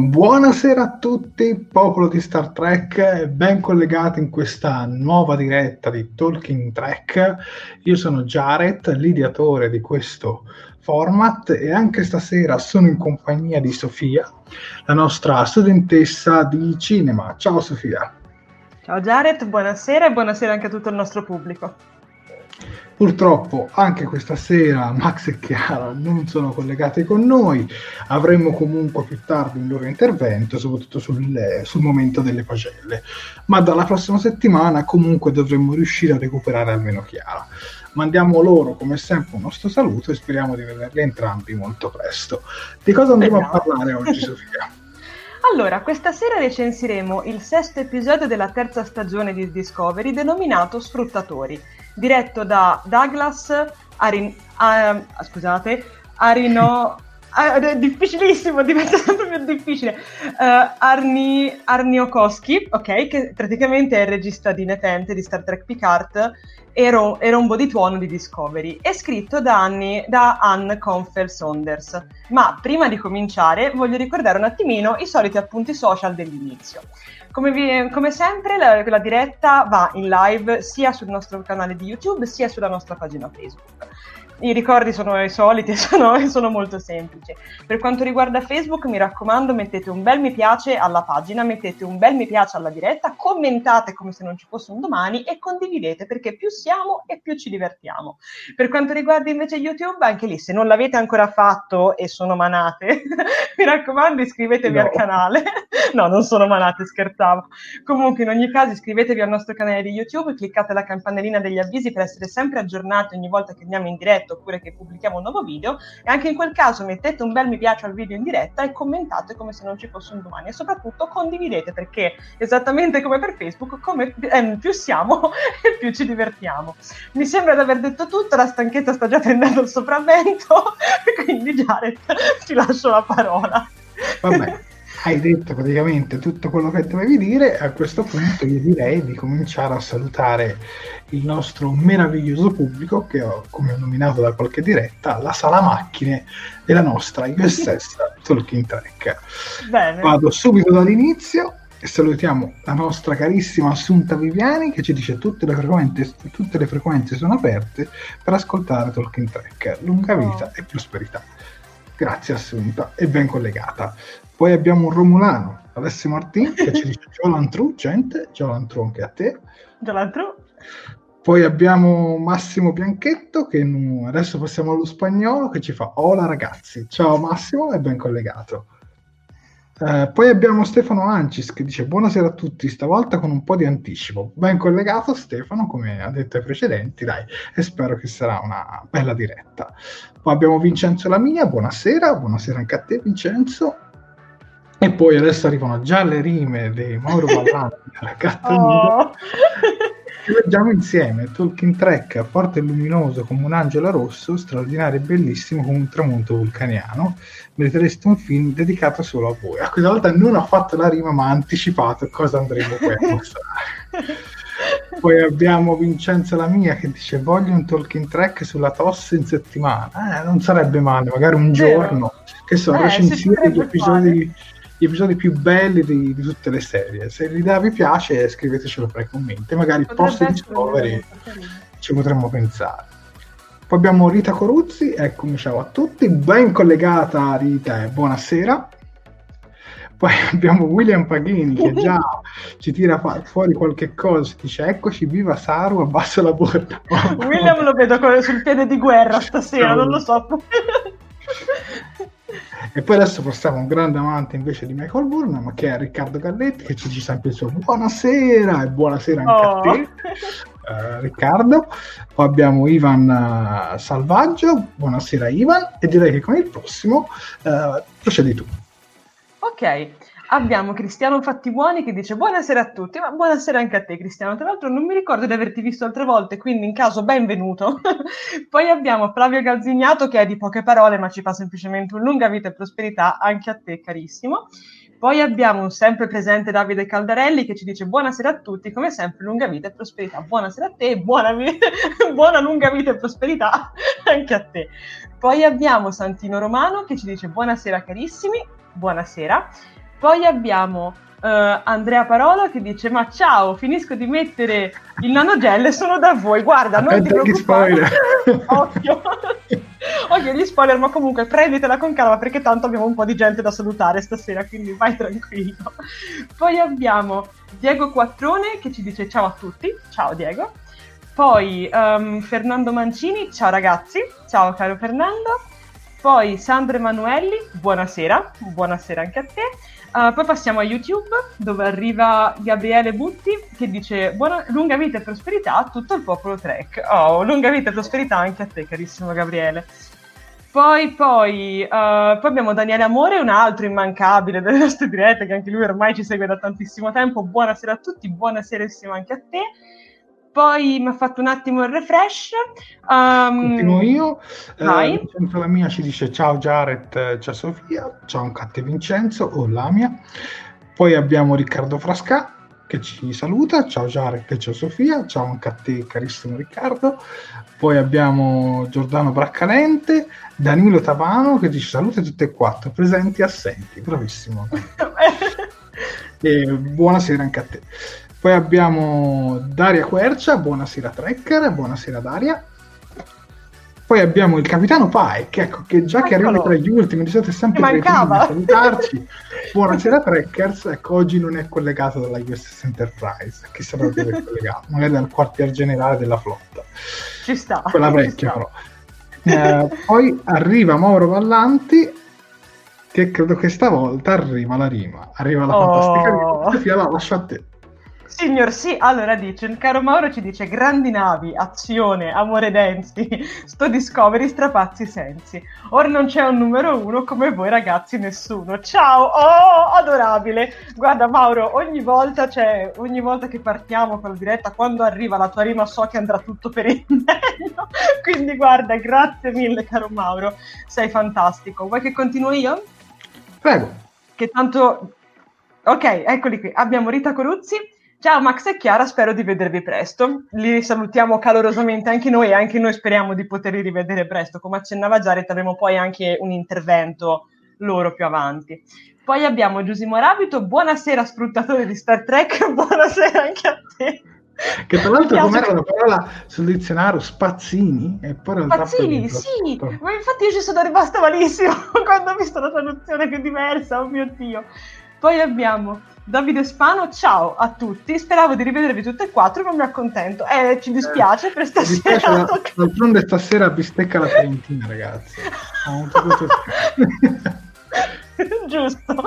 Buonasera a tutti, popolo di Star Trek, ben collegati in questa nuova diretta di Talking Trek. Io sono Jared, l'ideatore di questo format e anche stasera sono in compagnia di Sofia, la nostra studentessa di cinema. Ciao Sofia. Ciao Jared, buonasera e buonasera anche a tutto il nostro pubblico. Purtroppo anche questa sera Max e Chiara non sono collegati con noi, avremo comunque più tardi un loro intervento, soprattutto sul, sul, momento delle pagelle, ma dalla prossima settimana comunque dovremmo riuscire a recuperare almeno Chiara. Mandiamo loro come sempre un nostro saluto e speriamo di vederli entrambi molto presto. Di cosa andremo a parlare oggi Sofia? Allora, questa sera recensiremo il sesto episodio della terza stagione di Discovery denominato Sfruttatori diretto da Douglas Arin, uh, scusate, Arino... Uh, è difficilissimo, diventa sempre più difficile. Uh, Arni, Arniokowski, ok, che praticamente è il regista di Netente di Star Trek Picard e, ro- e rombo di tuono di Discovery. È scritto da, anni, da Anne Confell Saunders. Ma prima di cominciare voglio ricordare un attimino i soliti appunti social dell'inizio. Come, vi, come sempre la, la, diretta va in live sia sul nostro canale di YouTube sia sulla nostra pagina Facebook. I ricordi sono i soliti e sono, sono, molto semplici. Per quanto riguarda Facebook, mi raccomando, mettete un bel mi piace alla pagina, mettete un bel mi piace alla diretta, commentate come se non ci fosse un domani e condividete perché più siamo e più ci divertiamo. Per quanto riguarda invece YouTube, anche lì, se non l'avete ancora fatto e sono manate, mi raccomando, iscrivetevi no. al canale. no, non sono manate, scherzavo. Comunque, in ogni caso, iscrivetevi al nostro canale di YouTube, cliccate la campanellina degli avvisi per essere sempre aggiornati ogni volta che andiamo in diretta diretta oppure che pubblichiamo un nuovo video e anche in quel caso mettete un bel mi piace al video in diretta e commentate come se non ci fosse un domani e soprattutto condividete perché esattamente come per Facebook come, eh, più siamo e più ci divertiamo. Mi sembra di aver detto tutto, la stanchezza sta già prendendo il sopravvento quindi Jared ti lascio la parola. Vabbè hai detto praticamente tutto quello che dovevi dire. A questo punto io direi di cominciare a salutare il nostro meraviglioso pubblico che ho, come ho nominato da qualche diretta, la sala macchine della nostra USS Talking Track. Bene. Vado subito dall'inizio e salutiamo la nostra carissima Assunta Viviani che ci dice tutte le frequenze, tutte le frequenze sono aperte per ascoltare Talking Track. Lunga vita oh. e prosperità. Grazie Assunta e ben collegata. Poi abbiamo un Romulano, Alessio Martin, che ci dice Giolantru, gente, Giolantru anche a te. Giolantru. Poi abbiamo Massimo Bianchetto, che adesso passiamo allo spagnolo, che ci fa Hola ragazzi. Ciao Massimo e ben collegato. Uh, poi abbiamo Stefano Ancis che dice buonasera a tutti, stavolta con un po' di anticipo. Ben collegato Stefano, come ha detto ai precedenti, dai, e spero che sarà una bella diretta. Poi abbiamo Vincenzo Lamia, buonasera, buonasera anche a te Vincenzo. E poi adesso arrivano già le rime di Mauro Ballanti alla Gatta oh. Ci leggiamo insieme, Talking Track, forte e luminoso come un angelo rosso, straordinario e bellissimo come un tramonto vulcaniano. Meritereste un film dedicato solo a voi. A questa volta non ho fatto la rima, ma ha anticipato cosa andremo poi a mostrare. Poi abbiamo Vincenzo Lamia che dice voglio un talking track sulla tosse in settimana. Eh, non sarebbe male, magari un Vero. giorno. Che so, eh, recensire gli episodi gli episodi più belli di, di, tutte le serie. Se l'idea vi piace, scrivetecelo fra i commenti. Magari post Discovery ci potremmo pensare. Poi abbiamo Rita Coruzzi, eccomi ciao a tutti, ben collegata Rita e buonasera. Poi abbiamo William Paghini che già ci tira fuori qualche cosa, dice eccoci, viva Saru, abbassa la borda. William lo vedo sul piede di guerra stasera, non lo so. E poi adesso passiamo a un grande amante invece di Michael Burnham, che è Riccardo Galletti, che ci dice sempre il suo buonasera e buonasera anche oh. a te. Uh, Riccardo, poi abbiamo Ivan uh, Salvaggio, buonasera Ivan, e direi che con il prossimo uh, procedi tu. Ok, abbiamo Cristiano Fattibuoni che dice buonasera a tutti, ma buonasera anche a te Cristiano, tra l'altro non mi ricordo di averti visto altre volte, quindi in caso benvenuto. Poi abbiamo Flavio Galzignato che è di poche parole ma ci fa semplicemente un lunga vita e prosperità anche a te carissimo. Poi abbiamo un sempre presente Davide Caldarelli che ci dice buonasera a tutti, come sempre lunga vita e prosperità. Buonasera a te, buona, buona lunga vita e prosperità anche a te. Poi abbiamo Santino Romano che ci dice buonasera carissimi, buonasera. Poi abbiamo uh, Andrea Parola che dice: Ma ciao, finisco di mettere il nanogel e sono da voi. Guarda, non ti preoccupare. Occhio. Occhio gli spoiler, ma comunque prenditela con calma perché tanto abbiamo un po' di gente da salutare stasera, quindi vai tranquillo. Poi abbiamo Diego Quattrone che ci dice ciao a tutti. Ciao Diego. Poi um, Fernando Mancini, ciao ragazzi. Ciao caro Fernando. Poi Sandro Emanuelli, buonasera. Buonasera anche a te. Uh, poi passiamo a YouTube dove arriva Gabriele Butti che dice buona, lunga vita e prosperità a tutto il popolo Trek. Oh, lunga vita e prosperità anche a te carissimo Gabriele. Poi, poi, uh, poi abbiamo Daniele Amore, un altro immancabile delle nostre dirette che anche lui ormai ci segue da tantissimo tempo. Buonasera a tutti, buonasera anche a te poi mi ha fatto un attimo il refresh. Um, Continuo io. Vai. Eh, la mia ci dice ciao Jared, ciao Sofia, ciao Ancatte Vincenzo o Lamia. Poi abbiamo Riccardo Frasca che ci saluta, ciao Jared ciao Sofia, ciao anche a te carissimo Riccardo. Poi abbiamo Giordano Braccalente, Danilo Tavano che ci saluta tutti e quattro, presenti e assenti, bravissimo. e buonasera anche a te. Poi abbiamo Daria Quercia, buonasera Trekker, buonasera Daria. Poi abbiamo il capitano Pike, ecco, che già Eccolo. che arriva tra gli ultimi, di solito è sempre primi salutarci. buonasera Trekkers, ecco, oggi non è collegato dalla USS Enterprise, chissà dove è collegato, magari dal quartier generale della flotta. Ci sta. Quella vecchia però. Eh, poi arriva Mauro Vallanti, che credo che stavolta arriva la rima, arriva la oh. fantastica rima. Sofia, la lascio a te. Signor sì, allora dice, il caro Mauro ci dice grandi navi, azione, amore densi, sto Discovery strapazzi sensi. Ora non c'è un numero uno come voi ragazzi nessuno. Ciao, oh, adorabile. Guarda Mauro, ogni volta, cioè, ogni volta che partiamo con la diretta, quando arriva la tua rima so che andrà tutto per il meglio. Quindi guarda, grazie mille caro Mauro, sei fantastico. Vuoi che continuo io? Prego. Che tanto... Ok, eccoli qui. Abbiamo Rita Coruzzi Ciao Max e Chiara, spero di vedervi presto. Li salutiamo calorosamente anche noi e anche noi speriamo di poterli rivedere presto. Come accennava Jared, avremo poi anche un intervento loro più avanti. Poi abbiamo Giusimo Rabito, buonasera sfruttatore di Star Trek, buonasera anche a te. Che tra l'altro com'era la parola sul dizionario spazzini e poi Spazzini, sì, ma infatti io ci sono rimasta malissimo quando ho visto la traduzione più diversa, oh mio Dio. Poi abbiamo Davide Spano, ciao a tutti. Speravo di rivedervi tutte e quattro, ma mi accontento. Eh, ci dispiace eh, per stasera. Dispiace, la, d'altronde stasera bistecca la Fiorentina, ragazzi. Giusto.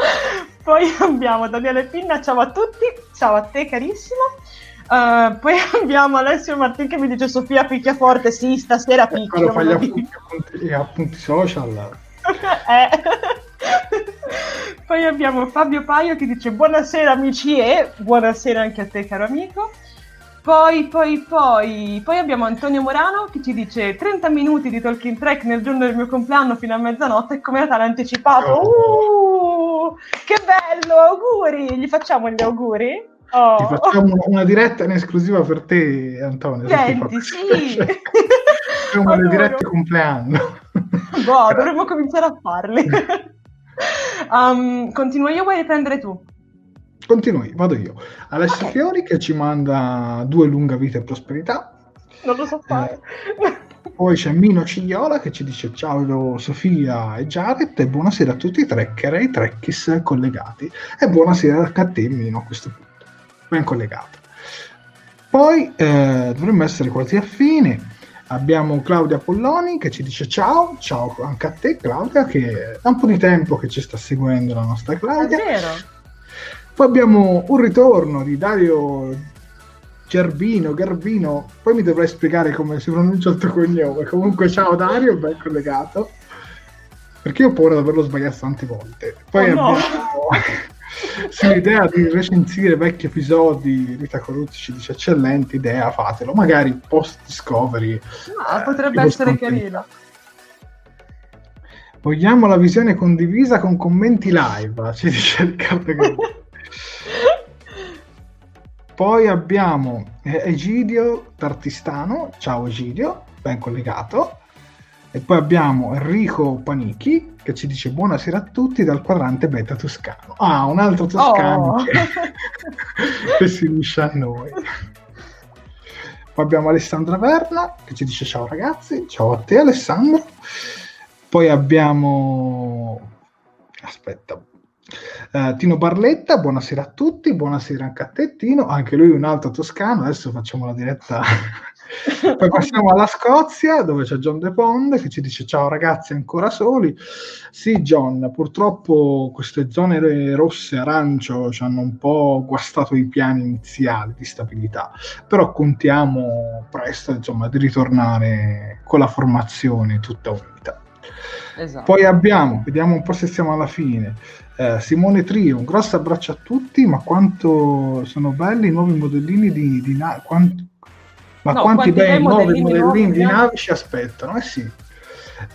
Poi abbiamo Daniele Pinna, ciao a tutti, ciao a te carissimo. Uh, poi abbiamo Alessio Martin che mi dice Sofia picchia forte, sì, stasera picchia. Quando fai gli appunti, appunti, appunti social. eh. Poi abbiamo Fabio Paio che dice buonasera amici e buonasera anche a te caro amico. Poi, poi, poi, poi abbiamo Antonio Morano che ci dice 30 minuti di Talking Track nel giorno del mio compleanno fino a mezzanotte e come Natale anticipato. Oh. Uh, che bello, auguri! Gli facciamo gli auguri? Oh. Ti facciamo una diretta in esclusiva per te, Antonio. Senti, sì. Facciamo le dirette compleanno. Boh, dovremmo cominciare a farle. um, continuo io vuoi riprendere tu? Continui, vado io. Alessio okay. Fiori che ci manda due lunga vita e prosperità. Non lo so fare. Eh, poi c'è Mino Cigliola che ci dice ciao Sofia e Jared e buonasera a tutti i trekker e i trekkis collegati. E buonasera a te Mino a questo punto. Ben collegato. Poi eh, dovremmo essere quasi affini. Abbiamo Claudia Polloni che ci dice ciao, ciao anche a te Claudia che da un po' di tempo che ci sta seguendo la nostra Claudia. È vero. Poi abbiamo un ritorno di Dario Gerbino, Garbino, poi mi dovrai spiegare come si pronuncia il tuo cognome. Comunque ciao Dario, ben collegato. Perché io ho paura di averlo sbagliato tante volte. Poi oh, no. abbiamo sì, l'idea di recensire vecchi episodi, Rita Coruzzi ci dice eccellente idea, fatelo, magari post Discovery. No, eh, potrebbe essere carino. Vogliamo la visione condivisa con commenti live, ci dice Riccardo Poi abbiamo Egidio Tartistano, ciao Egidio, ben collegato. E poi abbiamo Enrico Panichi che ci dice buonasera a tutti dal quadrante beta toscano. Ah, un altro toscano oh. che, che si unisce a noi. Poi abbiamo Alessandra Verna che ci dice ciao ragazzi, ciao a te Alessandro. Poi abbiamo... aspetta, Uh, Tino Barletta, buonasera a tutti, buonasera anche a te Tino, anche lui un altro toscano, adesso facciamo la diretta poi passiamo alla Scozia dove c'è John De Pond che ci dice ciao ragazzi ancora soli. Sì John, purtroppo queste zone rosse arancio ci hanno un po' guastato i piani iniziali di stabilità, però contiamo presto insomma di ritornare con la formazione tutta unita. Esatto. Poi abbiamo, vediamo un po' se siamo alla fine. Eh, Simone Trio, un grosso abbraccio a tutti, ma quanto sono belli i nuovi modellini di, di na- quanto, ma no, quanti, quanti bei nuovi modellini di navi ci aspettano? Eh sì.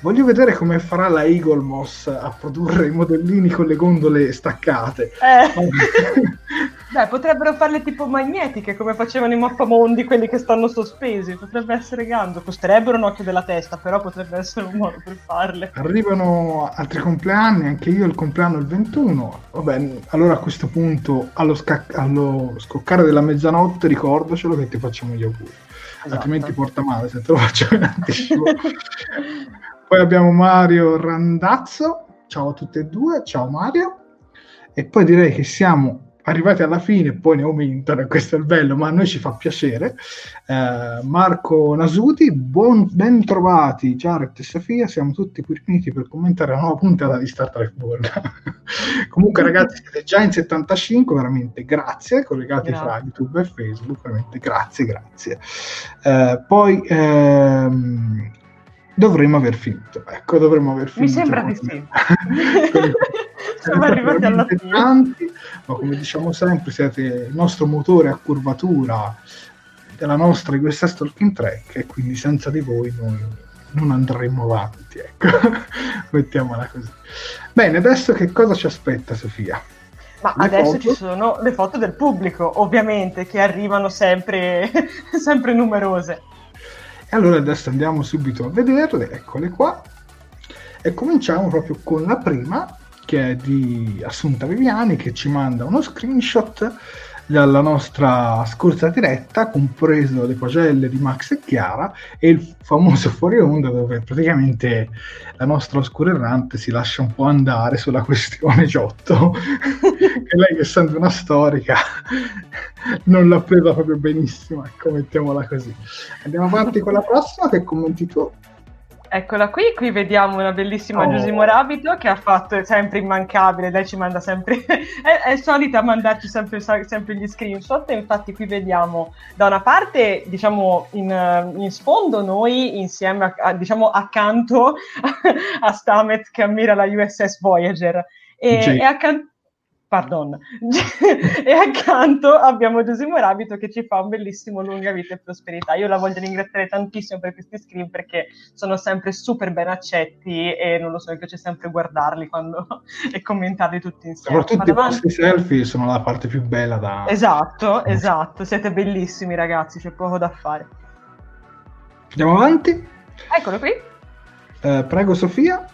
Voglio vedere come farà la Eagle Moss a produrre i modellini con le gondole staccate. Eh. Beh, potrebbero farle tipo magnetiche come facevano i mappamondi, quelli che stanno sospesi. Potrebbe essere ganzo. Costerebbero un occhio della testa, però potrebbe essere un modo per farle. Arrivano altri compleanni, anche io il compleanno il 21. Vabbè, allora a questo punto, allo, scac- allo scoccare della mezzanotte, ricordacelo che ti facciamo gli auguri esatto. altrimenti porta male se te lo faccio in anticipo. poi abbiamo Mario Randazzo, ciao a tutte e due, ciao Mario. E poi direi che siamo arrivati alla fine, poi ne aumentano, e questo è il bello, ma a noi ci fa piacere. Eh, Marco Nasuti, buon, ben trovati Jared e Sofia, siamo tutti qui riuniti per commentare la nuova puntata di Star Trek World. Comunque ragazzi, siete già in 75, veramente grazie, collegati grazie. fra YouTube e Facebook, veramente grazie, grazie. Eh, poi ehm, dovremmo aver finito, ecco, dovremmo aver finito. Mi sembra di sì. Siamo arrivati alla fine. Tanti, ma come diciamo sempre, siete il nostro motore a curvatura della nostra questa Stalking Track e quindi senza di voi noi non andremo avanti, ecco. Mettiamola così. Bene, adesso che cosa ci aspetta Sofia? Ma le adesso foto? ci sono le foto del pubblico, ovviamente, che arrivano sempre, sempre numerose. Allora adesso andiamo subito a vederle, eccole qua. E cominciamo proprio con la prima, che è di Assunta Viviani, che ci manda uno screenshot dalla nostra scorsa diretta, compreso le pagelle di Max e Chiara e il famoso fuori onda dove praticamente la nostra oscura errante si lascia un po' andare sulla questione Giotto, che lei essendo una storica non l'ha presa proprio benissimo, ecco, mettiamola così. Andiamo avanti con la prossima, che commenti tu? Eccola qui, qui vediamo una bellissima Oh. Giusimo Rabito che ha fatto sempre immancabile, lei ci manda sempre, è, è solita mandarci sempre, sempre gli screenshot infatti qui vediamo da una parte diciamo in, in sfondo noi insieme a, diciamo accanto a Stamet che ammira la USS Voyager e, e accanto Pardon. e accanto abbiamo Giusimo Rabito che ci fa un bellissimo lunga vita e prosperità. Io la voglio ringraziare tantissimo per questi screen perché sono sempre super ben accetti e non lo so, mi piace sempre guardarli quando... e commentarli tutti insieme. Soprattutto i Vado avanti. vostri selfie sono la parte più bella da... Esatto, esatto, siete bellissimi ragazzi, c'è poco da fare. Andiamo avanti. Eccolo qui. Eh, prego Sofia.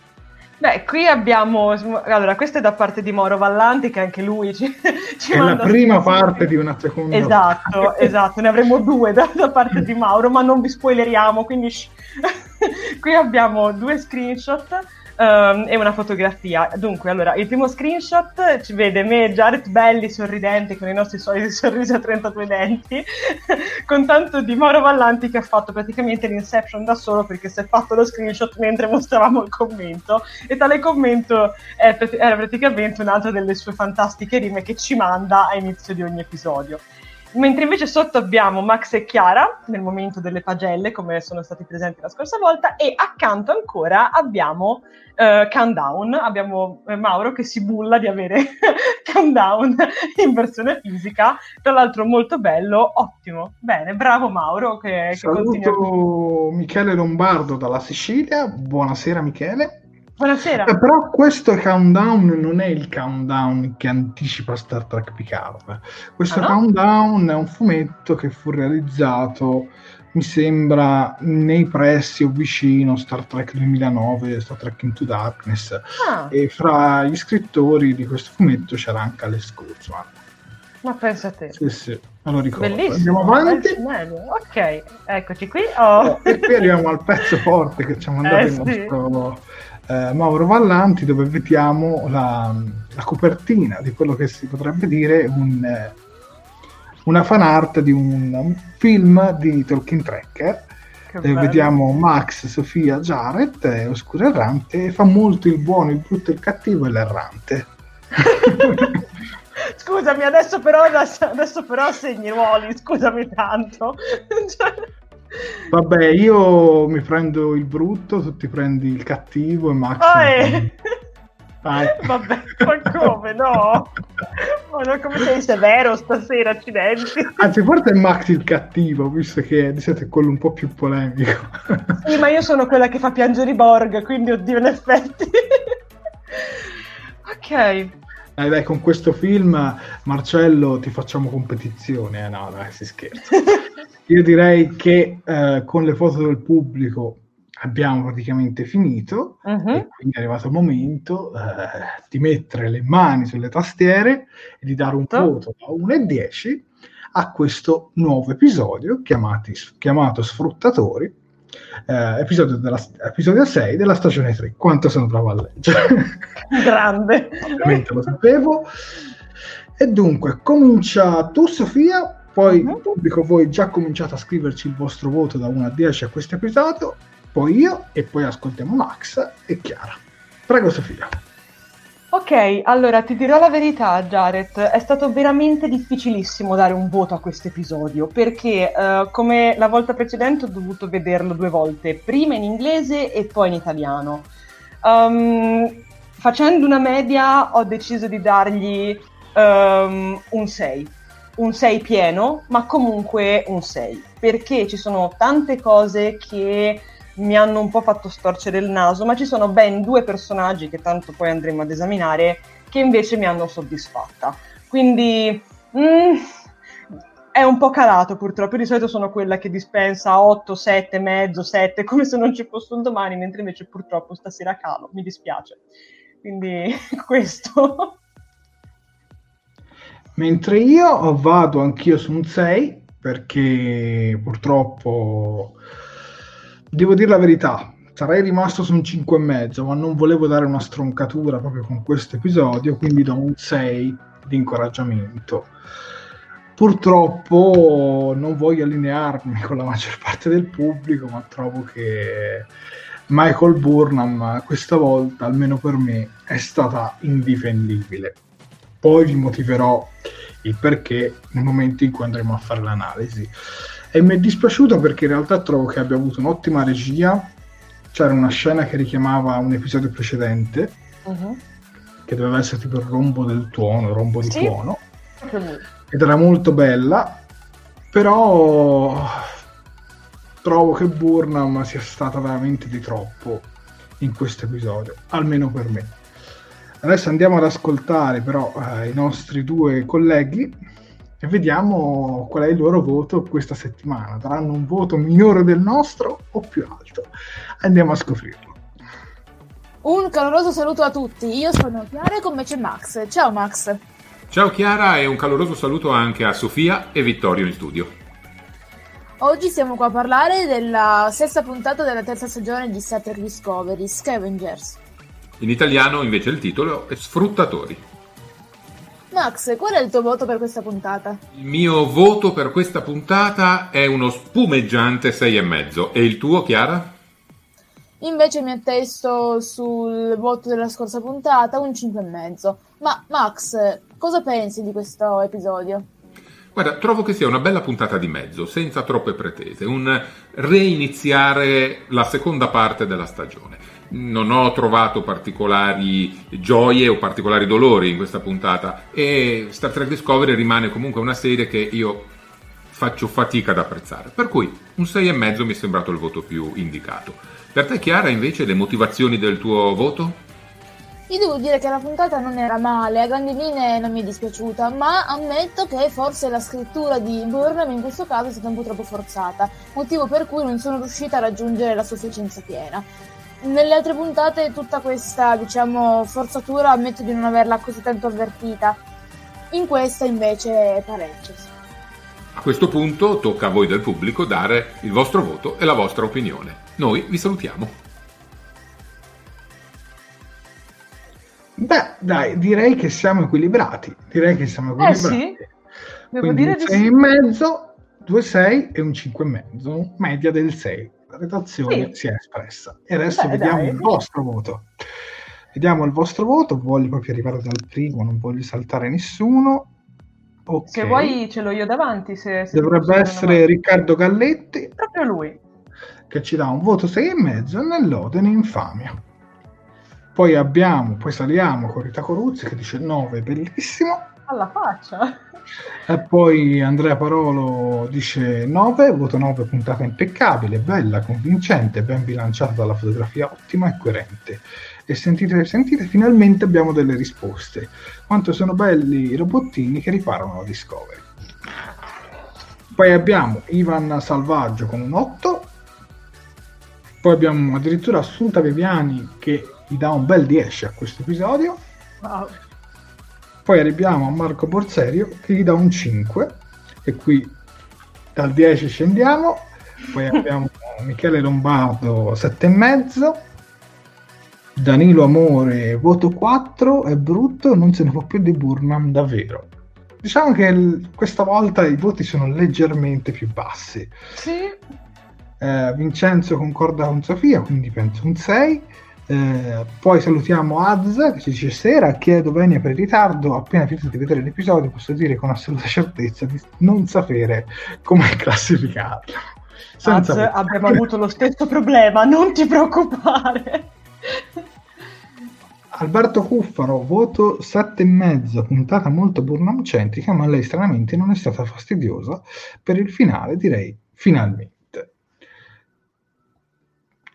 Beh, qui abbiamo... Allora, questo è da parte di Mauro Vallanti che anche lui ci, ci È la prima parte di una seconda Esatto, esatto, ne avremo due da, da parte di Mauro, ma non vi spoileriamo, quindi qui abbiamo due screenshot ehm, e una fotografia. Dunque, allora, il primo screenshot ci vede me e Jared belli, sorridenti, con i nostri soliti sorrisi a 32 denti, con tanto di Mauro Vallanti che ha fatto praticamente l'inception da solo perché si è fatto lo screenshot mentre mostravamo il commento e tale commento era praticamente un'altra delle sue fantastiche rime che ci manda a inizio di ogni episodio. Mentre invece sotto abbiamo Max e Chiara nel momento delle pagelle, come sono stati presenti la scorsa volta, e accanto ancora abbiamo eh, Countdown, abbiamo eh, Mauro che si bulla di avere Countdown in versione fisica, tra l'altro molto bello, ottimo, bene, bravo Mauro che, che. Saluto Michele Lombardo dalla Sicilia. Buonasera Michele. Buonasera. Eh, però questo countdown non è il countdown che anticipa Star Trek Picard. Questo Ah, no? countdown è un fumetto che fu realizzato, mi sembra, nei pressi o vicino Star Trek 2009, Star Trek Into Darkness. Ah, E fra gli scrittori di questo fumetto c'era anche Alex Kurtzman. ma pensa a te. Sì, sì, lo ricordo. Bellissimo. Andiamo avanti. Ok, eccoci qui. Oh. E qui arriviamo al pezzo forte che ci ha mandato Eh, il sì. Eh, Mauro Vallanti, dove vediamo la, la copertina di quello che si potrebbe dire un, eh, una fan art di un, un film di Tolkien Tracker. Bello. vediamo Max, Sofia, Jared, eh, Oscuro Errante, e fa molto il buono, il brutto, il cattivo e l'errante. Scusami, adesso però, adesso però segni i ruoli, scusami tanto. Vabbè, io mi prendo il brutto, tu ti prendi il cattivo e Max. Ah, eh. Vabbè, ma come no? Ma no, come sei severo stasera, accidenti. Anzi, forse è Max il cattivo, visto che di solito è quello un po' più polemico. Sì, ma io sono quella che fa piangere i Borg, quindi oddio, in effetti. ok. Dai, dai, con questo film, Marcello, ti facciamo competizione. Eh, no, dai, si scherza. Io direi che eh, con le foto del pubblico abbiamo praticamente finito. E quindi è arrivato il momento eh, di mettere le mani sulle tastiere e di dare un Certo. voto da 1 e 10 a questo nuovo episodio chiamati- chiamato Sfruttatori, eh, episodio, della, episodio 6 della stagione 3. Quanto sono bravo a leggere! Grande. Ovviamente lo sapevo. E dunque, comincia tu Sofia, poi Mhm. il pubblico voi già cominciate a scriverci il vostro voto da 1 a 10 a questo episodio, poi io e poi ascoltiamo Max e Chiara. Prego Sofia. Ok, allora ti dirò la verità, Jared, è stato veramente difficilissimo dare un voto a questo episodio perché eh, come la volta precedente ho dovuto vederlo due volte, prima in inglese e poi in italiano. Um, facendo una media ho deciso di dargli um, un 6, un 6 pieno, ma comunque un 6, perché ci sono tante cose che mi hanno un po' fatto storcere il naso, ma ci sono ben due personaggi che tanto poi andremo ad esaminare che invece mi hanno soddisfatta. Quindi mm, è un po' calato purtroppo. Io di solito sono quella che dispensa 8, 7, mezzo, 7, come se non ci fosse un domani, mentre invece purtroppo stasera calo, mi dispiace. Quindi questo. Mentre io vado anch'io su un 6 perché purtroppo devo dire la verità, sarei rimasto su un 5,5, ma non volevo dare una stroncatura proprio con questo episodio, quindi do un 6 di incoraggiamento. Purtroppo non voglio allinearmi con la maggior parte del pubblico, ma trovo che Michael Burnham questa volta, almeno per me, è stata indifendibile. Poi vi motiverò il perché nel momento in cui andremo a fare l'analisi. E mi è dispiaciuto perché in realtà trovo che abbia avuto un'ottima regia. C'era una scena che richiamava un episodio precedente, uh-huh. che doveva essere tipo il rombo del tuono, il rombo di sì. tuono. Ed era molto bella, però trovo che Burnham sia stata veramente di troppo in questo episodio, almeno per me. Adesso andiamo ad ascoltare però eh, i nostri due colleghi e vediamo qual è il loro voto questa settimana. Daranno un voto migliore del nostro o più alto? Andiamo a scoprirlo. Un caloroso saluto a tutti, io sono Chiara e con me c'è Max. Ciao Max. Ciao Chiara e un caloroso saluto anche a Sofia e Vittorio in studio. Oggi siamo qua a parlare della sesta puntata della terza stagione di Star Trek Discovery, Scavengers. In italiano invece il titolo è Sfruttatori. Max, qual è il tuo voto per questa puntata? Il mio voto per questa puntata è uno spumeggiante 6,5. E il tuo, Chiara? Invece mi attesto sul voto della scorsa puntata, un 5,5. Ma Max, cosa pensi di questo episodio? Guarda, trovo che sia una bella puntata di mezzo, senza troppe pretese, un reiniziare la seconda parte della stagione. Non ho trovato particolari gioie o particolari dolori in questa puntata e Star Trek Discovery rimane comunque una serie che io faccio fatica ad apprezzare. Per cui un 6,5 mi è sembrato il voto più indicato. Per te Chiara invece le motivazioni del tuo voto? Io devo dire che la puntata non era male, a grandi linee non mi è dispiaciuta, ma ammetto che forse la scrittura di Burnham in questo caso è stata un po' troppo forzata, motivo per cui non sono riuscita a raggiungere la sufficienza piena. Nelle altre puntate tutta questa, diciamo, forzatura ammetto di non averla così tanto avvertita. In questa invece parecchio. A questo punto tocca a voi del pubblico dare il vostro voto e la vostra opinione. Noi vi salutiamo. Beh, dai, direi che siamo equilibrati. Direi che siamo eh, equilibrati. Eh sì, devo Quindi dire un 6 e mezzo, 2 6 e un 5 e mezzo, media del 6. La redazione sì. si è espressa. E adesso Beh, vediamo dai. il vostro voto. Vediamo il vostro voto, voglio proprio arrivare dal primo, non voglio saltare nessuno. Okay. Se vuoi ce l'ho io davanti. Se, se Dovrebbe essere Riccardo Galletti. Proprio lui. Che ci dà un voto 6 e mezzo nell'ode in infamia. Poi abbiamo, poi saliamo con Rita Coruzzi che dice 9, bellissimo. Alla faccia. E poi Andrea Parolo dice 9, voto 9, puntata impeccabile, bella, convincente, ben bilanciata dalla fotografia ottima e coerente. E sentite, sentite, finalmente abbiamo delle risposte. Quanto sono belli i robottini che riparano la Discovery. Poi abbiamo Ivan Salvaggio con un 8. Poi abbiamo addirittura Assunta Viviani che gli dà un bel 10 a questo episodio. Wow. Poi arriviamo a Marco Borserio che gli dà un 5 e qui dal 10 scendiamo. Poi abbiamo Michele Lombardo 7,5. Danilo Amore voto 4 è brutto, non se ne può più di Burnham davvero. Diciamo che l- questa volta i voti sono leggermente più bassi. Sì. Eh, Vincenzo concorda con Sofia, quindi penso un 6. Eh, poi salutiamo Az che ci dice sera, chiedo venia per il ritardo, appena finito di vedere l'episodio posso dire con assoluta certezza di non sapere come classificarlo. Az, abbiamo avuto lo stesso problema, non ti preoccupare. Alberto Cuffaro, voto 7,5, puntata molto Burnham centrica, ma lei stranamente non è stata fastidiosa. Per il finale direi finalmente.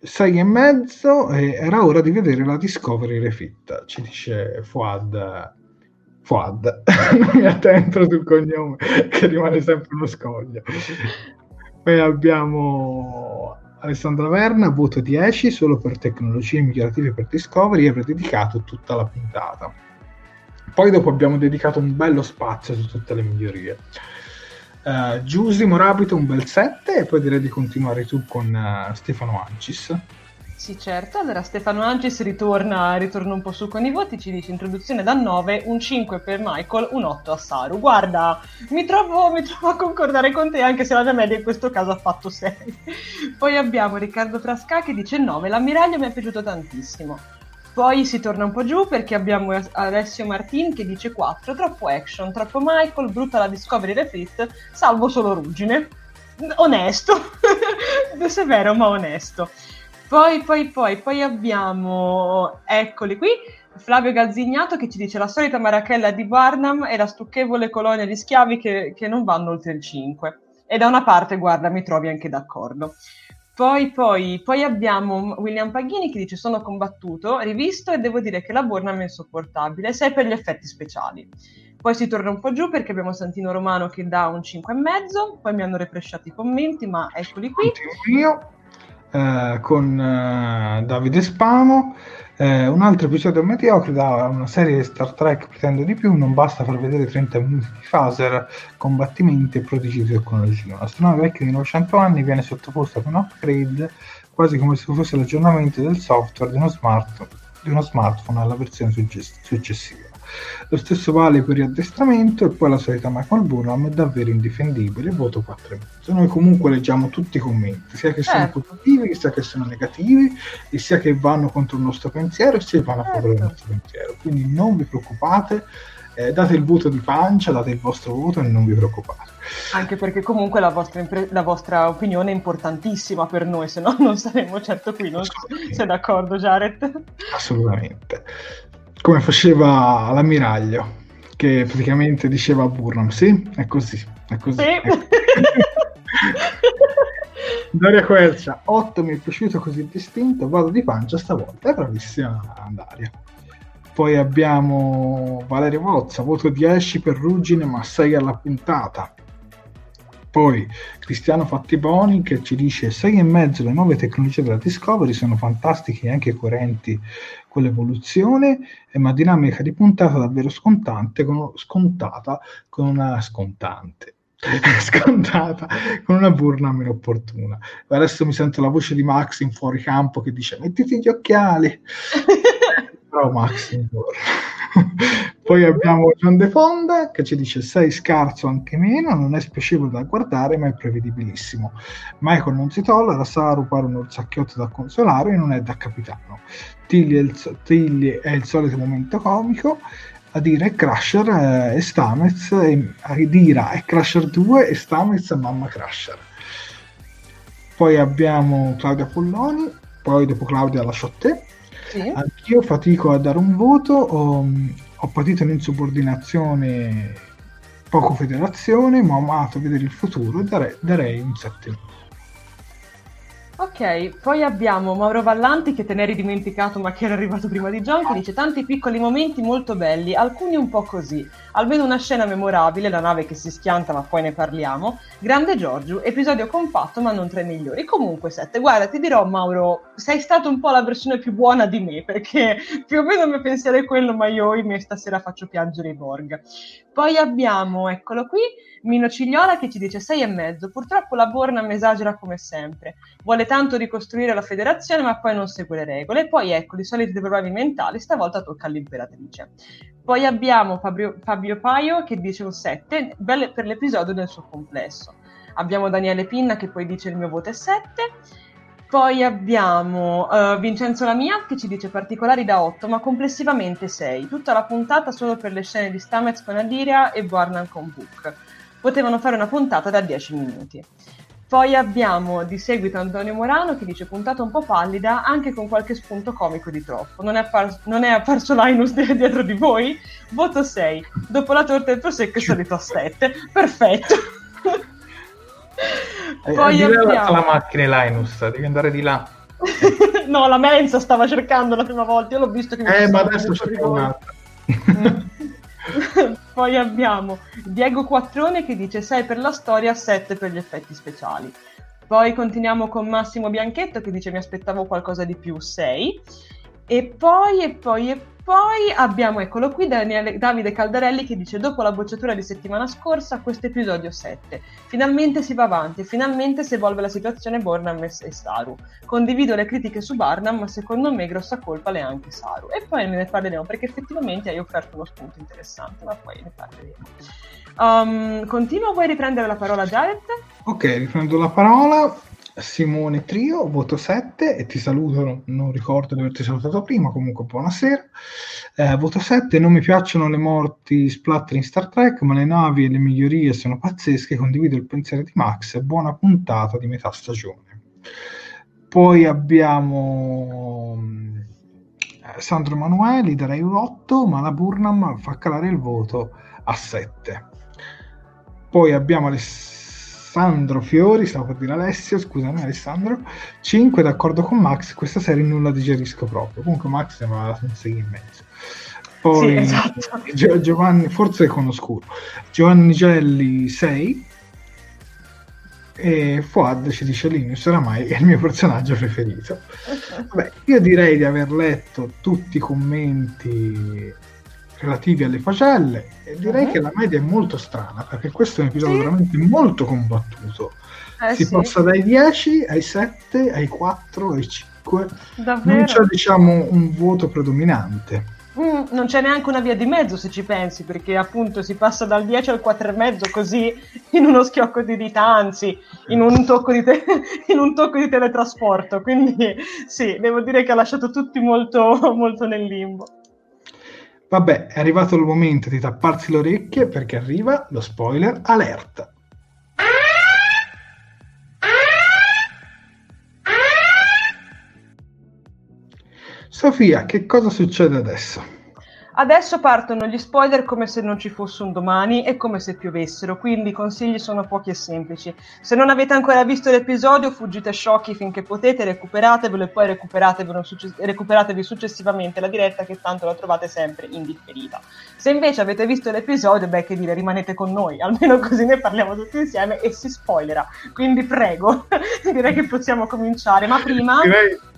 6 e mezzo e era ora di vedere la Discovery Refit, ci dice Fuad. Fuad, non mi attento sul cognome che rimane sempre uno scoglio. Poi abbiamo Alessandra Verna, voto 10 solo per tecnologie migliorative per Discovery e avrei dedicato tutta la puntata. Poi dopo abbiamo dedicato un bello spazio su tutte le migliorie. Uh, Morabito un bel 7 e poi direi di continuare tu con uh, Stefano Ancis. Sì, certo. Allora Stefano Ancis ritorna, ritorna un po' su con i voti, ci dice introduzione da 9, un 5 per Michael, un 8 a Saru. Guarda, mi trovo, mi trovo a concordare con te anche se la mia media in questo caso ha fatto 6. Poi abbiamo Riccardo Frasca che dice 9, l'ammiraglio mi è piaciuto tantissimo. Poi si torna un po' giù perché abbiamo Alessio Martin che dice 4, troppo action, troppo Michael, brutta la Discovery Refit, salvo solo ruggine. Onesto, severo ma onesto. Poi, poi, poi, poi abbiamo, eccoli qui, Flavio Gazzignato che ci dice la solita marachella di Barnum e la stucchevole colonia di schiavi che, che non vanno oltre il 5. E da una parte, guarda, mi trovi anche d'accordo. Poi, poi, poi, abbiamo William Paghini che dice sono combattuto, rivisto e devo dire che la Burnham è insopportabile, sei per gli effetti speciali. Poi si torna un po' giù perché abbiamo Santino Romano che dà un 5,5, poi mi hanno represciato i commenti, ma eccoli qui. Io eh, con eh, Davide Spano. Eh, un altro episodio mediocre da una serie di Star Trek pretendo di più, non basta far vedere 30 minuti di phaser, combattimenti e prodigi di tecnologia. Un'astronave vecchia di 900 anni viene sottoposta ad un upgrade quasi come se fosse l'aggiornamento del software di uno, smart, di uno smartphone alla versione successiva. Lo stesso vale per riaddestramento e poi la solita Michael Burnham è davvero indifendibile, voto 4,5. Noi comunque leggiamo tutti i commenti, sia che sono certo. positivi, sia che sono negativi, e sia che vanno contro il nostro pensiero, sia che vanno a favore del certo. nostro pensiero. Quindi non vi preoccupate, eh, date il voto di pancia, date il vostro voto e non vi preoccupate. Anche perché comunque la vostra, impre- la vostra opinione è importantissima per noi, se no non saremmo certo qui, non sei d'accordo Jared? Assolutamente come faceva l'ammiraglio, che praticamente diceva a Burnham, sì, è così, è così. Sì. Daria Quercia, 8 mi è piaciuto così distinto, vado di pancia stavolta, è bravissima Daria. Poi abbiamo Valerio Vozza, voto 10 per Ruggine ma 6 alla puntata. Poi Cristiano Fattiboni che ci dice 6 e mezzo le nuove tecnologie della Discovery sono fantastiche e anche coerenti con l'evoluzione, è una dinamica di puntata davvero scontante, con, scontata con una scontante. scontata con una burna meno opportuna. Adesso mi sento la voce di Max in fuori campo che dice mettiti gli occhiali. Però Max in Poi abbiamo John De Fonda che ci dice sei scarso anche meno, non è spiacevole da guardare ma è prevedibilissimo. Michael non si tollera, sa rubare un orsacchiotto da consolare e non è da capitano. Tilly è il, Tilly è il solito momento comico, a dire Crusher eh, e Stamez, e, a dire è Crusher 2 e Stamez Mamma Crusher. Poi abbiamo Claudia Polloni, poi dopo Claudia lascio a te. Sì. Anch'io fatico a dare un voto, ho, ho patito un'insubordinazione poco federazione, ma ho amato vedere il futuro e darei, darei un 7. Ok, poi abbiamo Mauro Vallanti che te ne eri dimenticato ma che era arrivato prima di John che dice tanti piccoli momenti molto belli, alcuni un po' così, almeno una scena memorabile, la nave che si schianta ma poi ne parliamo, Grande Giorgio, episodio compatto ma non tra i migliori, comunque sette, guarda ti dirò Mauro, sei stato un po' la versione più buona di me perché più o meno il mio pensiero è quello ma io me stasera faccio piangere i Borg. Poi abbiamo, eccolo qui, Mino Cigliola che ci dice 6 e mezzo. Purtroppo la Bornam esagera come sempre. Vuole tanto ricostruire la federazione, ma poi non segue le regole. Poi ecco, di soliti problemi mentali, stavolta tocca all'imperatrice. Poi abbiamo Fabio, Fabio Paio che dice un 7, belle per l'episodio nel suo complesso. Abbiamo Daniele Pinna che poi dice il mio voto è 7. Poi abbiamo uh, Vincenzo Lamia che ci dice particolari da 8, ma complessivamente 6. Tutta la puntata solo per le scene di Stamets con Adiria e Barnum con Book potevano fare una puntata da 10 minuti. Poi abbiamo di seguito Antonio Morano che dice puntata un po' pallida, anche con qualche spunto comico di troppo. Non è, appar- non è apparso Linus dietro di voi? Voto 6. Dopo la torta e il prosecco è salito a 7. Perfetto. Eh, Poi abbiamo... la macchina Linus, devi andare di là. no, la mensa stava cercando la prima volta, io l'ho visto che mi Eh, ma adesso c'è un'altra. Poi abbiamo Diego Quattrone che dice 6 per la storia, 7 per gli effetti speciali. Poi continuiamo con Massimo Bianchetto che dice mi aspettavo qualcosa di più, 6. E poi, e poi, e poi abbiamo, eccolo qui, Daniele, Davide Caldarelli che dice dopo la bocciatura di settimana scorsa, questo episodio 7. Finalmente si va avanti, finalmente si evolve la situazione Bornham e, e Saru. Condivido le critiche su Barnum, ma secondo me grossa colpa le ha anche Saru. E poi ne parleremo perché effettivamente hai offerto uno spunto interessante, ma poi ne parleremo. Um, continua, vuoi riprendere la parola Jared? Ok, riprendo la parola. Simone Trio, voto 7 e ti saluto, non ricordo di averti salutato prima, comunque buonasera. Eh, voto 7, non mi piacciono le morti splatter in Star Trek, ma le navi e le migliorie sono pazzesche, condivido il pensiero di Max, buona puntata di metà stagione. Poi abbiamo eh, Sandro Emanueli, darei un 8, ma la Burnham fa calare il voto a 7. Poi abbiamo Alessandro Alessandro Fiori, stavo per dire Alessio, scusami Alessandro, 5 d'accordo con Max, questa serie non la digerisco proprio, comunque Max sembra un 6 e mezzo. Poi sì, esatto. Giovanni, forse con oscuro, Giovanni Gelli 6 e Fuad ci dice Linus oramai è il mio personaggio preferito. Vabbè, io direi di aver letto tutti i commenti relativi alle facelle e direi uh-huh. che la media è molto strana perché questo è un episodio sì. veramente molto combattuto. Eh, si sì. passa dai 10 ai 7, ai 4, ai 5. Davvero? Non c'è diciamo un voto predominante. Mm, non c'è neanche una via di mezzo se ci pensi, perché appunto si passa dal 10 al 4,5 così in uno schiocco di dita, anzi in un, tocco di te- in un tocco di teletrasporto. Quindi sì, devo dire che ha lasciato tutti molto, molto nel limbo. Vabbè, è arrivato il momento di tapparsi le orecchie perché arriva lo spoiler alert. Sofia, che cosa succede adesso? Adesso partono gli spoiler come se non ci fosse un domani e come se piovessero, quindi i consigli sono pochi e semplici. Se non avete ancora visto l'episodio, fuggite sciocchi finché potete, recuperatevelo e poi succe- recuperatevi successivamente la diretta che tanto la trovate sempre in differita. Se invece avete visto l'episodio, beh che dire, rimanete con noi, almeno così ne parliamo tutti insieme e si spoilerà. Quindi prego, direi che possiamo cominciare, ma prima... Direi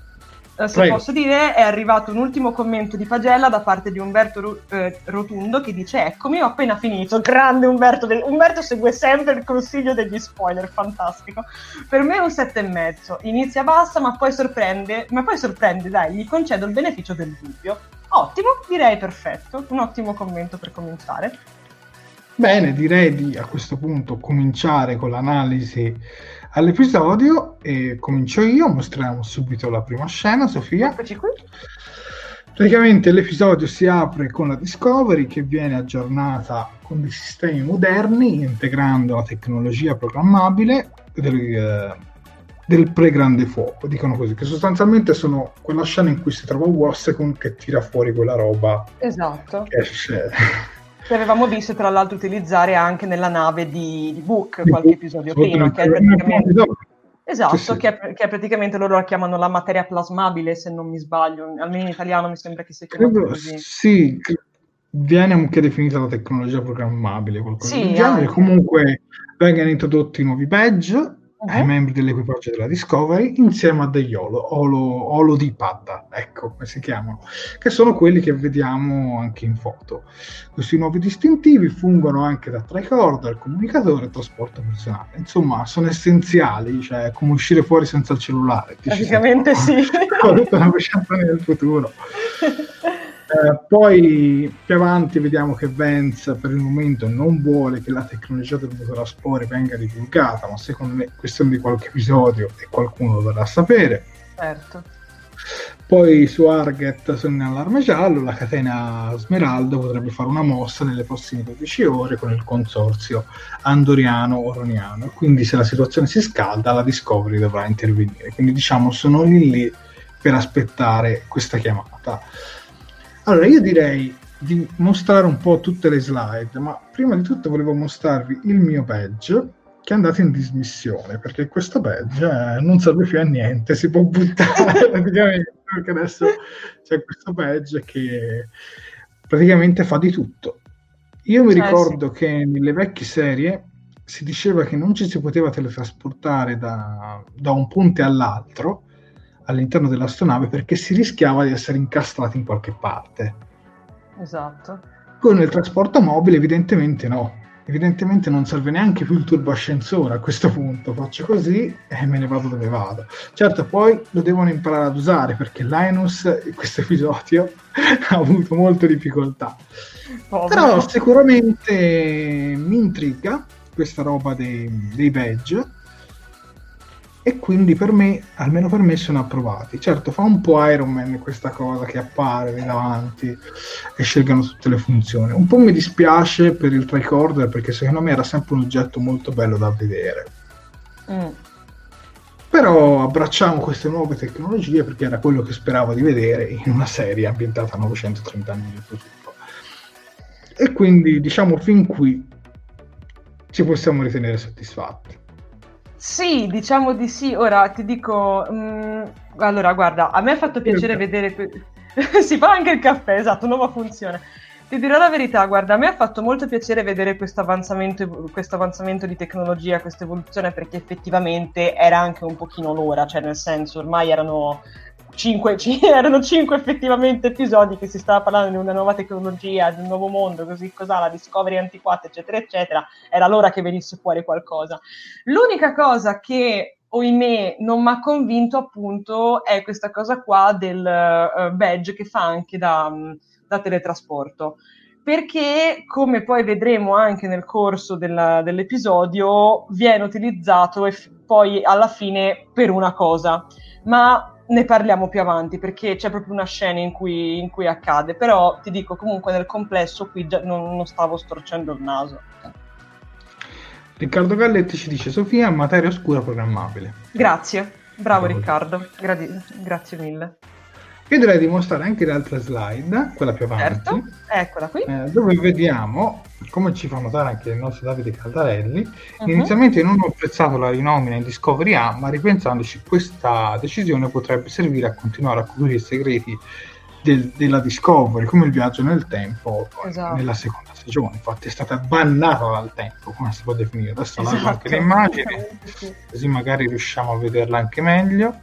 se Prego. posso dire, è arrivato un ultimo commento di pagella da parte di Umberto eh, Rotundo che dice: Eccomi, ho appena finito. Grande Umberto. De- Umberto segue sempre il consiglio degli spoiler, fantastico. Per me è un sette e mezzo. Inizia bassa, ma poi sorprende. Ma poi sorprende, dai, gli concedo il beneficio del dubbio. Ottimo, direi perfetto. Un ottimo commento per cominciare. Bene, direi di a questo punto cominciare con l'analisi all'episodio e comincio io, mostriamo subito la prima scena, Sofia. Eccoci qui. Praticamente l'episodio si apre con la Discovery che viene aggiornata con dei sistemi moderni integrando la tecnologia programmabile del, eh, del pre-grande fuoco, dicono così, che sostanzialmente sono quella scena in cui si trova Wassecon che tira fuori quella roba esatto. che esce che avevamo visto tra l'altro utilizzare anche nella nave di, di Book qualche episodio prima, che è praticamente... Esatto, sì, sì. Che, è, che, è, praticamente loro la chiamano la materia plasmabile, se non mi sbaglio, almeno in italiano mi sembra che sia chiamato così. Sì, viene anche definita la tecnologia programmabile, qualcosa sì, del genere. Anche. Comunque vengono introdotti nuovi badge uh-huh. ai membri dell'equipaggio della Discovery insieme a degli Olo, Olo, Olo di Padda, ecco come si chiamano, che sono quelli che vediamo anche in foto. Questi nuovi distintivi fungono anche da tricorder, comunicatore e trasporto personale. Insomma, sono essenziali, cioè come uscire fuori senza il cellulare. Praticamente sì. Con una nel futuro. Eh, poi più avanti vediamo che Vance per il momento non vuole che la tecnologia del motore a spore venga divulgata, ma secondo me è questione di qualche episodio e qualcuno lo dovrà sapere. Certo. Poi su Arget sono in allarme giallo, la catena Smeraldo potrebbe fare una mossa nelle prossime 12 ore con il consorzio andoriano-oroniano, quindi se la situazione si scalda la Discovery dovrà intervenire, quindi diciamo sono lì lì per aspettare questa chiamata. Allora, io direi di mostrare un po' tutte le slide, ma prima di tutto volevo mostrarvi il mio badge che è andato in dismissione, perché questo badge eh, non serve più a niente, si può buttare praticamente, perché adesso c'è questo badge che praticamente fa di tutto. Io mi eh, ricordo sì. che nelle vecchie serie si diceva che non ci si poteva teletrasportare da, da un ponte all'altro, all'interno dell'astronave perché si rischiava di essere incastrati in qualche parte. Esatto. Con il trasporto mobile evidentemente no. Evidentemente non serve neanche più il turboascensore a questo punto. Faccio così e me ne vado dove vado. Certo, poi lo devono imparare ad usare perché Linus in questo episodio ha avuto molte difficoltà. Povero. Però sicuramente mi intriga questa roba dei, dei badge e quindi per me, almeno per me, sono approvati. Certo, fa un po' Iron Man questa cosa che appare lì davanti e scelgano tutte le funzioni. Un po' mi dispiace per il tricorder perché secondo me era sempre un oggetto molto bello da vedere. Mm. Però abbracciamo queste nuove tecnologie perché era quello che speravo di vedere in una serie ambientata a 930 anni di futuro. E quindi diciamo fin qui ci possiamo ritenere soddisfatti. Sì, diciamo di sì. Ora ti dico, mh, mm, allora guarda, a me ha fatto piacere vedere... Que- si fa anche il caffè, esatto, nuova funzione. Ti dirò la verità, guarda, a me ha fatto molto piacere vedere questo avanzamento, questo avanzamento di tecnologia, questa evoluzione, perché effettivamente era anche un pochino l'ora, cioè nel senso ormai erano cinque, erano cinque effettivamente episodi che si stava parlando di una nuova tecnologia, di un nuovo mondo, così cos'ha, la Discovery antiquata, eccetera, eccetera, era l'ora che venisse fuori qualcosa. L'unica cosa che oimè non mi ha convinto appunto è questa cosa qua del uh, badge che fa anche da, da teletrasporto. Perché come poi vedremo anche nel corso della, dell'episodio viene utilizzato e f- poi alla fine per una cosa. Ma ne parliamo più avanti perché c'è proprio una scena in cui, in cui accade, però ti dico comunque nel complesso qui non, non stavo storcendo il naso. Riccardo Galletti ci dice Sofia, materia oscura programmabile. Grazie, bravo, bravo. Riccardo, Gra- grazie mille. Io direi di mostrare anche l'altra slide, quella più avanti. Certo, eccola qui. Eh, dove vediamo, come ci fa notare anche il nostro Davide Caldarelli, uh-huh. inizialmente non ho apprezzato la rinomina in Discovery A, ma ripensandoci questa decisione potrebbe servire a continuare a coprire i segreti del, della Discovery, come il viaggio nel tempo esatto. nella seconda stagione. Infatti è stata bannata dal tempo, come si può definire. Adesso esatto. anche l'immagine, così magari riusciamo a vederla anche meglio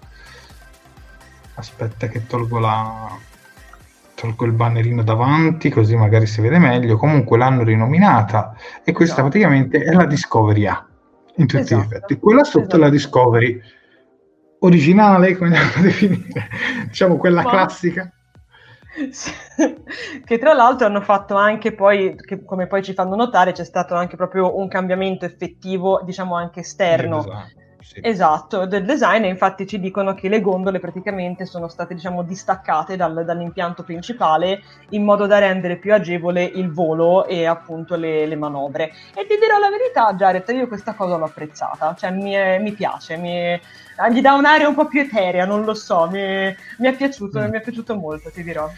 aspetta che tolgo la tolgo il bannerino davanti così magari si vede meglio comunque l'hanno rinominata e questa esatto. praticamente è la Discovery A in tutti esatto. gli effetti quella sotto esatto. è la Discovery originale come la definire diciamo quella Ma... classica che tra l'altro hanno fatto anche poi, che come poi ci fanno notare, c'è stato anche proprio un cambiamento effettivo, diciamo anche esterno. Esatto sì. Esatto, del design e infatti ci dicono che le gondole praticamente sono state diciamo distaccate dal, dall'impianto principale in modo da rendere più agevole il volo e appunto le, le manovre. E ti dirò la verità Jared, io questa cosa l'ho apprezzata, cioè mi, è, mi piace, mi è, gli dà un'area un po' più eterea, non lo so, mi, mi è piaciuto, mm. mi è piaciuto molto, ti dirò.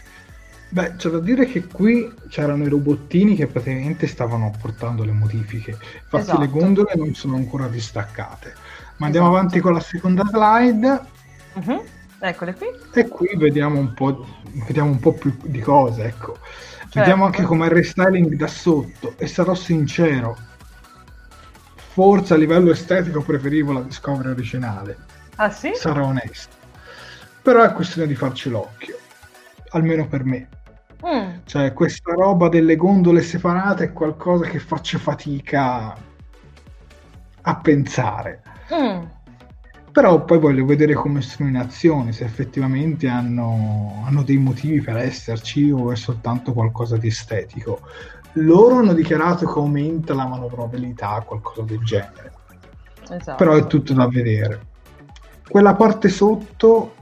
Beh, c'è da dire che qui c'erano i robottini che praticamente stavano apportando le modifiche. Infatti esatto. le gondole non sono ancora distaccate. Ma andiamo esatto. avanti con la seconda slide. Uh-huh. Eccole qui. E qui vediamo un po', vediamo un po più di cose, ecco. Certo. Vediamo anche come il restyling da sotto. E sarò sincero, forse a livello estetico preferivo la Discovery originale. Ah sì? Sarò onesto. Però è questione di farci l'occhio. Almeno per me. Mm. Cioè, questa roba delle gondole separate è qualcosa che faccio fatica a pensare. Mm. Però poi voglio vedere come sono in azione, se effettivamente hanno, hanno dei motivi per esserci o è soltanto qualcosa di estetico. Loro hanno dichiarato che aumenta la manovrabilità, qualcosa del genere. Esatto. Però è tutto da vedere. Quella parte sotto,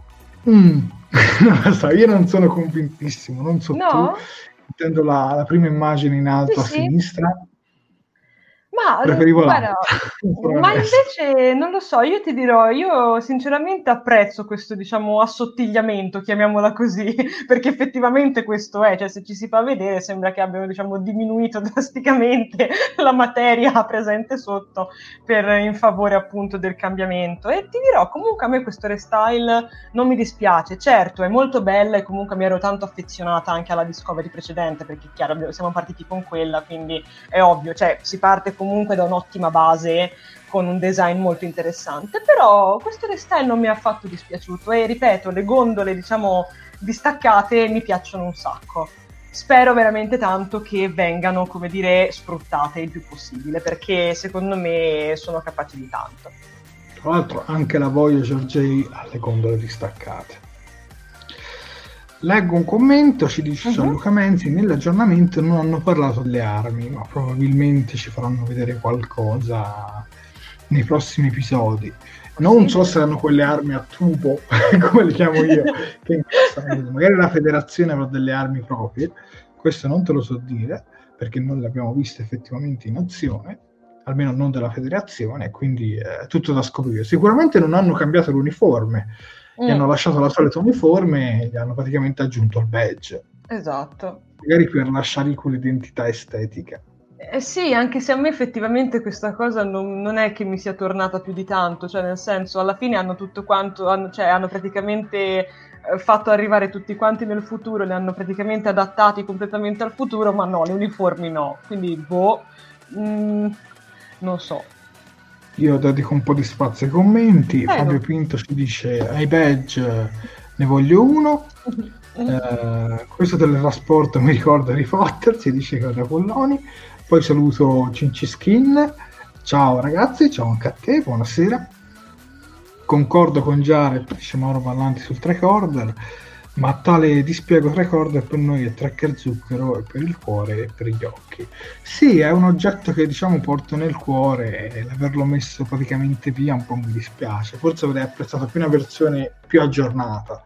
mm, non lo so, io non sono convintissimo, non so no? tu. Intendo la, la, prima immagine in alto sì, a sinistra. Ma, guarda, ma invece non lo so, io ti dirò, io sinceramente apprezzo questo diciamo assottigliamento, chiamiamola così, perché effettivamente questo è, cioè se ci si fa vedere sembra che abbiano diciamo diminuito drasticamente la materia presente sotto per, in favore appunto del cambiamento. E ti dirò comunque a me questo restyle non mi dispiace, certo è molto bella e comunque mi ero tanto affezionata anche alla Discovery precedente perché chiaro siamo partiti con quella quindi è ovvio, cioè si parte comunque comunque da un'ottima base con un design molto interessante, però questo restyle non mi ha affatto dispiaciuto e ripeto, le gondole diciamo distaccate mi piacciono un sacco. spero veramente tanto che vengano, come dire, sfruttate il più possibile, perché secondo me sono capaci di tanto. Tra l'altro anche la Voyager J ha le gondole distaccate. Leggo un commento, ci dice uh-huh. Luca Menzi, nell'aggiornamento non hanno parlato delle armi, ma probabilmente ci faranno vedere qualcosa nei prossimi episodi. Non so se hanno quelle armi a tubo, come le chiamo io, che magari la federazione avrà delle armi proprie, questo non te lo so dire, perché non le abbiamo viste effettivamente in azione, almeno non della federazione, quindi è tutto da scoprire. Sicuramente non hanno cambiato l'uniforme, mm. gli hanno lasciato la solita uniforme e gli hanno praticamente aggiunto il badge. Esatto. Magari per lasciare quell'identità estetica. Eh sì, anche se a me effettivamente questa cosa non, non, è che mi sia tornata più di tanto, cioè nel senso alla fine hanno tutto quanto, hanno, cioè hanno praticamente eh, fatto arrivare tutti quanti nel futuro, li hanno praticamente adattati completamente al futuro, ma no, le uniformi no, quindi boh, mm, non so. Io dedico un po' di spazio ai commenti, Prego. Fabio Pinto ci dice ai badge ne voglio uno. Uh, questo teletrasporto mi ricorda Harry Potter, si dice che da Polloni. Poi saluto Cinciskin. Ciao ragazzi, ciao anche a te, buonasera. Concordo con Jared, dice Mauro Vallanti sul recorder, ma tale dispiego recorder per noi è tracker zucchero e per il cuore e per gli occhi. Sì, è un oggetto che diciamo porto nel cuore e l'averlo messo praticamente via un po' mi dispiace. Forse avrei apprezzato più una versione più aggiornata.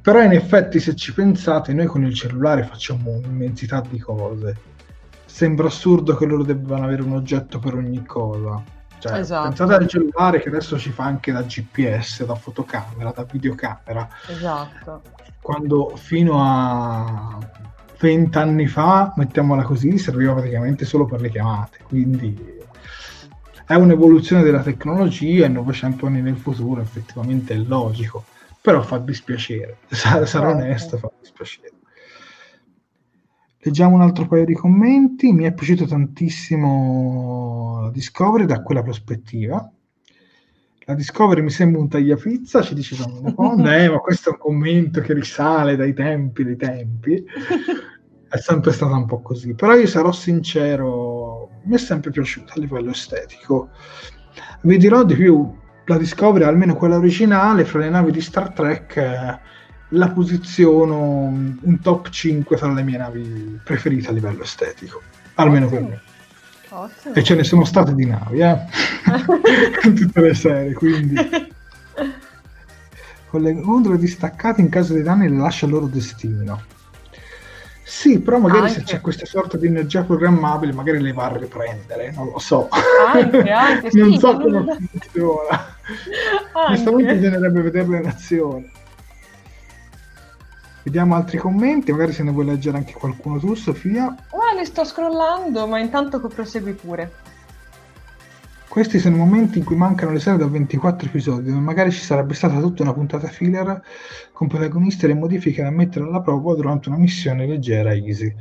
Però in effetti se ci pensate noi con il cellulare facciamo un'immensità di cose sembra assurdo che loro debbano avere un oggetto per ogni cosa. Cioè, esatto. Pensate al cellulare che adesso ci fa anche da GPS, da fotocamera, da videocamera. Esatto. Quando fino a 20 anni fa, mettiamola così, serviva praticamente solo per le chiamate. Quindi è un'evoluzione della tecnologia e 900 anni nel futuro effettivamente è logico. Però fa dispiacere, sarò certo. onesto, fa dispiacere. Leggiamo un altro paio di commenti. Mi è piaciuto tantissimo Discovery da quella prospettiva. La Discovery mi sembra un tagliapizza, ci dice Domino Ponda, eh, ma questo è un commento che risale dai tempi dei tempi. È sempre stata un po' così. Però io sarò sincero, mi è sempre piaciuta a livello estetico. Vi dirò di più, la Discovery, almeno quella originale, fra le navi di Star Trek... La posiziono un top 5 tra le mie navi preferite a livello estetico, almeno Ottimo. per me. Ottimo. E ce ne sono state di navi, eh? in tutte le serie, quindi... Con le gondole distaccate in caso di danni le lascia il loro destino. Sì, però magari anche. se c'è questa sorta di energia programmabile, magari le va a riprendere, non lo so. Anche, anche, non sì, so come funziona. Onestamente bisognerebbe vederle in azione. Vediamo altri commenti, magari se ne vuoi leggere anche qualcuno tu, Sofia. Ah, li sto scrollando, ma intanto prosegui pure. Questi sono i momenti in cui mancano le serie da 24 episodi, dove magari ci sarebbe stata tutta una puntata filler con protagonisti e le modifiche da mettere alla prova durante una missione leggera easy.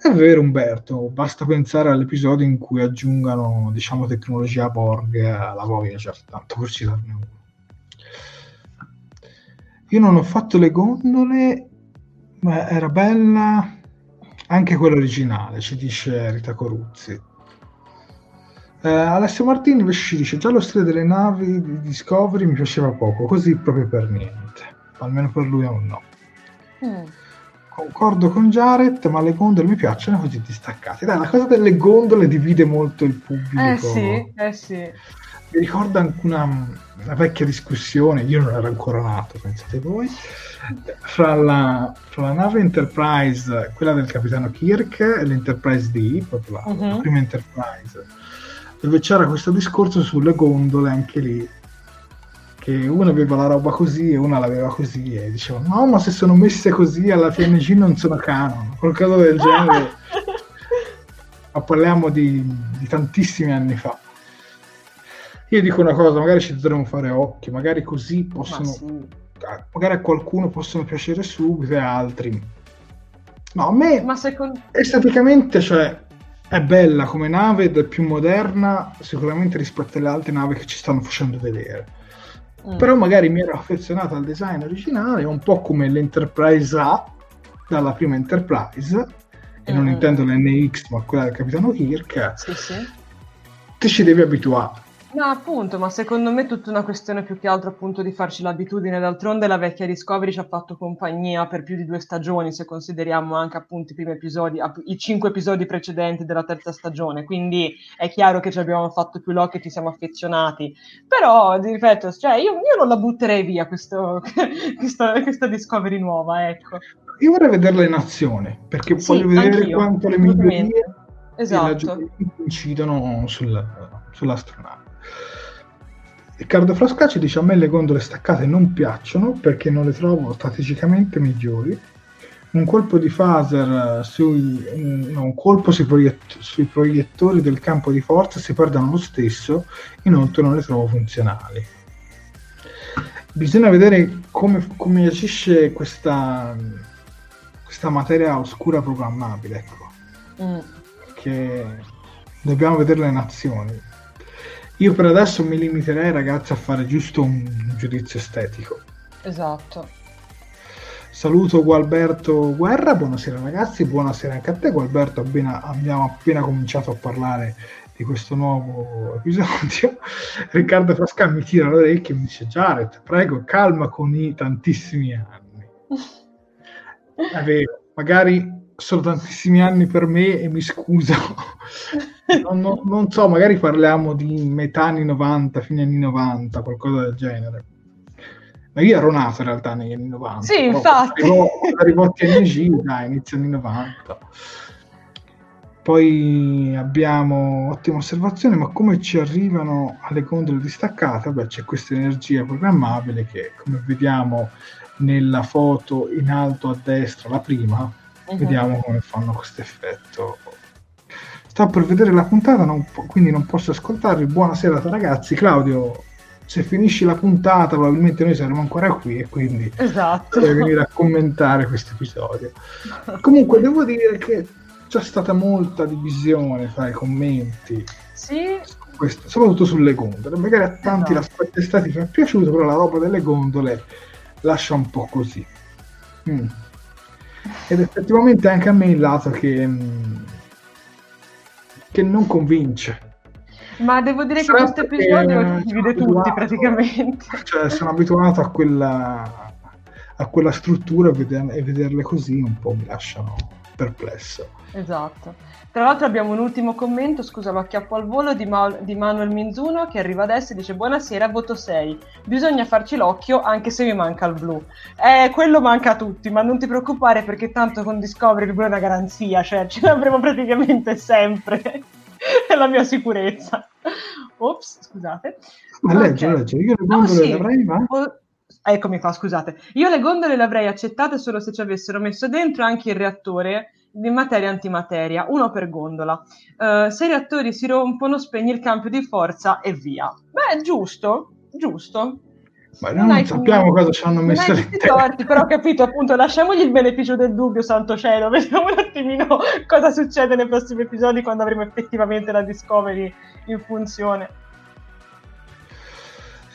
È vero Umberto, basta pensare all'episodio in cui aggiungano, diciamo, tecnologia Borg alla Voyager, tanto per citarne uno. Io non ho fatto le gondole Beh, era bella anche quella originale, ci dice Rita Coruzzi. Eh, Alessio Martini invece ci dice già lo stile delle navi di Discovery mi piaceva poco, così proprio per niente. Almeno per lui è un no. Mm. Concordo con Jared, ma le gondole mi piacciono così distaccate. Dai, la cosa delle gondole divide molto il pubblico. Eh sì, eh sì. Mi ricorda anche una, una vecchia discussione, io non ero ancora nato, pensate voi, fra la, fra la, nave Enterprise, quella del capitano Kirk, e l'Enterprise D, proprio la, uh-huh. la mhm. prima Enterprise, dove c'era questo discorso sulle gondole anche lì, che una aveva la roba così e una l'aveva così, e dicevano no, ma se sono messe così alla TNG non sono canon, qualcosa del genere. ma parliamo di, di tantissimi anni fa. Io dico una cosa, magari ci dovremmo fare occhi, magari così possono... Sì magari a qualcuno possono piacere subito e a altri no a me Ma secondo... esteticamente cioè è bella come nave ed è più moderna sicuramente rispetto alle altre navi che ci stanno facendo vedere mm. però magari mi ero affezionato al design originale un po' come l'Enterprise A dalla prima Enterprise, e non Mm. intendo l'NX ma quella del capitano Kirk, Sì, sì. ti ci devi abituare. No, appunto, ma secondo me è tutta una questione più che altro appunto di farci l'abitudine. D'altronde la vecchia Discovery ci ha fatto compagnia per più di due stagioni, se consideriamo anche appunto i primi episodi, i cinque episodi precedenti della terza stagione. Quindi è chiaro che ci abbiamo fatto più l'occhio e ci siamo affezionati. Però, ripeto, cioè, io, io non la butterei via questo- questa, questa Discovery nuova, ecco. Io vorrei vederla in azione, perché Sì, voglio vedere anch'io, quanto le migliorie Esatto. incidono sul- sull'astronave. Riccardo Frascacci dice a me le gondole staccate non piacciono perché non le trovo strategicamente migliori. Un colpo di phaser eh, sui, mm, no, un colpo sui, proiett- sui proiettori del campo di forza si perdono lo stesso, inoltre non le trovo funzionali. Bisogna vedere come, come agisce questa, questa materia oscura programmabile, ecco Mm. che dobbiamo vederle in azioni. Io per adesso mi limiterei, ragazzi, a fare giusto un giudizio estetico. Esatto. Saluto Gualberto Guerra, buonasera ragazzi, buonasera anche a te Gualberto, appena- abbiamo appena cominciato a parlare di questo nuovo episodio. Riccardo Frasca mi tira l'orecchio e mi dice Jared, prego, calma con i tantissimi anni. È vero, magari sono tantissimi anni per me e mi scuso. Non, non- non so, magari parliamo di metà anni 90, fine anni 90, qualcosa del genere. Ma io ero nato in realtà negli anni 90. Sì, infatti. Arrivò, arrivò TNG, dai, inizio anni 90. Poi abbiamo ottima osservazione, ma come ci arrivano alle gondole distaccate? Beh, c'è questa energia programmabile che, come vediamo nella foto in alto a destra, la prima, Mhm. vediamo come fanno questo effetto. Sto per vedere la puntata, non po- quindi non posso ascoltarvi. Buonasera ragazzi. Claudio, se finisci la puntata, probabilmente noi saremo ancora qui e quindi Esatto. devi venire a commentare questo episodio. Comunque, devo dire che c'è stata molta divisione tra i commenti, Sì, su questo, soprattutto sulle gondole. Magari a tanti Esatto. l'aspetto estetico è piaciuto, però la roba delle gondole lascia un po' così. Mm. Ed effettivamente anche a me il lato che, mm, che non convince. ma devo dire che Sarà questo episodio sono divide tutti abituato- praticamente. Cioè, sono abituato a quella, a quella struttura e vederle così un po' mi lasciano perplesso. Esatto. Tra l'altro abbiamo un ultimo commento, scusa, lo acchiappo al volo di, Ma- di Manuel Minzuno che arriva adesso e dice buonasera, voto 6. Bisogna farci l'occhio anche se mi manca il blu. Eh, quello manca a tutti, ma non ti preoccupare perché tanto con Discovery il blu è una garanzia, cioè ce l'avremo praticamente sempre. è la mia sicurezza. Ops, scusate. Ma Ok. leggi, leggi, io No, gondole sì. le avrei, ma... O- Eccomi qua, scusate. Io le gondole le avrei accettate solo se ci avessero messo dentro anche il reattore di materia antimateria, uno per gondola. Eh, se i reattori si rompono, spegni il cambio di forza e via. Beh, giusto, giusto. Ma Non noi non hai- sappiamo cosa ci hanno Non messo dentro. torti, però ho capito, appunto, lasciamogli il beneficio del dubbio, santo cielo, vediamo un attimino cosa succede nei prossimi episodi quando avremo effettivamente la Discovery in funzione.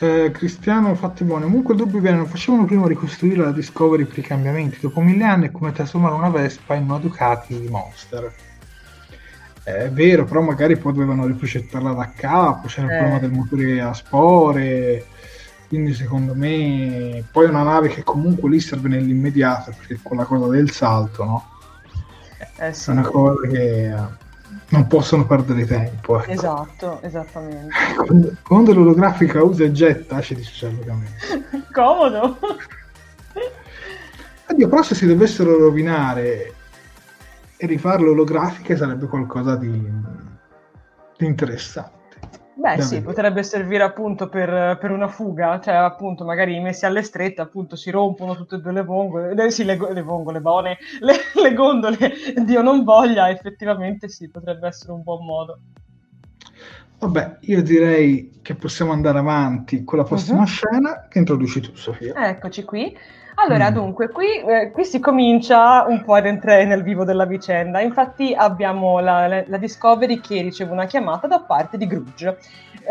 Eh, Cristiano fatti buoni. Comunque il dubbio viene, non facevano prima ricostruire la Discovery per i cambiamenti. Dopo mille anni è come trasformare una Vespa in una Ducati Monster. È vero, però magari poi dovevano riprocettarla da capo, c'era il Eh. problema del motore a spore, quindi secondo me poi è una nave che comunque lì serve nell'immediato, perché con la cosa del salto, no? Eh È sì, una cosa che eh, non possono perdere tempo. Ecco. esatto, esattamente. Quando- Quando l'olografica usa e getta, ci dice Gianluca Comodo. Oddio, però se si dovessero rovinare e rifare l'olografiche sarebbe qualcosa di, di interessante. Beh sì, potrebbe servire appunto per, per una fuga, cioè appunto magari messi alle strette appunto si rompono tutte e due le vongole, eh, sì le, le vongole, buone, le, le gondole, Dio non voglia, effettivamente sì, potrebbe essere un buon modo. Vabbè, io direi che possiamo andare avanti con la prossima Mhm. scena che introduci tu, Sofia. Eccoci qui. Allora, mm. dunque, qui, eh, qui, si comincia un po' ad entrare nel vivo della vicenda. Infatti abbiamo la, la, la Discovery che riceve una chiamata da parte di Grudge,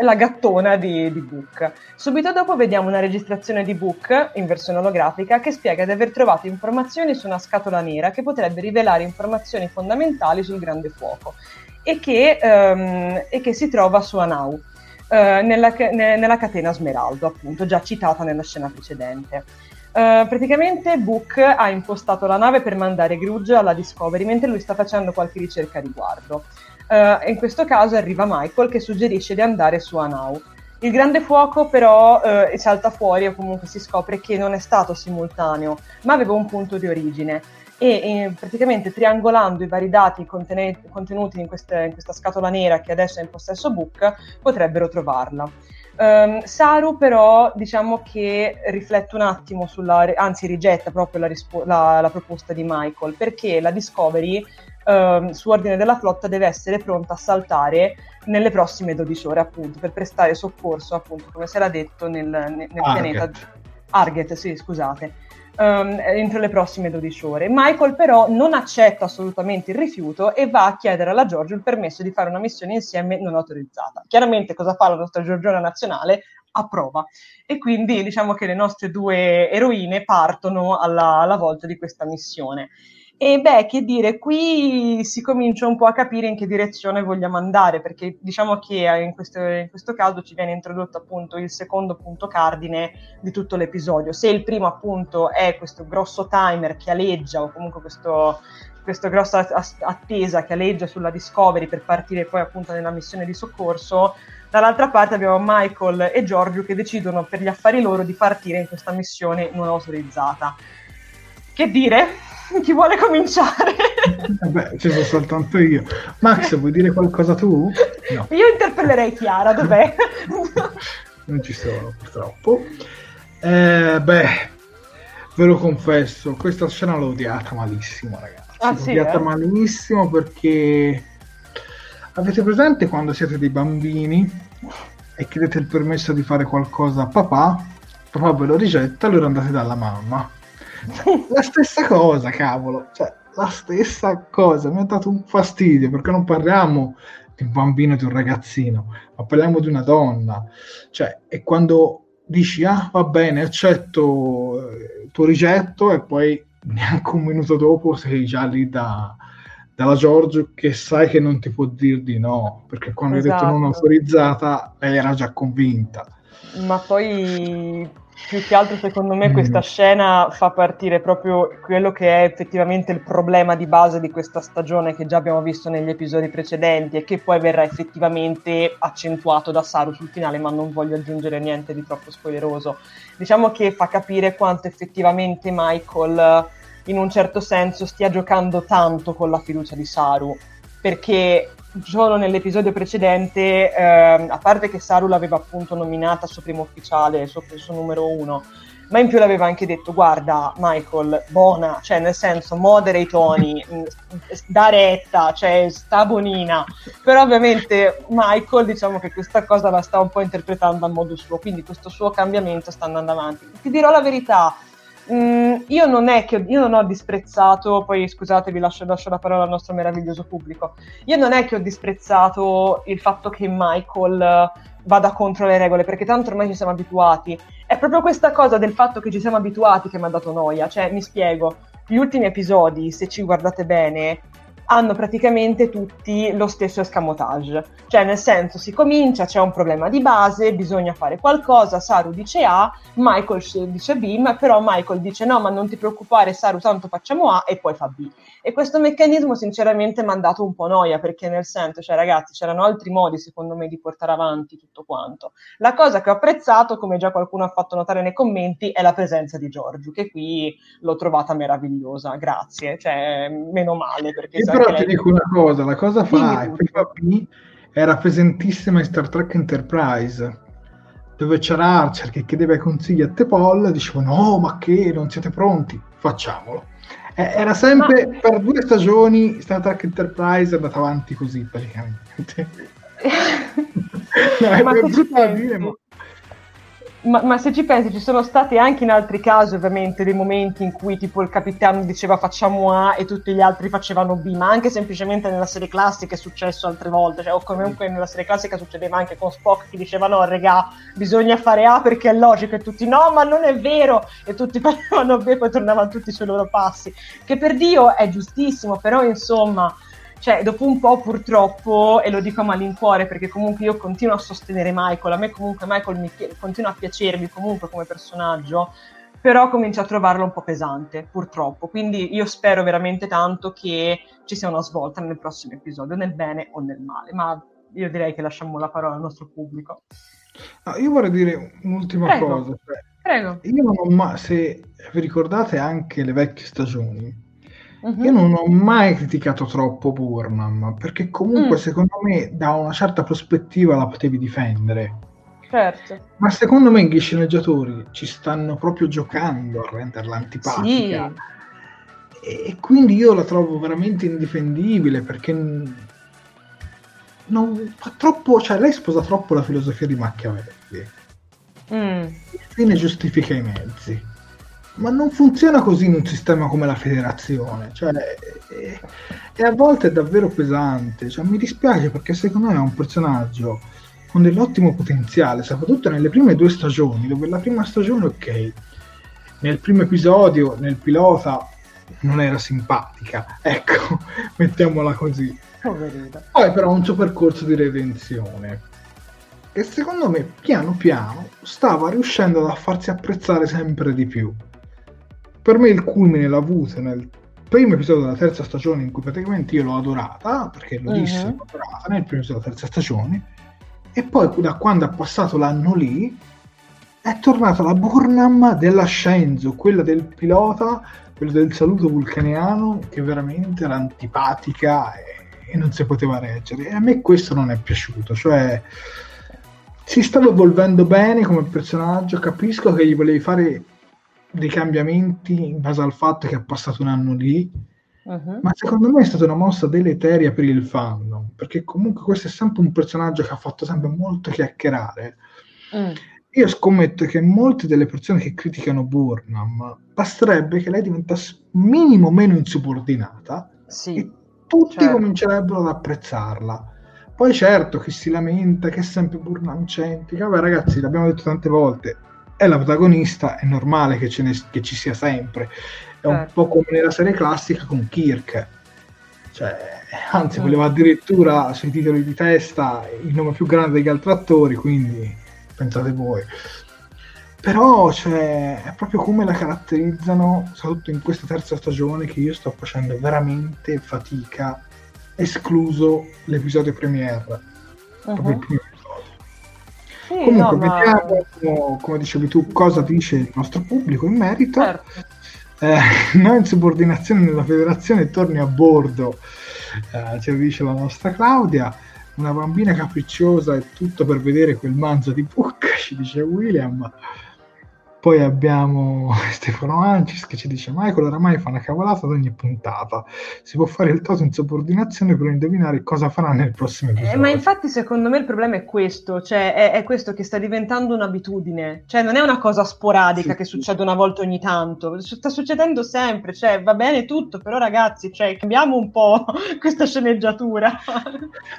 la gattona di, di, Book. Subito dopo vediamo una registrazione di Book in versione olografica che spiega di aver trovato informazioni su una scatola nera che potrebbe rivelare informazioni fondamentali sul grande fuoco e che, um, e che si trova su Anau. Uh, nella, ne, nella catena Smeraldo, appunto, già citata nella scena precedente. Uh, praticamente Book ha impostato la nave per mandare Grudge alla Discovery mentre lui sta facendo qualche ricerca a riguardo. Uh, in questo caso arriva Michael che suggerisce di andare su Anau. Il grande fuoco però uh, salta fuori o comunque si scopre che non è stato simultaneo, ma aveva un punto di origine e eh, praticamente triangolando i vari dati contene- contenuti in, queste, in, questa scatola nera che adesso è in possesso Book potrebbero trovarla. Um, Saru però diciamo che riflette un attimo sulla, anzi rigetta proprio la, rispo- la, la proposta di Michael perché la Discovery uh, su ordine della flotta deve essere pronta a saltare nelle prossime 12 ore, appunto, per prestare soccorso, appunto, come si era detto nel, nel, nel pianeta Arget, sì, scusate, um, entro le prossime 12 ore. Michael però non accetta assolutamente il rifiuto e va a chiedere alla Giorgio il permesso di fare una missione insieme non autorizzata. Chiaramente cosa fa la nostra Giorgiona nazionale? approva. E quindi diciamo che le nostre due eroine partono alla, alla volta di questa missione. E beh, che dire, qui si comincia un po' a capire in che direzione vogliamo andare, perché diciamo che eh, in questo, in questo caso ci viene introdotto appunto il secondo punto cardine di tutto l'episodio. Se il primo appunto è questo grosso timer che aleggia, o comunque questo, questa grossa attesa che aleggia sulla Discovery per partire poi appunto nella missione di soccorso, dall'altra parte abbiamo Michael e Giorgio che decidono per gli affari loro di partire in questa missione non autorizzata. Che dire? Chi vuole cominciare? Vabbè, ci sono soltanto io. Max, vuoi dire qualcosa tu? No. Io interpellerei Chiara, dov'è? non ci sono, purtroppo. Eh, beh, ve lo confesso, questa scena l'ho odiata malissimo, ragazzi. Ah, l'ho sì, odiata eh? malissimo perché avete presente quando siete dei bambini e chiedete il permesso di fare qualcosa a papà? Papà ve lo rigetta, allora andate dalla mamma la stessa cosa, cavolo, cioè, la stessa cosa, mi ha dato un fastidio perché non parliamo di un bambino, di un ragazzino, ma parliamo di una donna, cioè, e quando dici, ah, va bene, accetto eh, il tuo rigetto e poi neanche un minuto dopo sei già lì da, dalla Giorgio che sai che non ti può dire di no, perché quando esatto. hai detto non esatto. autorizzata, lei era già convinta. Ma poi più che altro secondo me questa mm. scena fa partire proprio quello che è effettivamente il problema di base di questa stagione che già abbiamo visto negli episodi precedenti e che poi verrà effettivamente accentuato da Saru sul finale, ma non voglio aggiungere niente di troppo spoileroso. Diciamo che fa capire quanto effettivamente Michael in un certo senso stia giocando tanto con la fiducia di Saru, perché solo nell'episodio precedente, ehm, a parte che Saru l'aveva appunto nominata suo primo ufficiale, suo, suo numero uno, ma in più l'aveva anche detto guarda Michael, buona, cioè nel senso modera i toni, mm, da retta, cioè sta bonina, però ovviamente Michael diciamo che questa cosa la sta un po' interpretando a modo suo, quindi questo suo cambiamento sta andando avanti. Ti dirò la verità, Mm, io non è che io non ho disprezzato, poi scusate, vi lascio, lascio, la parola al nostro meraviglioso pubblico. Io non è che ho disprezzato il fatto che Michael vada contro le regole, perché tanto ormai ci siamo abituati. È proprio questa cosa del fatto che ci siamo abituati che mi ha dato noia. Cioè, mi spiego, gli ultimi episodi, se ci guardate bene, hanno praticamente tutti lo stesso escamotage. Cioè, nel senso, si comincia, c'è un problema di base, bisogna fare qualcosa, Saru dice A, Michael dice B, ma però Michael dice no, ma non ti preoccupare Saru, tanto facciamo A e poi fa B. E questo meccanismo sinceramente mi ha dato un po' noia, perché nel senso, cioè ragazzi, c'erano altri modi secondo me di portare avanti tutto quanto. La cosa che ho apprezzato, come già qualcuno ha fatto notare nei commenti, è la presenza di Giorgio, che qui l'ho trovata meravigliosa, grazie, cioè meno male. Perché però ti dico una cosa, la cosa fa è B era presentissima in Star Trek Enterprise dove c'era Archer che chiedeva consigli a Tepol e diceva no ma che non siete pronti? Facciamolo. Era sempre ma... per due stagioni Star Trek Enterprise è andata avanti così praticamente. No, ma, cosa dire, ma... Ma, ma, se ci pensi, ci sono stati anche in altri casi, ovviamente, dei momenti in cui tipo il capitano diceva facciamo A e tutti gli altri facevano B, ma anche semplicemente nella serie classica è successo altre volte, cioè, o comunque nella serie classica succedeva anche con Spock che diceva no, regà, bisogna fare A perché è logico, e tutti no, ma non è vero, e tutti facevano B e poi tornavano tutti sui loro passi, che per Dio è giustissimo, però insomma cioè dopo un po' purtroppo, e lo dico a malincuore perché comunque io continuo a sostenere Michael, a me comunque Michael mi continua a piacermi comunque come personaggio, però comincio a trovarlo un po' pesante, purtroppo. Quindi io spero veramente tanto che ci sia una svolta nel prossimo episodio, nel bene o nel male, ma io direi che lasciamo la parola al nostro pubblico. No, io vorrei dire un'ultima Prego. cosa. Cioè, Prego. io non ho mai, se vi ricordate anche le vecchie stagioni, Mhm. Io non ho mai criticato troppo Burnham, perché comunque Mm. secondo me da una certa prospettiva la potevi difendere. Certo. Ma secondo me gli sceneggiatori ci stanno proprio giocando a renderla Sì. antipatica. E quindi io la trovo veramente indifendibile perché non fa troppo, cioè lei sposa troppo la filosofia di Machiavelli. Mm. Il fine giustifica i mezzi. Ma non funziona così in un sistema come la federazione. Cioè, e, e a volte è davvero pesante. Cioè, mi dispiace perché secondo me è un personaggio con dell'ottimo potenziale, soprattutto nelle prime due stagioni, dove la prima stagione, ok, nel primo episodio, nel pilota, non era simpatica. Ecco, mettiamola così. Poverina. Poi però ha un suo percorso di redenzione che secondo me piano piano stava riuscendo ad farsi apprezzare sempre di più. Per me il culmine l'ha avuto nel primo episodio della terza stagione in cui praticamente io l'ho adorata, perché lo dissi, Mhm. l'ho adorata nel primo episodio della terza stagione, e poi da quando è passato l'anno lì è tornata la Burnham dell'ascenso, quella del pilota, quella del saluto vulcaniano, che veramente era antipatica e, e non si poteva reggere. E a me questo non è piaciuto, cioè si stava evolvendo bene come personaggio, capisco che gli volevi fare dei cambiamenti in base al fatto che è passato un anno lì, Mhm. ma secondo me è stata una mossa deleteria per il fandom, perché comunque questo è sempre un personaggio che ha fatto sempre molto chiacchierare. Mm. Io scommetto che molte delle persone che criticano Burnham basterebbe che lei diventasse minimo meno insubordinata e Sì. tutti certo. comincerebbero ad apprezzarla. Poi certo chi si lamenta che è sempre Burnham centrica, vabbè ragazzi, l'abbiamo detto tante volte, è la protagonista, è normale che, ce ne- che ci sia sempre. È un Certo. po' come nella serie classica con Kirk. Cioè, anzi, Mm. voleva addirittura sui titoli di testa il nome più grande degli altri attori, quindi pensate voi. Però cioè, è proprio come la caratterizzano, soprattutto in questa terza stagione, che io sto facendo veramente fatica, escluso l'episodio premiere, proprio il Mhm. primo. Sì, Comunque, no, ma- vediamo, come- dicevi tu, cosa dice il nostro pubblico in merito. Certo. Eh, no insubordinazione nella federazione, torni a bordo, eh, ce lo dice la nostra Claudia. Una bambina capricciosa è tutto per vedere quel manzo di Pucca, ci dice William. Poi abbiamo Stefano Ancis che ci dice Michael oramai fa una cavolata ad ogni puntata. Si può fare il toto in subordinazione per indovinare cosa farà nel prossimo Eh, episodio. ma infatti secondo me il problema è questo, cioè è, è questo che sta diventando un'abitudine, cioè non è una cosa sporadica Sì, che succede una volta ogni tanto, sta succedendo sempre, cioè va bene tutto, però ragazzi, cioè, cambiamo un po' questa sceneggiatura.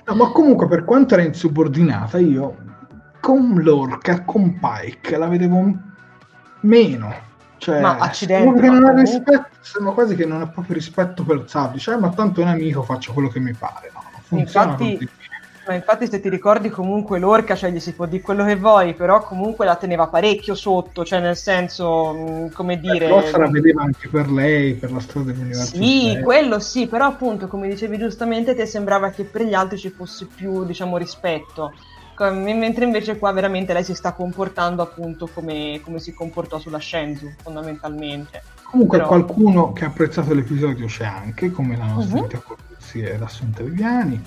No, ma comunque per quanto era insubordinata, io con Lorca, con Pike, la vedevo un- meno. Cioè, Ma accidenti, ma non ha comunque- rispetto, sembra quasi che non ha proprio rispetto per Sabri. Cioè, ma tanto è un amico, faccio quello che mi pare. No, non funziona Infatti- così. Ma infatti se ti ricordi comunque l'orca, cioè gli si può dire quello che vuoi, però comunque la teneva parecchio sotto, cioè nel senso, mh, come dire... Però se la vedeva anche per lei, per la storia dell'universo. Sì, quello sì, però appunto, come dicevi giustamente, ti sembrava che per gli altri ci fosse più, diciamo, rispetto. Com- Mentre invece qua veramente lei si sta comportando appunto come, come si comportò sulla Shenzu, fondamentalmente. Comunque Però- qualcuno che ha apprezzato l'episodio c'è anche, come la nostra. Vita Corsi ed Assunta Viviani.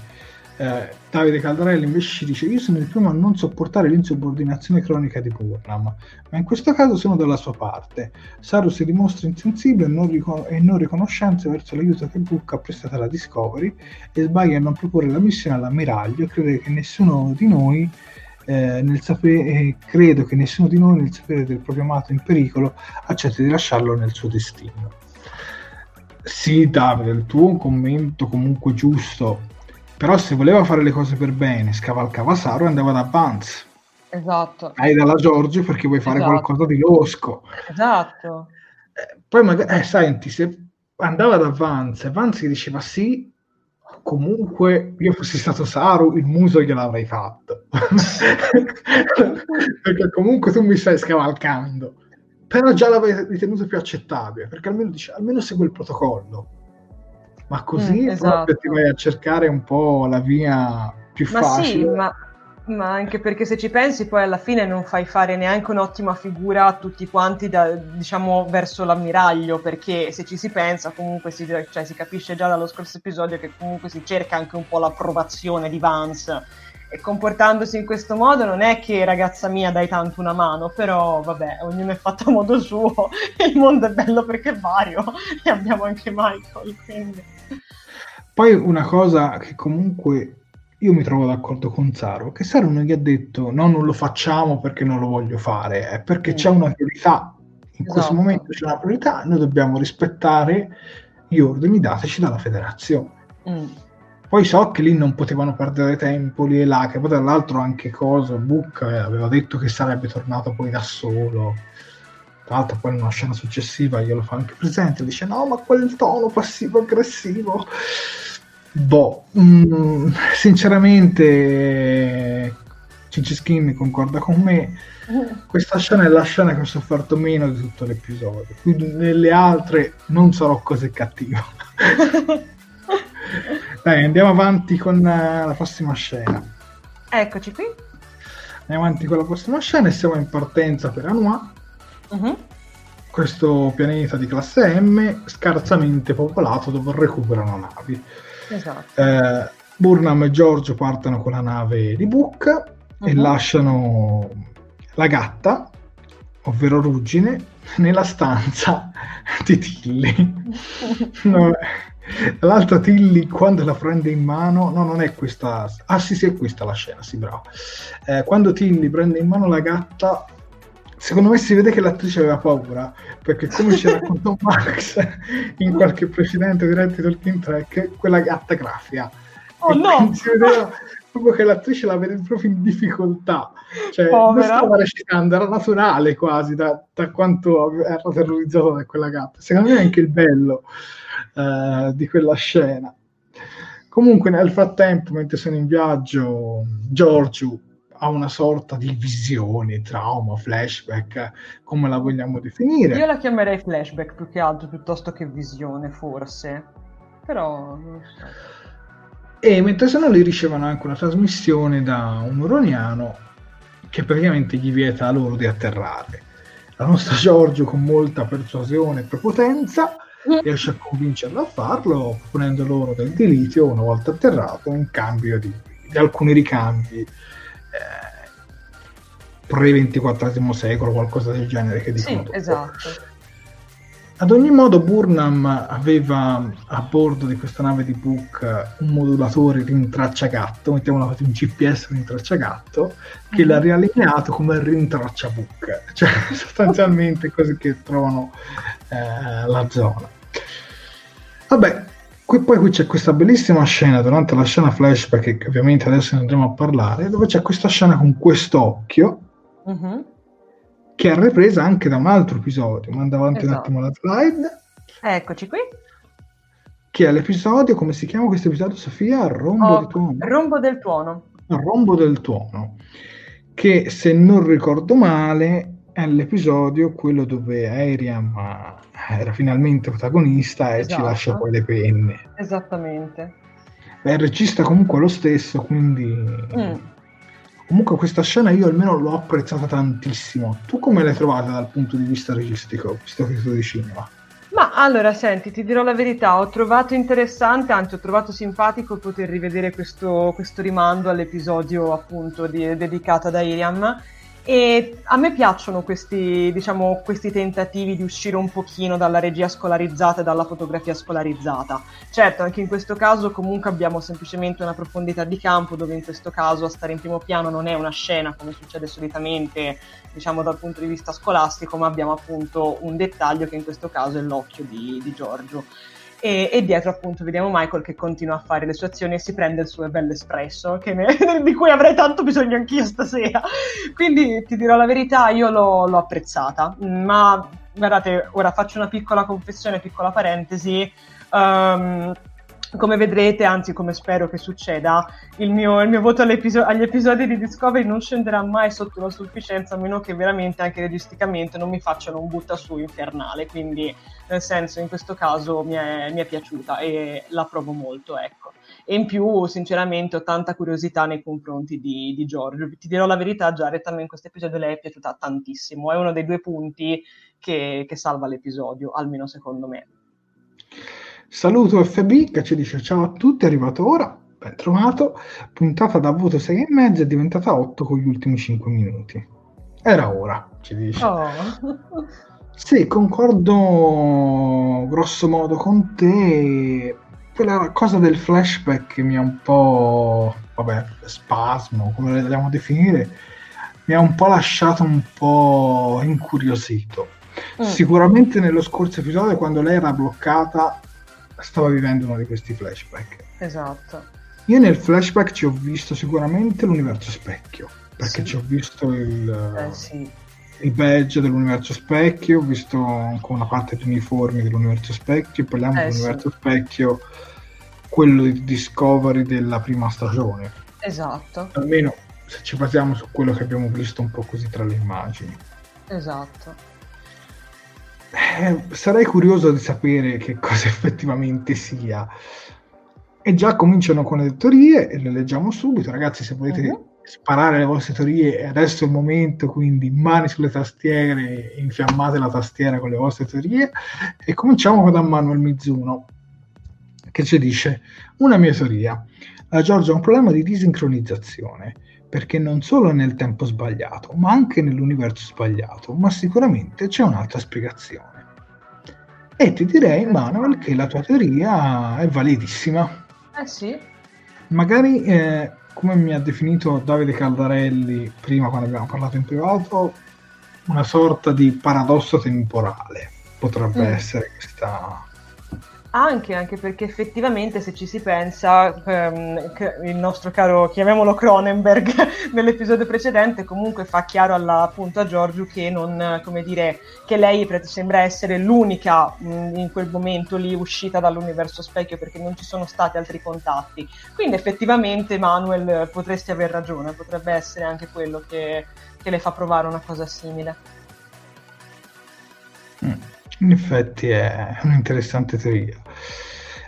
Eh, Davide Caldarelli invece ci dice io sono il primo a non sopportare l'insubordinazione cronica di Burnham, ma in questo caso sono dalla sua parte. Saru si dimostra insensibile e non, ricon- e non riconoscente verso l'aiuto che Book ha prestato alla Discovery e sbaglia a non proporre la missione all'ammiraglio crede che nessuno di noi eh, nel sapere, eh, credo che nessuno di noi nel sapere del proprio amato in pericolo accetti di lasciarlo nel suo destino. Sì, Davide, il tuo commento comunque giusto, però se voleva fare le cose per bene, scavalcava Saru e andava da Vance. Esatto. Hai dalla Giorgio perché vuoi fare Esatto. qualcosa di losco. Esatto. Eh, poi magari, eh, senti, se andava da Vance e Vance gli diceva sì, comunque io fossi stato Saru, il muso gliel'avrei fatto. perché comunque tu mi stai scavalcando. Però già l'avrei ritenuto più accettabile, perché almeno, dice, almeno segue il protocollo. Ma così Mm, esatto. ti vai a cercare un po' la via più Ma facile. sì, ma, ma anche perché se ci pensi poi alla fine non fai fare neanche un'ottima figura a tutti quanti da- diciamo verso l'ammiraglio, perché se ci si pensa comunque si, cioè, si capisce già dallo scorso episodio che comunque si cerca anche un po' l'approvazione di Vance e comportandosi in questo modo non è che ragazza mia dai tanto una mano, però vabbè, ognuno è fatto a modo suo, il mondo è bello perché è vario e abbiamo anche Michael, quindi... Poi una cosa che comunque io mi trovo d'accordo con Saru, che Saru non gli ha detto no, non lo facciamo perché non lo voglio fare, è perché Mm. c'è una priorità. In questo Esatto. momento c'è una priorità, noi dobbiamo rispettare gli ordini dateci dalla federazione. Mm. Poi so che lì non potevano perdere tempo lì e là, che poi tra l'altro anche cosa, Book eh, aveva detto che sarebbe tornato poi da solo. Tra l'altro poi in una scena successiva glielo fa anche presente, dice no ma quel tono passivo-aggressivo. Boh, mm, sinceramente Cici Skin concorda con me, questa scena è la scena che ho sofferto meno di tutto l'episodio, nelle altre non sarò così cattivo. Dai, andiamo avanti con eh, la prossima scena. Eccoci qui. Andiamo avanti con la prossima scena e siamo in partenza per Anua, Mhm. questo pianeta di classe M scarsamente popolato dove recuperano navi. Esatto. Eh, Burnham e Giorgio partono con la nave di Book e Mhm. lasciano la gatta, ovvero Ruggine, nella stanza di Tilly. No, Tra l'altro Tilly quando la prende in mano, no non è questa, ah sì sì è questa la scena, sì bravo. Eh, quando Tilly prende in mano la gatta, secondo me si vede che l'attrice aveva paura, perché come ci raccontò Max in qualche precedente diretto di Talking Track, quella gatta graffia. Oh E no! Si vedeva proprio che l'attrice la vede proprio in difficoltà, cioè non Povera. stava recitando, era naturale quasi da, da quanto era terrorizzato da quella gatta. Secondo me è anche il bello eh, di quella scena. Comunque nel frattempo, mentre sono in viaggio, Giorgio ha una sorta di visione, trauma, flashback, come la vogliamo definire. Io la chiamerei flashback più che altro piuttosto che visione, forse. Però. E mentre sono lì ricevono anche una trasmissione da un uroniano che praticamente gli vieta loro di atterrare. La nostra Giorgio con molta persuasione e prepotenza riesce a convincerlo a farlo proponendo loro del dilitio una volta atterrato in cambio di, di alcuni ricambi pre-24 secolo, qualcosa del genere che dicono Sì, esatto. Ad ogni modo, Burnham aveva a bordo di questa nave di Book un modulatore rintracciagatto, mettiamola così, un GPS rintracciagatto, che Mhm. l'ha riallineato come rintraccia Book, cioè sostanzialmente così che trovano eh, la zona. Vabbè, qui, poi qui c'è questa bellissima scena durante la scena flashback, che ovviamente adesso ne andremo a parlare, dove c'è questa scena con quest'occhio Mhm. che è ripresa anche da un altro episodio. Manda avanti un Esatto. attimo la slide. Eccoci qui. che è l'episodio, come si chiama questo episodio, Sofia? Rombo Oh, di tuono. Rombo del tuono. Rombo del tuono, che se non ricordo male è l'episodio quello dove Ariam era finalmente protagonista e ci Esatto. lascia poi le penne. Esattamente. Beh, il regista comunque è lo stesso, quindi Mm. comunque questa scena io almeno l'ho apprezzata tantissimo. Tu come l'hai trovata dal punto di vista registico, visto che tu di cinema? Ma allora, senti, ti dirò la verità, ho trovato interessante, anzi ho trovato simpatico poter rivedere questo, questo rimando all'episodio appunto di- dedicato ad Iriam E a me piacciono questi, diciamo, questi tentativi di uscire un pochino dalla regia scolarizzata e dalla fotografia scolarizzata. Certo, anche in questo caso comunque abbiamo semplicemente una profondità di campo dove in questo caso a stare in primo piano non è una scena come succede solitamente, diciamo dal punto di vista scolastico, ma abbiamo appunto un dettaglio che in questo caso è l'occhio di, di Giorgio e, e, dietro appunto vediamo Michael che continua a fare le sue azioni e si prende il suo bel espresso di cui avrei tanto bisogno anch'io stasera. Quindi ti dirò la verità io l'ho, l'ho apprezzata. Ma guardate ora faccio una piccola confessione piccola parentesi. Um, come vedrete, anzi come spero che succeda, il mio, il mio voto agli episodi di Discovery non scenderà mai sotto la sufficienza, a meno che veramente anche registicamente non mi facciano un butta su infernale, quindi nel senso in questo caso mi è, mi è piaciuta e la provo molto, ecco. E in più, sinceramente, ho tanta curiosità nei confronti di, di Giorgio. Ti dirò la verità, Jared, a me in questo episodio lei è piaciuta tantissimo, è uno dei due punti che, che salva l'episodio, almeno secondo me. Saluto FB che ci dice ciao a tutti, è arrivato ora, ben trovato, puntata da voto 6,5 è diventata 8 con gli ultimi 5 minuti. Era ora, ci dice. Oh. Sì, concordo grosso modo con te. Quella cosa del flashback mi ha un po', vabbè, spasmo, come le vogliamo definire, mi ha un po' lasciato un po' incuriosito. Mm. Sicuramente nello scorso episodio, quando lei era bloccata, stava vivendo uno di questi flashback. Esatto. Io nel flashback ci ho visto sicuramente l'universo specchio, perché sì. ci ho visto il, eh, sì. Il badge dell'universo specchio, ho visto anche una parte di uniformi dell'universo specchio, parliamo eh, dell'universo sì. specchio, quello di Discovery della prima stagione. Esatto. Almeno se ci basiamo su quello che abbiamo visto un po' così tra le immagini. Esatto. Eh, sarei curioso di sapere che cosa effettivamente sia. E già cominciano con le teorie e le leggiamo subito. Ragazzi, se volete uh-huh. Sparare le vostre teorie, adesso è il momento, quindi mani sulle tastiere, infiammate la tastiera con le vostre teorie. E cominciamo da Manuel Mizuno, che ci dice, una mia teoria. La Giorgia ha un problema di disincronizzazione perché non solo è nel tempo sbagliato, ma anche nell'universo sbagliato, ma sicuramente c'è un'altra spiegazione. E ti direi, Manuel, che la tua teoria è validissima. Eh sì. Magari, eh, come mi ha definito Davide Caldarelli prima quando abbiamo parlato in privato, una sorta di paradosso temporale potrebbe mm. essere questa, anche, anche perché effettivamente se ci si pensa, ehm, il nostro caro, chiamiamolo Cronenberg, nell'episodio precedente comunque fa chiaro alla, appunto a Giorgio che, non, dire, che lei sembra essere l'unica mh, in quel momento lì uscita dall'universo specchio perché non ci sono stati altri contatti. Quindi effettivamente Manuel potresti aver ragione, potrebbe essere anche quello che, che le fa provare una cosa simile. Mm. In effetti è un'interessante teoria.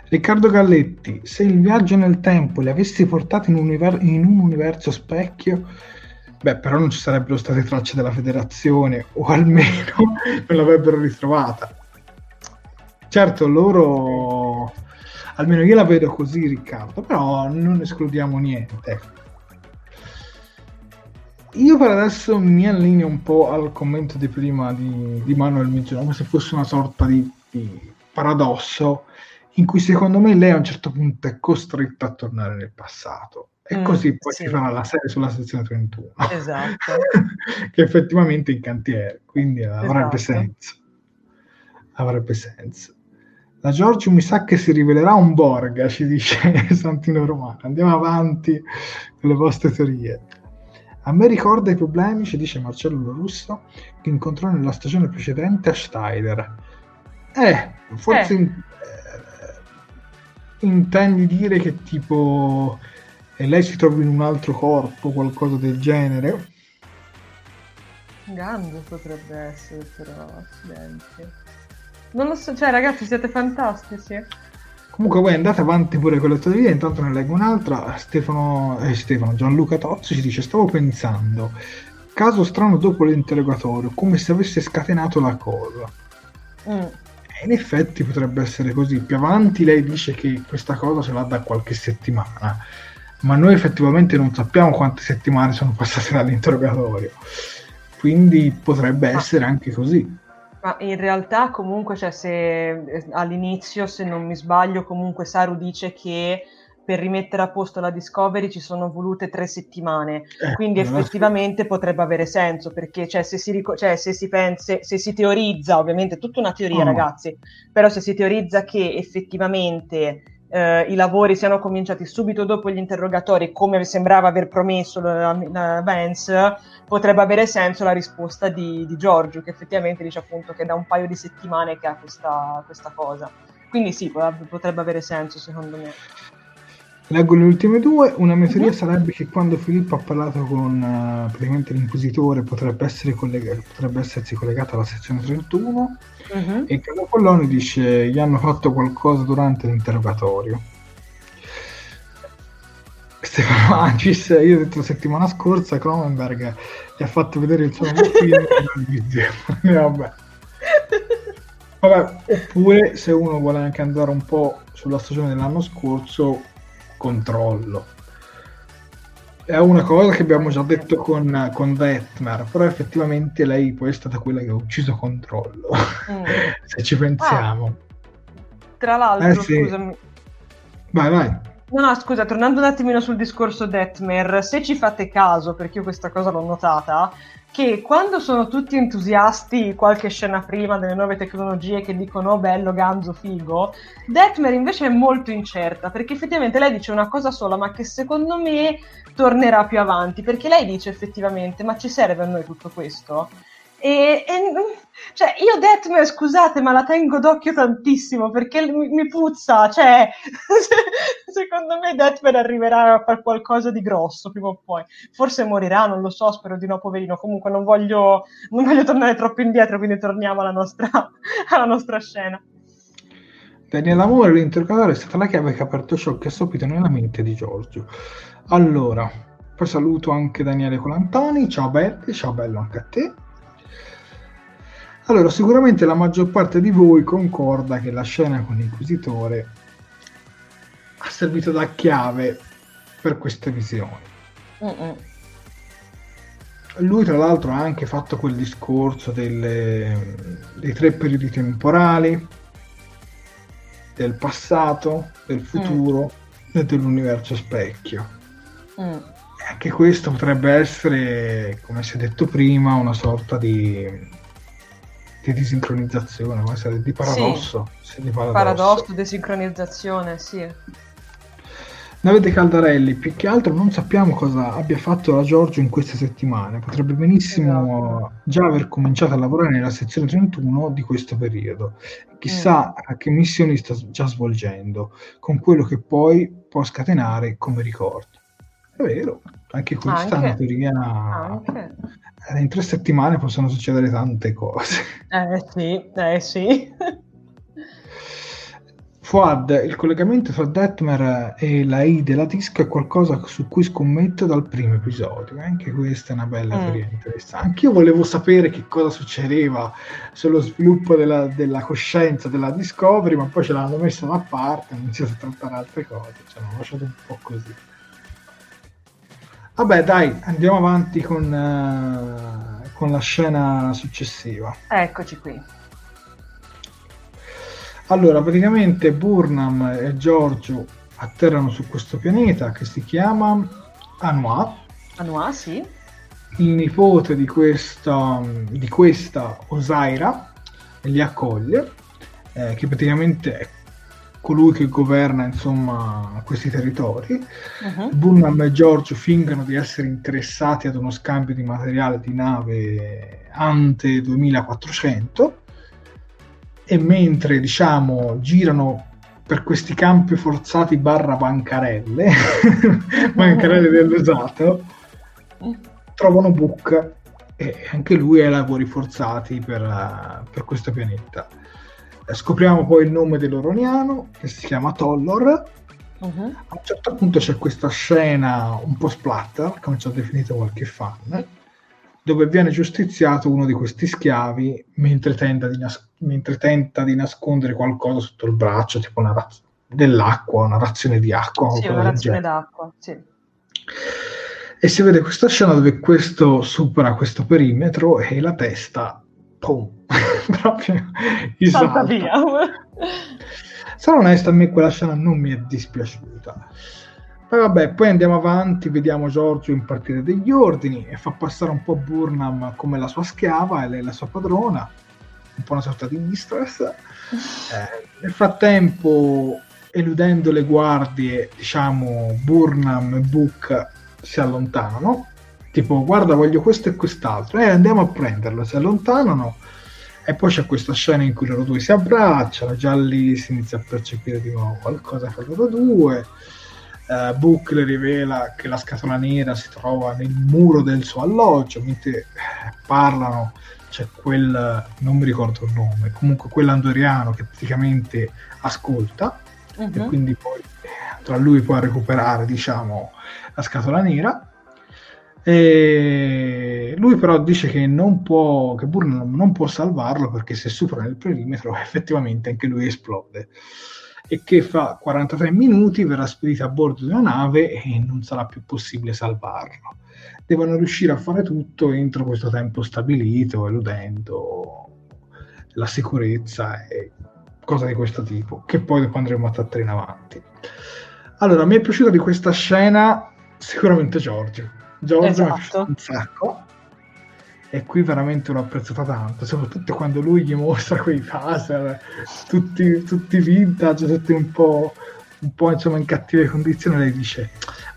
Riccardo Galletti, se il viaggio nel tempo li avessi portati in, univer- in un universo specchio, beh, però non ci sarebbero state tracce della federazione, o almeno non l'avrebbero ritrovata. Certo, loro, almeno io la vedo così, Riccardo, però non escludiamo niente. Io per adesso mi allineo un po' al commento di prima di, di Manuel Migiano, come se fosse una sorta di, di, paradosso in cui secondo me lei a un certo punto è costretta a tornare nel passato. E mm, così poi sì. si farà la serie sulla sezione 31. Esatto. che effettivamente è in cantiere, quindi avrebbe esatto. senso. Avrebbe senso. La Giorgio mi sa che si rivelerà un Borga, ci dice Santino Romano. Andiamo avanti con le vostre teorie. A me ricorda i problemi, ci dice Marcello Russo, che incontrò nella stagione precedente a Steider. Eh, forse eh. In, eh, intendi dire che tipo eh, lei si trova in un altro corpo, qualcosa del genere? Gando potrebbe essere, però, accidenti. Non lo so, cioè ragazzi siete fantastici. Comunque voi andate avanti pure con le teorie, intanto ne leggo un'altra. Stefano, eh, Stefano Gianluca Tozzi ci dice: Stavo pensando, caso strano dopo l'interrogatorio, come se avesse scatenato la cosa. Mm. In effetti potrebbe essere così. Più avanti lei dice che questa cosa ce l'ha da qualche settimana, ma noi effettivamente non sappiamo quante settimane sono passate dall'interrogatorio. quindi potrebbe essere anche così. Ma in realtà comunque, cioè, se eh, all'inizio, se non mi sbaglio, comunque Saru dice che per rimettere a posto la Discovery ci sono volute tre settimane, eh, quindi effettivamente potrebbe avere senso, perché cioè, se, si ric- cioè, se, si pensa, se si teorizza, ovviamente è tutta una teoria oh. ragazzi, però se si teorizza che effettivamente eh, i lavori siano cominciati subito dopo gli interrogatori, come sembrava aver promesso la, la Vance, potrebbe avere senso la risposta di, di, Giorgio, che effettivamente dice appunto che da un paio di settimane che ha questa, questa cosa. Quindi sì, potrebbe avere senso secondo me. Leggo le ultime due. Una mia teoria uh-huh. sarebbe che quando Filippo ha parlato con uh, praticamente l'inquisitore potrebbe, essere collega- potrebbe essersi collegato alla sezione 31 uh-huh. e Carlo Polloni dice gli hanno fatto qualcosa durante l'interrogatorio. Stefano Ancis, io ho detto la settimana scorsa Cronenberg gli ha fatto vedere il suo film vabbè. vabbè, oppure se uno vuole anche andare un po' sulla stagione dell'anno scorso controllo. È una cosa che abbiamo già detto con, con Detmer, però effettivamente lei poi è stata quella che ha ucciso controllo, mm. se ci pensiamo. Ah, tra l'altro, eh, sì. scusami. Vai, vai. No, no, scusa, tornando un attimino sul discorso Detmer, se ci fate caso, perché io questa cosa l'ho notata, che quando sono tutti entusiasti qualche scena prima delle nuove tecnologie che dicono oh, bello, ganzo, figo, Detmer invece è molto incerta perché effettivamente lei dice una cosa sola ma che secondo me tornerà più avanti perché lei dice effettivamente ma ci serve a noi tutto questo? E, e, cioè, io Deathman, scusate, ma la tengo d'occhio tantissimo perché mi, mi puzza. Cioè, secondo me Deathman arriverà a fare qualcosa di grosso prima o poi. Forse morirà, non lo so, spero di no, poverino. Comunque non voglio, non voglio tornare troppo indietro, quindi torniamo alla nostra, alla nostra scena. Daniela Amore, l'interrogatore è stata la chiave che ha aperto ciò che ha stupito nella mente di Giorgio. Allora, poi saluto anche Daniele Colantoni. Ciao Belli, ciao bello anche a te. Allora, sicuramente la maggior parte di voi concorda che la scena con l'inquisitore ha servito da chiave per queste visioni. Uh-uh. Lui, tra l'altro, ha anche fatto quel discorso delle, dei tre periodi temporali, del passato, del futuro mm. e dell'universo specchio. Mm. Anche questo potrebbe essere, come si è detto prima, una sorta di di disincronizzazione, di paradosso. Sì. Di paradosso. paradosso, desincronizzazione, sì. Davide Caldarelli, più che altro non sappiamo cosa abbia fatto la Giorgio in queste settimane, potrebbe benissimo esatto. già aver cominciato a lavorare nella sezione 31 di questo periodo. Chissà mm. che missioni sta già svolgendo, con quello che poi può scatenare come ricordo. È vero, anche questa anche. è una teoria anche. Eh, in tre settimane possono succedere tante cose. Eh sì, eh sì. Fuad, il collegamento tra Detmer e la I della disco è qualcosa su cui scommetto dal primo episodio. Anche questa è una bella mm. teoria interessante. Anch'io volevo sapere che cosa succedeva sullo sviluppo della, della, coscienza della Discovery, ma poi ce l'hanno messa da parte, hanno iniziato a trattare altre cose. Cioè, l'hanno lasciato un po' così. Vabbè, dai, andiamo avanti con, uh, con la scena successiva. Eccoci qui. Allora, praticamente Burnham e Giorgio atterrano su questo pianeta che si chiama Anua. Anua, sì. Il nipote di questa, di questa Osaira li accoglie, eh, che praticamente è colui che governa insomma questi territori. Uh-huh. Burnham e George fingono di essere interessati ad uno scambio di materiale di nave ante 2400 e mentre diciamo girano per questi campi forzati barra bancarelle, bancarelle dell'usato, trovano Book e anche lui ha lavori forzati per, per questo pianeta scopriamo poi il nome dell'Oroniano che si chiama Tollor uh-huh. a un certo punto c'è questa scena un po' splatter come ci ha definito qualche fan dove viene giustiziato uno di questi schiavi mentre tenta di, nas- mentre tenta di nascondere qualcosa sotto il braccio tipo una raz- dell'acqua, una razione di acqua sì, una razione d'acqua sì. e si vede questa scena dove questo supera questo perimetro e la testa, pum, proprio Salta salta. via. Sarò onesto, a me quella scena non mi è dispiaciuta. Poi vabbè, poi andiamo avanti, vediamo Giorgio impartire degli ordini e fa passare un po' Burnham come la sua schiava e lei la sua padrona, un po' una sorta di mistress. Eh, nel frattempo, eludendo le guardie, diciamo, Burnham e Book si allontanano. Tipo, guarda, voglio questo e quest'altro. Eh, andiamo a prenderlo. Si allontanano. E poi c'è questa scena in cui loro due si abbracciano. Già lì si inizia a percepire di nuovo qualcosa fra loro due. Eh, Book le rivela che la scatola nera si trova nel muro del suo alloggio. Mentre eh, parlano, c'è quel, non mi ricordo il nome, comunque quell'andoriano che praticamente ascolta e Mhm. quindi poi tra lui può recuperare diciamo la scatola nera e lui però dice che non può che Burnham non può salvarlo perché se supera il perimetro effettivamente anche lui esplode e che fra 43 minuti verrà spedito a bordo di una nave e non sarà più possibile salvarlo devono riuscire a fare tutto entro questo tempo stabilito eludendo la sicurezza e cose di questo tipo, che poi dopo andremo a trattare in avanti. Allora, mi è piaciuta di questa scena sicuramente Giorgio. Giorgio mi Esatto. un sacco e qui veramente l'ho apprezzata tanto, soprattutto quando lui gli mostra quei phaser, tutti, tutti vintage, tutti un po', un po' insomma in cattive condizioni, lei dice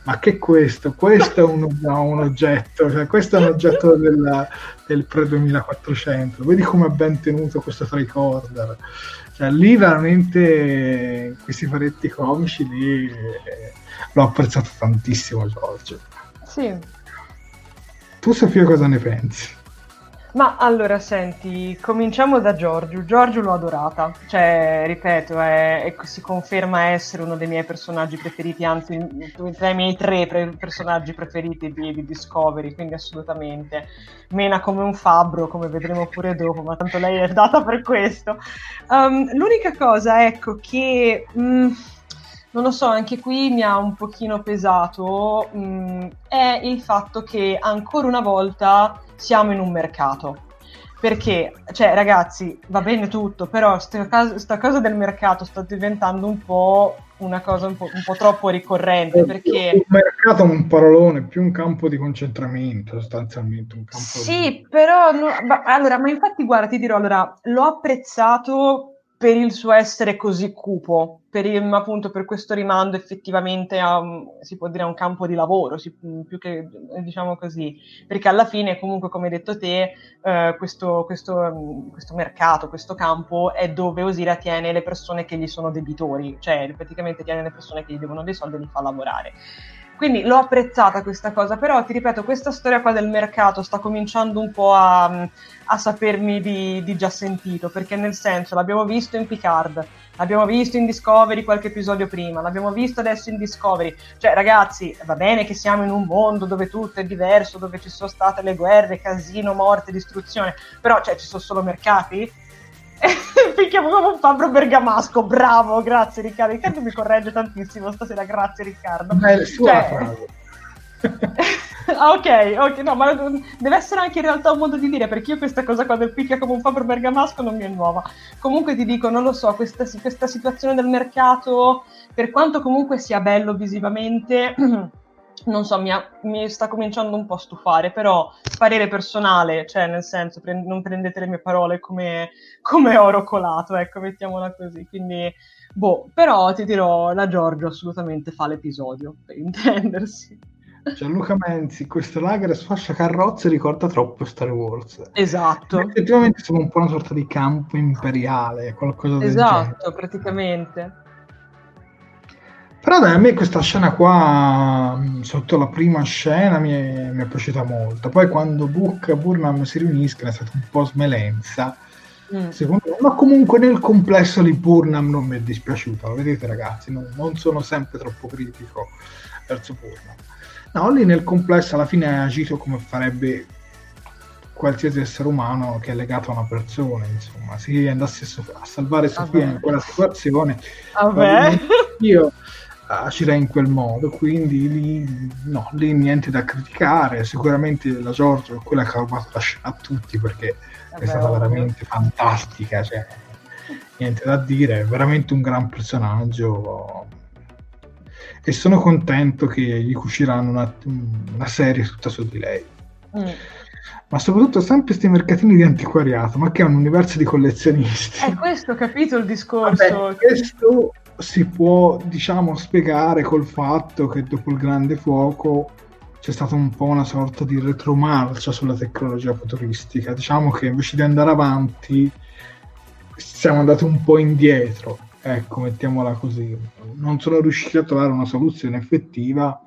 ma che è questo? Questo è un, un oggetto, cioè questo è un oggetto del, del pre-2400, vedi come è ben tenuto questo tricorder. Cioè, lì veramente questi faretti comici lì eh, l'ho apprezzato tantissimo Giorgio. Sì. Tu Sofia cosa ne pensi? Ma allora, senti, cominciamo da Giorgio. Giorgio l'ho adorata, cioè, ripeto, è- è- si conferma essere uno dei miei personaggi preferiti, anzi, tra i miei tre pre- personaggi preferiti di, di Discovery, quindi assolutamente. Mena come un fabbro, come vedremo pure dopo, ma tanto lei è data per questo. Um, l'unica cosa, ecco, che... mm, non lo so, anche qui mi ha un pochino pesato, mm, è il fatto che ancora una volta siamo in un mercato. Perché, cioè, ragazzi, va bene tutto, però sta cosa, sta cosa del mercato sta diventando un po' una cosa un po', un po' troppo ricorrente. Perché Il mercato è un parolone, più un campo di concentramento sostanzialmente. Sì, però no, ma- allora, ma infatti guarda, ti dirò, allora, l'ho apprezzato per il suo essere così cupo, per il- appunto per questo rimando effettivamente a, si può dire, a un campo di lavoro, si- più che diciamo così, perché alla fine comunque come hai detto te, eh, questo, questo, questo mercato, questo campo è dove Osira tiene le persone che gli sono debitori, cioè praticamente tiene le persone che gli devono dei soldi e li fa lavorare. Quindi l'ho apprezzata questa cosa, però ti ripeto, questa storia qua del mercato sta cominciando un po' a, a sapermi di, di già sentito, perché nel senso l'abbiamo visto in Picard, l'abbiamo visto in Discovery qualche episodio prima, l'abbiamo visto adesso in Discovery. Cioè, ragazzi, va bene che siamo in un mondo dove tutto è diverso, dove ci sono state le guerre, casino, morte, distruzione, però cioè, ci sono solo mercati. Picchiamo come un fabbro bergamasco, bravo, grazie Riccardo. Riccardo mi corregge tantissimo stasera, grazie Riccardo. Ma è Cioè- frase. Ah, ok, ok, no, ma deve essere anche in realtà un modo di dire, perché io questa cosa qua del picchia come un fabbro bergamasco non mi è nuova. Comunque ti dico, non lo so, questa, questa situazione del mercato, per quanto comunque sia bello visivamente, non so, mi, ha- mi sta cominciando un po' a stufare, però parere personale, cioè nel senso, pre- non prendete le mie parole come, come oro colato, ecco, mettiamola così. Quindi, boh, però ti dirò, la Giorgio assolutamente fa l'episodio, per intendersi. Gianluca Menzi, questo lager sfascia carrozze ricorda troppo Star Wars. Esatto. Effettivamente siamo un po' una sorta di campo imperiale, qualcosa del genere. Esatto, praticamente. Però dai, a me questa scena qua, mh, sotto la prima scena, mi è, mi è piaciuta molto. Poi quando Book e Burnham si riuniscono è stata un po' smelenza, Mm. secondo me. Ma comunque nel complesso di Burnham non mi è dispiaciuta. Lo vedete ragazzi, non, non sono sempre troppo critico verso Burnham. No, lì nel complesso alla fine ha agito come farebbe qualsiasi essere umano che è legato a una persona, insomma. Se andasse a, so- a salvare Sofia Vabbè. in quella situazione, probabilmente io agirà in quel modo, quindi lì, no, lì niente da criticare, sicuramente la Giorgio è quella che ha rubato la scena a tutti perché Vabbè, è stata veramente fantastica, cioè, niente da dire, è veramente un gran personaggio e sono contento che gli cuciranno una, una serie tutta su di lei. Mm. Ma soprattutto sempre questi mercatini di antiquariato, ma che è un universo di collezionisti. È questo, capito il discorso? Vabbè, questo si può, diciamo, spiegare col fatto che dopo il grande fuoco c'è stata un po' una sorta di retromarcia sulla tecnologia futuristica. Diciamo che invece di andare avanti siamo andati un po' indietro, ecco, mettiamola così. Non sono riusciti a trovare una soluzione effettiva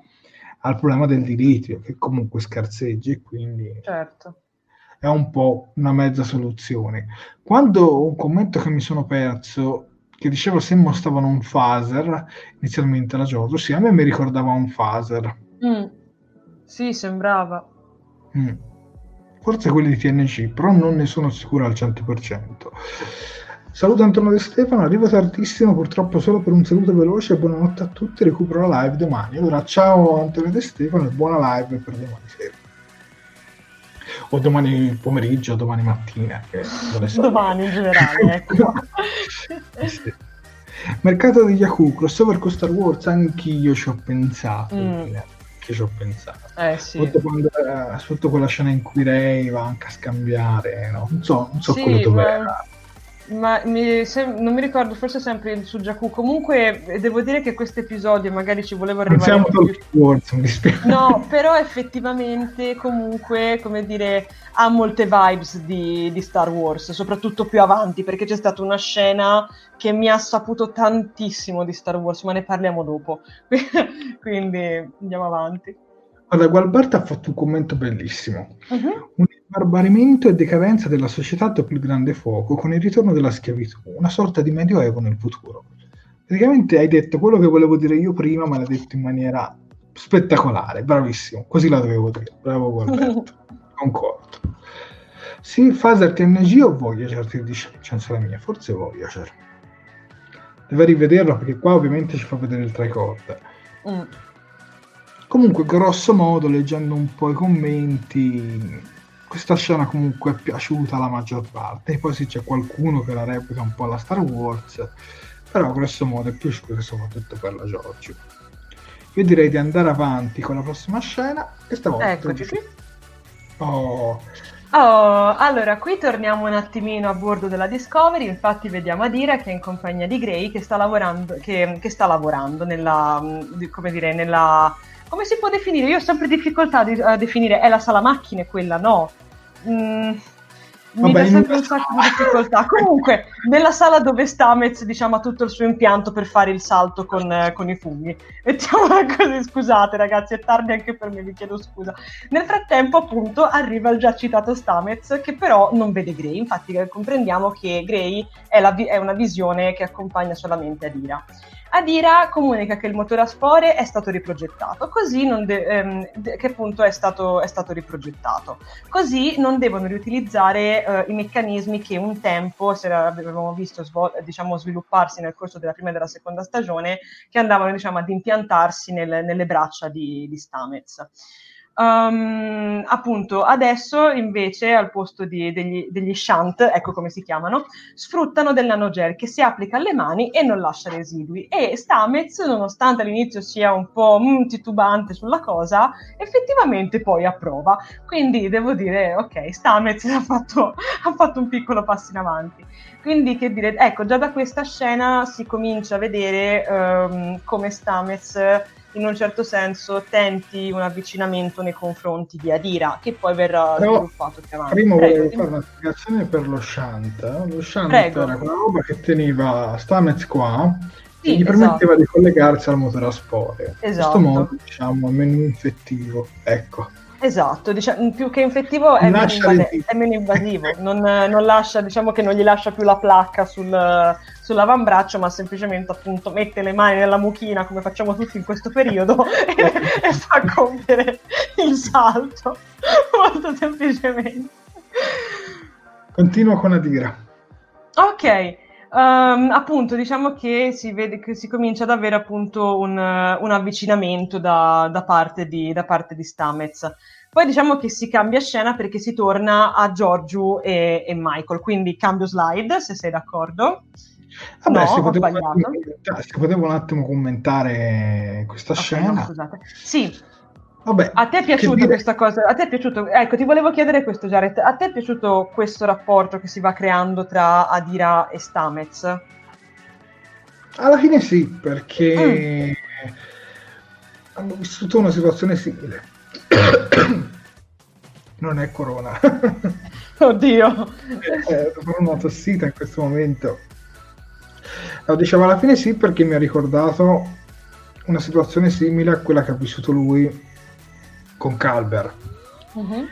al problema del dilitio, che comunque scarseggia e quindi certo. è un po' una mezza soluzione. Quando un commento che mi sono perso, che diceva se mostravano un phaser, inizialmente la Giorgio, sì, a me mi ricordava un phaser. Mm. Sì, sembrava. Mm. Forse quelli di TNG, però non ne sono sicuro al 100%. Saluto Antonio De Stefano, arrivo tardissimo purtroppo solo per un saluto veloce buonanotte a tutti, recupero la live domani. Allora ciao Antonio De Stefano e buona live per domani sera. O domani pomeriggio, o domani mattina. Che domani in generale, ecco. sì. Mercato di Yahoo, crossover con Star Wars, anch'io ci ho pensato. Mm. Che ci ho pensato. Eh, sì. Sotto, quando, eh, sotto, quella scena in cui Ray va anche a scambiare, no? non so, non so sì, quello dove ma... era ma mi, se, non mi ricordo, forse sempre su Jakku. Comunque, devo dire che questo episodio magari ci volevo arrivare. Non siamo più... Wars, mi No, però effettivamente, comunque, come dire, ha molte vibes di, di, Star Wars, soprattutto più avanti, perché c'è stata una scena che mi ha saputo tantissimo di Star Wars, ma ne parliamo dopo. Quindi andiamo avanti. Guarda, Gualbert ha fatto un commento bellissimo. Uh-huh. Un imbarbarimento e decadenza della società dopo il grande fuoco con il ritorno della schiavitù, una sorta di medioevo nel futuro. Praticamente hai detto quello che volevo dire io prima, ma l'hai detto in maniera spettacolare, bravissimo, così la dovevo dire. Bravo Gualberto, concordo. Sì, Phaser TNG o Voyager ti dice Vincenzo la mia, forse Voyager. Deve rivederlo perché qua ovviamente ci fa vedere il tricorder. Mm. Comunque, grosso modo, leggendo un po' i commenti, questa scena comunque è piaciuta alla maggior parte. E poi sì, c'è qualcuno che la replica un po' alla Star Wars, però grosso modo è piaciuta soprattutto per la Giorgio. Io direi di andare avanti con la prossima scena e stavolta... Eccoci qui. Oh. Oh, allora, qui torniamo un attimino a bordo della Discovery, infatti vediamo Adira che è in compagnia di Gray che sta lavorando, che, che sta lavorando nella, come dire, nella come si può definire? Io ho sempre difficoltà a definire, è la sala macchine quella, no? Mm, mi dà sempre un sacco di difficoltà. Comunque, nella sala dove Stamez diciamo, ha tutto il suo impianto per fare il salto con, eh, con i funghi. Mettiamola così, scusate ragazzi, è tardi anche per me, vi chiedo scusa. Nel frattempo, appunto, arriva il già citato Stamez, che però non vede Grey. Infatti, comprendiamo che Grey è, vi- è una visione che accompagna solamente Adira. Adira comunica che il motore a spore è stato riprogettato, così de- ehm, de- che appunto è stato, è stato, riprogettato. Così non devono riutilizzare eh, i meccanismi che un tempo se avevamo visto svol- diciamo, svilupparsi nel corso della prima e della seconda stagione, che andavano diciamo, ad impiantarsi nel, nelle braccia di, di Stamez. Um, appunto, adesso invece al posto di, degli, degli shunt, ecco come si chiamano, sfruttano del nanogel che si applica alle mani e non lascia residui. E Stamez, nonostante all'inizio sia un po' mm, titubante sulla cosa, effettivamente poi approva. Quindi devo dire, ok, Stamez ha fatto, ha fatto un piccolo passo in avanti. Quindi che dire, ecco, già da questa scena si comincia a vedere um, come Stamez in un certo senso tenti un avvicinamento nei confronti di Adira, che poi verrà Però, sviluppato più avanti. Prima Prego, volevo fare una spiegazione per lo Shunt. Lo Shunt Prego. era quella roba che teneva Stamez qua sì, e gli esatto. permetteva di collegarsi al motore a spore. Esatto. In questo modo, diciamo, meno infettivo. Ecco. Esatto, diciamo, più che infettivo è, meno, invade- è meno, invasivo, non, non, lascia, diciamo che non gli lascia più la placca sul, sull'avambraccio, ma semplicemente appunto mette le mani nella mucchina come facciamo tutti in questo periodo e, e fa compiere il salto, molto semplicemente. Continua con Adira. Ok, Um, appunto, diciamo che si vede che si comincia ad avere appunto un, un avvicinamento da, da, parte di, da parte di Stamez. Poi diciamo che si cambia scena perché si torna a Giorgio e, e Michael, quindi cambio slide se sei d'accordo. Vabbè, no, se, potevo se, potevo un attimo commentare questa okay, scena. No, scusate. Sì, Vabbè, a te è piaciuta dire... questa cosa? A te è piaciuto? Ecco, ti volevo chiedere questo, Jared. A te è piaciuto questo rapporto che si va creando tra Adira e Stamez? Alla fine sì, perché mm. hanno vissuto una situazione simile. non è corona. Oddio. eh, sono una tossita in questo momento. Lo dicevo alla fine sì perché mi ha ricordato una situazione simile a quella che ha vissuto lui con Calber. Uh-huh.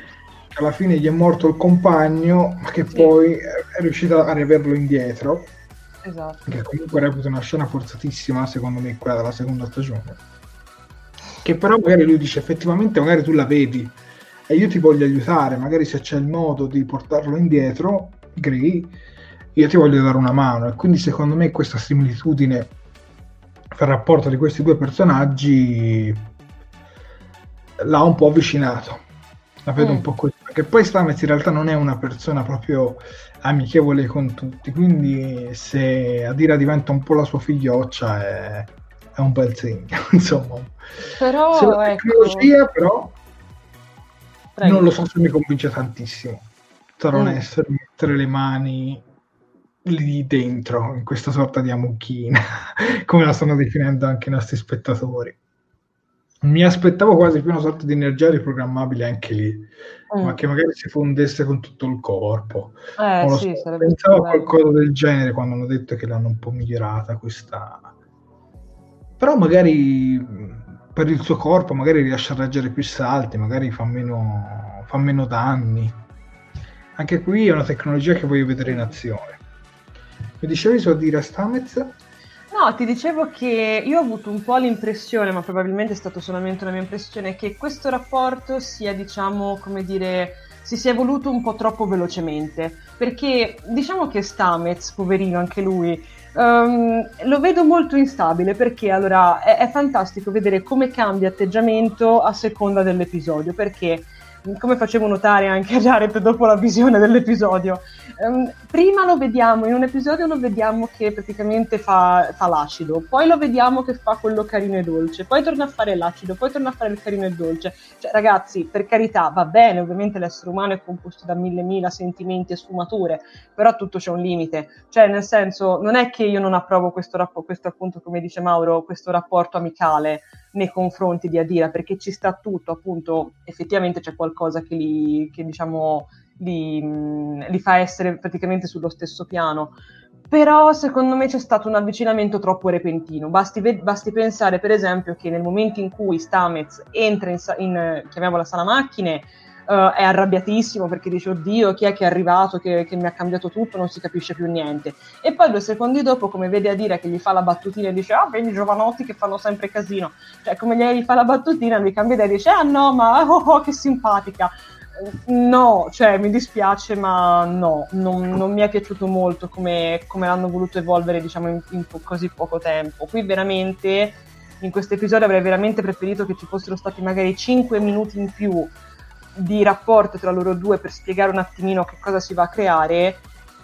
Alla fine gli è morto il compagno, ma che sì. poi è riuscito a riaverlo indietro. Esatto. Che comunque reputa una scena forzatissima, secondo me, quella della seconda stagione. Che però magari lui dice effettivamente, magari tu la vedi e io ti voglio aiutare, magari se c'è il modo di portarlo indietro, Gray, io ti voglio dare una mano. E quindi secondo me questa similitudine fra il rapporto di questi due personaggi l'ha un po' avvicinato. La vedo mm. un po' così. Perché poi Stamez in realtà non è una persona proprio amichevole con tutti. Quindi se Adira diventa un po' la sua figlioccia è, è un bel segno. Insomma, però, se la ecco. tecnologia, ecco... però, Prego. non lo so se mi convince tantissimo. Sarà mm. onesto mettere le mani lì dentro, in questa sorta di amuchina, come la stanno definendo anche i nostri spettatori mi aspettavo quasi più una sorta di energia riprogrammabile anche lì, mm. ma che magari si fondesse con tutto il corpo. Eh, sì, so. Pensavo a qualcosa del genere quando hanno detto che l'hanno un po' migliorata questa. Però magari per il suo corpo magari riesce a reggere più salti, magari fa meno, fa meno danni. Anche qui è una tecnologia che voglio vedere in azione. Mi dicevi su Adira Stamez? No, ti dicevo che io ho avuto un po' l'impressione, ma probabilmente è stato solamente una mia impressione, che questo rapporto sia, diciamo, come dire, si sia evoluto un po' troppo velocemente. Perché diciamo che Stamez, poverino anche lui, um, lo vedo molto instabile perché allora è, è fantastico vedere come cambia atteggiamento a seconda dell'episodio. Perché come facevo notare anche a Jared dopo la visione dell'episodio, um, prima lo vediamo, in un episodio lo vediamo che praticamente fa, fa, l'acido, poi lo vediamo che fa quello carino e dolce, poi torna a fare l'acido, poi torna a fare il carino e dolce. Cioè, ragazzi, per carità, va bene, ovviamente l'essere umano è composto da mille mila sentimenti e sfumature, però tutto c'è un limite. Cioè, nel senso, non è che io non approvo questo, rapporto, questo appunto, come dice Mauro, questo rapporto amicale nei confronti di Adira, perché ci sta tutto, appunto, effettivamente c'è qualcosa che li, che, diciamo, li, li fa essere praticamente sullo stesso piano. Però secondo me c'è stato un avvicinamento troppo repentino. Basti, basti pensare, per esempio, che nel momento in cui Stamez entra in, in chiamiamola sala macchine, uh, è arrabbiatissimo perché dice oddio chi è che è arrivato che, che, mi ha cambiato tutto? Non si capisce più niente. E poi due secondi dopo come vede a dire che gli fa la battutina e dice ah vedi i giovanotti che fanno sempre casino. Cioè come gli fa la battutina mi cambia idea e dice ah no ma oh, oh che simpatica. No, cioè mi dispiace, ma no, non, non mi è piaciuto molto come, come l'hanno voluto evolvere, diciamo, in, in po- così poco tempo. Qui veramente, in questo episodio avrei veramente preferito che ci fossero stati magari 5 minuti in più di rapporto tra loro due per spiegare un attimino che cosa si va a creare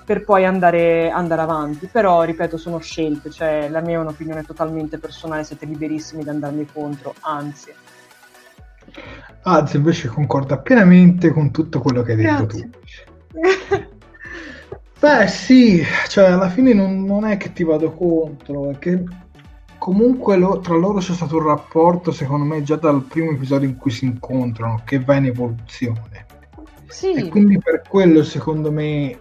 per poi andare, andare avanti. Però, ripeto, sono scelte, cioè la mia è un'opinione totalmente personale, siete liberissimi di andarmi contro, anzi. Anzi, invece concorda pienamente con tutto quello che hai detto Grazie. tu. Beh, sì, cioè alla fine non, non, è che ti vado contro, è che comunque lo, tra loro c'è stato un rapporto, secondo me, già dal primo episodio in cui si incontrano, che va in evoluzione. Sì. E quindi per quello, secondo me,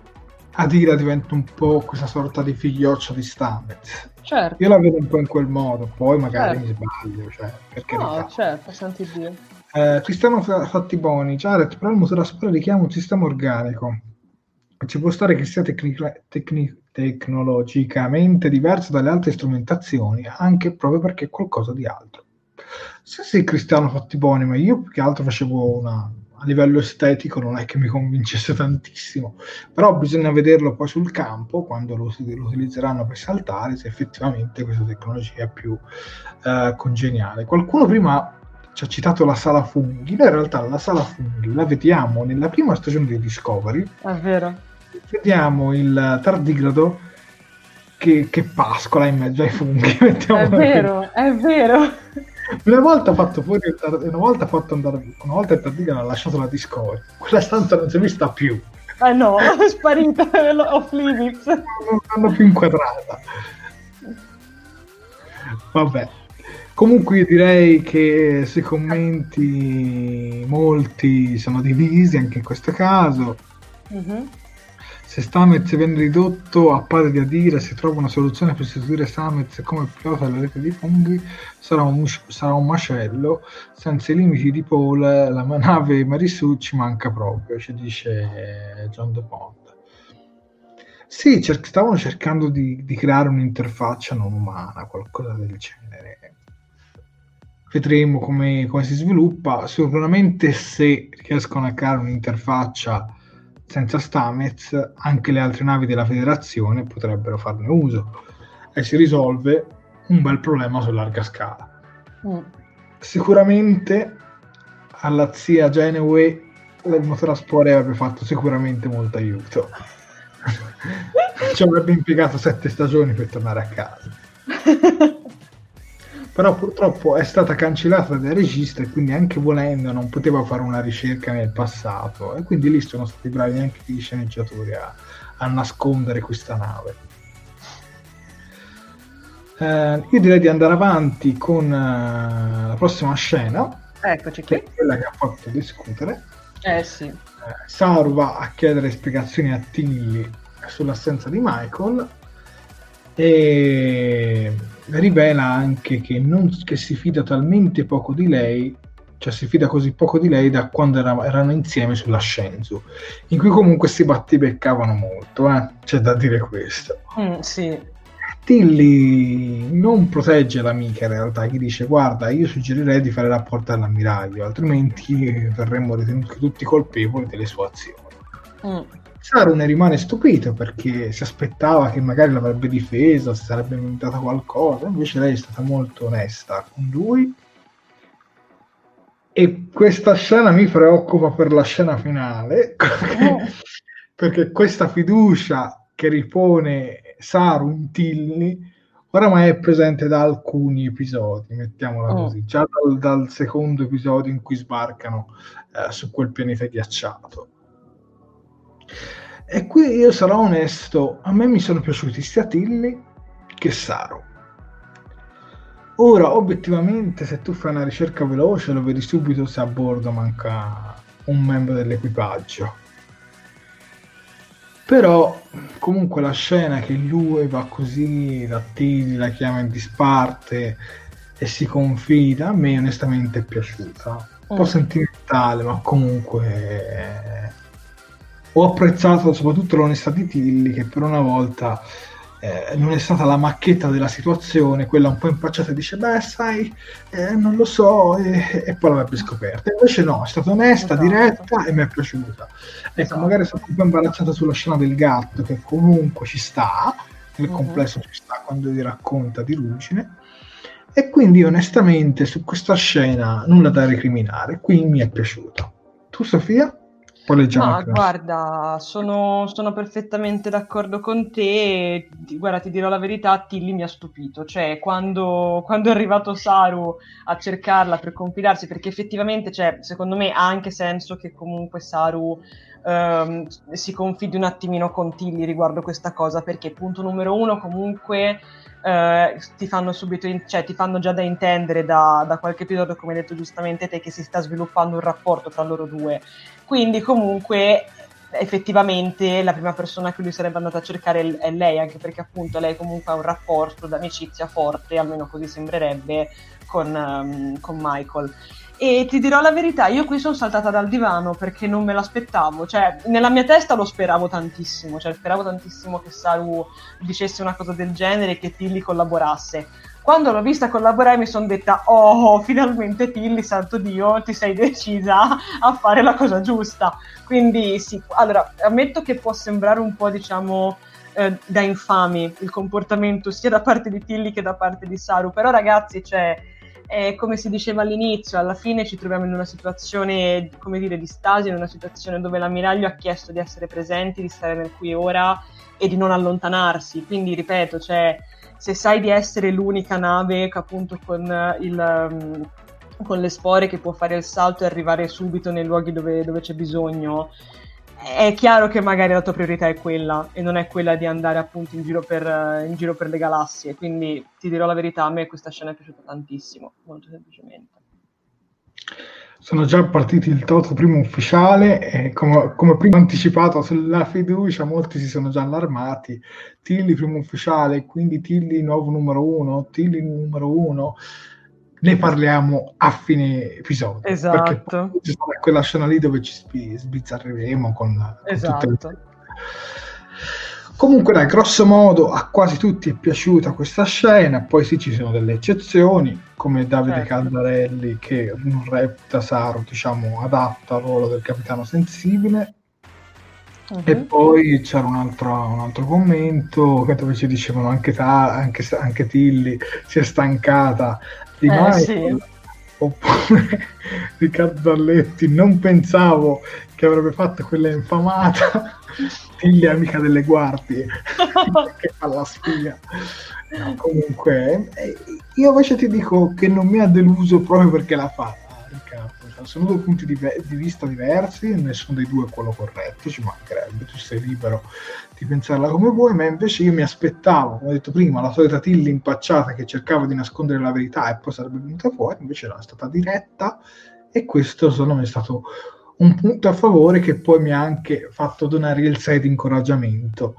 Adira diventa un po' questa sorta di figlioccia di Stamets. Certo. Io la vedo un po' in quel modo, poi magari certo. mi sbaglio, cioè, perché No, certo, santi Dio. Eh, Cristiano Fattiboni, Jared, però il motore a spara richiama un sistema organico. Ci può stare che sia tecnica, tecni, tecnologicamente diverso dalle altre strumentazioni, anche proprio perché è qualcosa di altro. Se sei Cristiano Fattiboni, ma io più che altro facevo una a livello estetico non è che mi convincesse tantissimo, però bisogna vederlo poi sul campo quando lo, lo utilizzeranno per saltare se effettivamente questa tecnologia è più eh, congeniale. Qualcuno prima ci ha citato la sala funghi, noi in realtà la sala funghi la vediamo nella prima stagione di Discovery. È vero. Vediamo il tardigrado che, che pascola in mezzo ai funghi. è vero, è vero. Una volta fatto fuori il tar- una volta fatto andare una volta il tardigrado ha lasciato la Discovery. Quella stanza non si è vista più. Eh no, è sparita off limits. Non l'hanno più inquadrata. Vabbè. Comunque io direi che sui commenti molti sono divisi anche in questo caso. Mm-hmm. Se Stamez viene ridotto a pari di Adira si trova una soluzione per sostituire Stamez come pilota della rete di funghi sarà un, sarà un, macello. Senza i limiti di Paul la nave Marisu ci manca proprio, ci dice John De Pont. Sì, cer- stavano cercando di, di creare un'interfaccia non umana, qualcosa del genere vedremo come, come, si sviluppa. Sicuramente se riescono a creare un'interfaccia senza Stamez, anche le altre navi della federazione potrebbero farne uso e si risolve un bel problema su larga scala. Mm. Sicuramente alla zia Geneway il motore a spore avrebbe fatto sicuramente molto aiuto. Ci avrebbe impiegato sette stagioni per tornare a casa. però purtroppo è stata cancellata dai registi e quindi anche volendo non poteva fare una ricerca nel passato e quindi lì sono stati bravi anche gli sceneggiatori a, a nascondere questa nave. Eh, io direi di andare avanti con uh, la prossima scena, Eccoci qui. che è quella che ha fatto discutere. Eh sì. Eh, Saru va a chiedere spiegazioni a Tilly sull'assenza di Michael e rivela anche che, non, che si fida talmente poco di lei cioè si fida così poco di lei da quando era, erano insieme sulla Scenzu, in cui comunque si battibeccavano molto, eh? c'è da dire questo. Mm, sì. Tilly non protegge l'amica in realtà, gli dice guarda io suggerirei di fare rapporto all'ammiraglio, altrimenti verremmo ritenuti tutti colpevoli delle sue azioni. Mm. Saru ne rimane stupito perché si aspettava che magari l'avrebbe difesa, si sarebbe inventata qualcosa, invece lei è stata molto onesta con lui. E questa scena mi preoccupa per la scena finale, perché, perché questa fiducia che ripone Saru in Tilly oramai è presente da alcuni episodi, mettiamola oh. così, già dal, dal, secondo episodio in cui sbarcano eh, su quel pianeta ghiacciato. E qui io sarò onesto, a me mi sono piaciuti sia Tilly che Saru. Ora, obiettivamente, se tu fai una ricerca veloce, lo vedi subito se a bordo manca un membro dell'equipaggio. Però, comunque, la scena che lui va così da Tilly, la chiama in disparte e si confida, a me onestamente è piaciuta. Un po' mm. sentimentale, ma comunque ho apprezzato soprattutto l'onestà di Tilly che per una volta eh, non è stata la macchetta della situazione, quella un po' impacciata e dice beh sai, eh, non lo so e, e poi l'avrebbe scoperta. Invece no, è stata onesta, esatto. diretta e mi è piaciuta. Ecco, esatto. magari sono un po' imbarazzata sulla scena del gatto che comunque ci sta, nel uh-huh. complesso ci sta quando gli racconta di Ruggine. E quindi onestamente su questa scena nulla da recriminare, qui mi è piaciuta. Tu Sofia? Ma guarda, sono, sono perfettamente d'accordo con te. Guarda, ti dirò la verità, Tilly mi ha stupito. Cioè, quando, quando è arrivato Saru a cercarla per confidarsi, perché effettivamente, cioè, secondo me ha anche senso che comunque Saru ehm, si confidi un attimino con Tilly riguardo questa cosa, perché punto numero uno, comunque eh, ti fanno subito, in, cioè ti fanno già da intendere da, da, qualche episodio, come hai detto giustamente te, che si sta sviluppando un rapporto tra loro due. Quindi comunque effettivamente la prima persona che lui sarebbe andato a cercare è lei, anche perché appunto lei comunque ha un rapporto d'amicizia forte, almeno così sembrerebbe, con, um, con Michael. E ti dirò la verità, io qui sono saltata dal divano perché non me l'aspettavo, cioè nella mia testa lo speravo tantissimo, cioè speravo tantissimo che Saru dicesse una cosa del genere e che Tilly collaborasse. quando l'ho vista collaborare mi sono detta oh finalmente Tilly santo Dio ti sei decisa a fare la cosa giusta quindi sì allora ammetto che può sembrare un po' diciamo eh, da infami il comportamento sia da parte di Tilly che da parte di Saru però ragazzi cioè eh, come si diceva all'inizio, alla fine ci troviamo in una situazione, come dire, di stasi, in una situazione dove l'ammiraglio ha chiesto di essere presenti, di stare nel qui e ora e di non allontanarsi. Quindi, ripeto, cioè, se sai di essere l'unica nave appunto con, il, um, con le spore che può fare il salto e arrivare subito nei luoghi dove, dove c'è bisogno, è chiaro che magari la tua priorità è quella e non è quella di andare appunto in giro per, in giro per le galassie. Quindi ti dirò la verità, a me questa scena è piaciuta tantissimo, molto semplicemente. Sono già partiti il Toto primo ufficiale e come, come prima anticipato sulla fiducia molti si sono già allarmati. Tilly primo ufficiale, quindi Tilly nuovo numero uno, Tilly numero uno ne parliamo a fine episodio. Esatto. Ci sarà quella scena lì dove ci sbizzarriremo con, con esatto. Le... Comunque, dai, grosso modo a quasi tutti è piaciuta questa scena. Poi sì, ci sono delle eccezioni, come Davide certo. Caldarelli, che non repta Saru, diciamo, adatto al ruolo del capitano sensibile. Uh-huh. E poi c'era un altro, un altro commento dove ci dicevano anche, ta, anche, anche Tilly si è stancata di eh, Michael sì. oppure Riccardo Dalletti non pensavo che avrebbe fatto quella infamata figlia amica delle guardie. Che fa la spia no, comunque eh, io invece ti dico che non mi ha deluso proprio perché l'ha fatta sono due punti di, di, vista diversi, nessuno dei due è quello corretto, ci mancherebbe, tu sei libero di pensarla come vuoi, ma invece io mi aspettavo, come ho detto prima, la solita Tilly impacciata che cercava di nascondere la verità e poi sarebbe venuta fuori, invece era stata diretta e questo secondo me è stato un punto a favore che poi mi ha anche fatto donare il 6 di incoraggiamento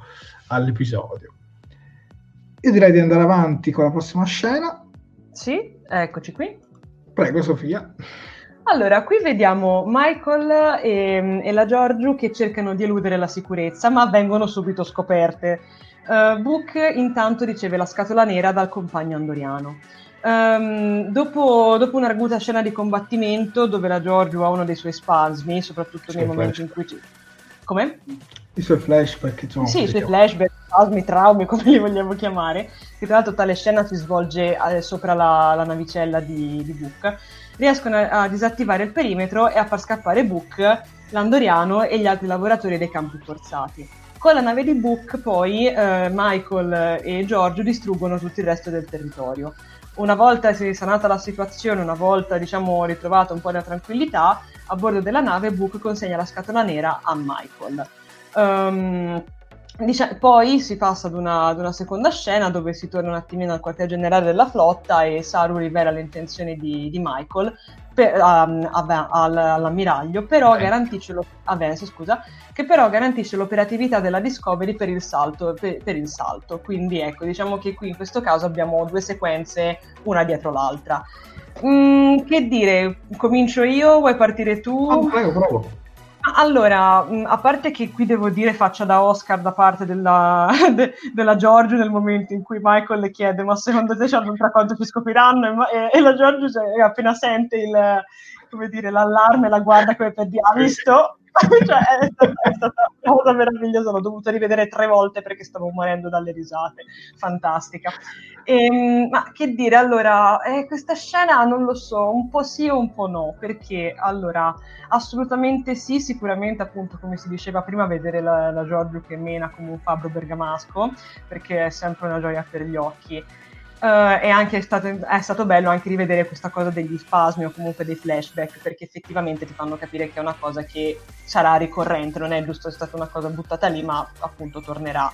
all'episodio. Io direi di andare avanti con la prossima scena. Sì, eccoci qui. Prego Sofia. Allora, qui vediamo Michael e, e, la Giorgio che cercano di eludere la sicurezza, ma vengono subito scoperte. Uh, Book intanto riceve la scatola nera dal compagno andoriano. Um, dopo, dopo un'arguta scena di combattimento dove la Giorgio ha uno dei suoi spasmi, soprattutto nei momenti in cui... Ci... Come? I suoi flashback, insomma. Sì, i suoi flashback, spasmi, traumi, come li vogliamo chiamare. Che tra l'altro tale scena si svolge eh, sopra la, la, navicella di, di Book riescono a, a disattivare il perimetro e a far scappare Book, l'Andoriano e gli altri lavoratori dei campi forzati. Con la nave di Book poi eh, Michael e Giorgio distruggono tutto il resto del territorio. Una volta sanata la situazione, una volta diciamo ritrovata un po' di tranquillità, a bordo della nave Book consegna la scatola nera a Michael. Um, Dice, poi si passa ad una, ad una, seconda scena dove si torna un attimino al quartier generale della flotta e Saru rivela le intenzioni di, di Michael per, um, a, al, all'ammiraglio, però a Vance, scusa, che però garantisce l'operatività della Discovery per il, salto, per, per il salto. Quindi ecco, diciamo che qui in questo caso abbiamo due sequenze una dietro l'altra. Mm, che dire, comincio io, vuoi partire tu? Ah, prego, prego. Allora, a parte che qui devo dire faccia da Oscar da parte della, de, della Giorgio nel momento in cui Michael le chiede ma secondo te c'è un tracollo che scopriranno e, e, la Giorgio cioè, appena sente il, come dire, l'allarme la guarda come per dire ha visto? cioè, è, stata, è, stata, una cosa meravigliosa, l'ho dovuta rivedere tre volte perché stavo morendo dalle risate, fantastica. E, ehm, ma che dire, allora, eh, questa scena non lo so, un po' sì o un po' no, perché allora, assolutamente sì, sicuramente appunto come si diceva prima, vedere la, la Giorgio che mena come un fabbro bergamasco, perché è sempre una gioia per gli occhi. Uh, e anche stato, è stato, bello anche rivedere questa cosa degli spasmi o comunque dei flashback perché effettivamente ti fanno capire che è una cosa che sarà ricorrente, non è giusto è stata una cosa buttata lì ma appunto tornerà.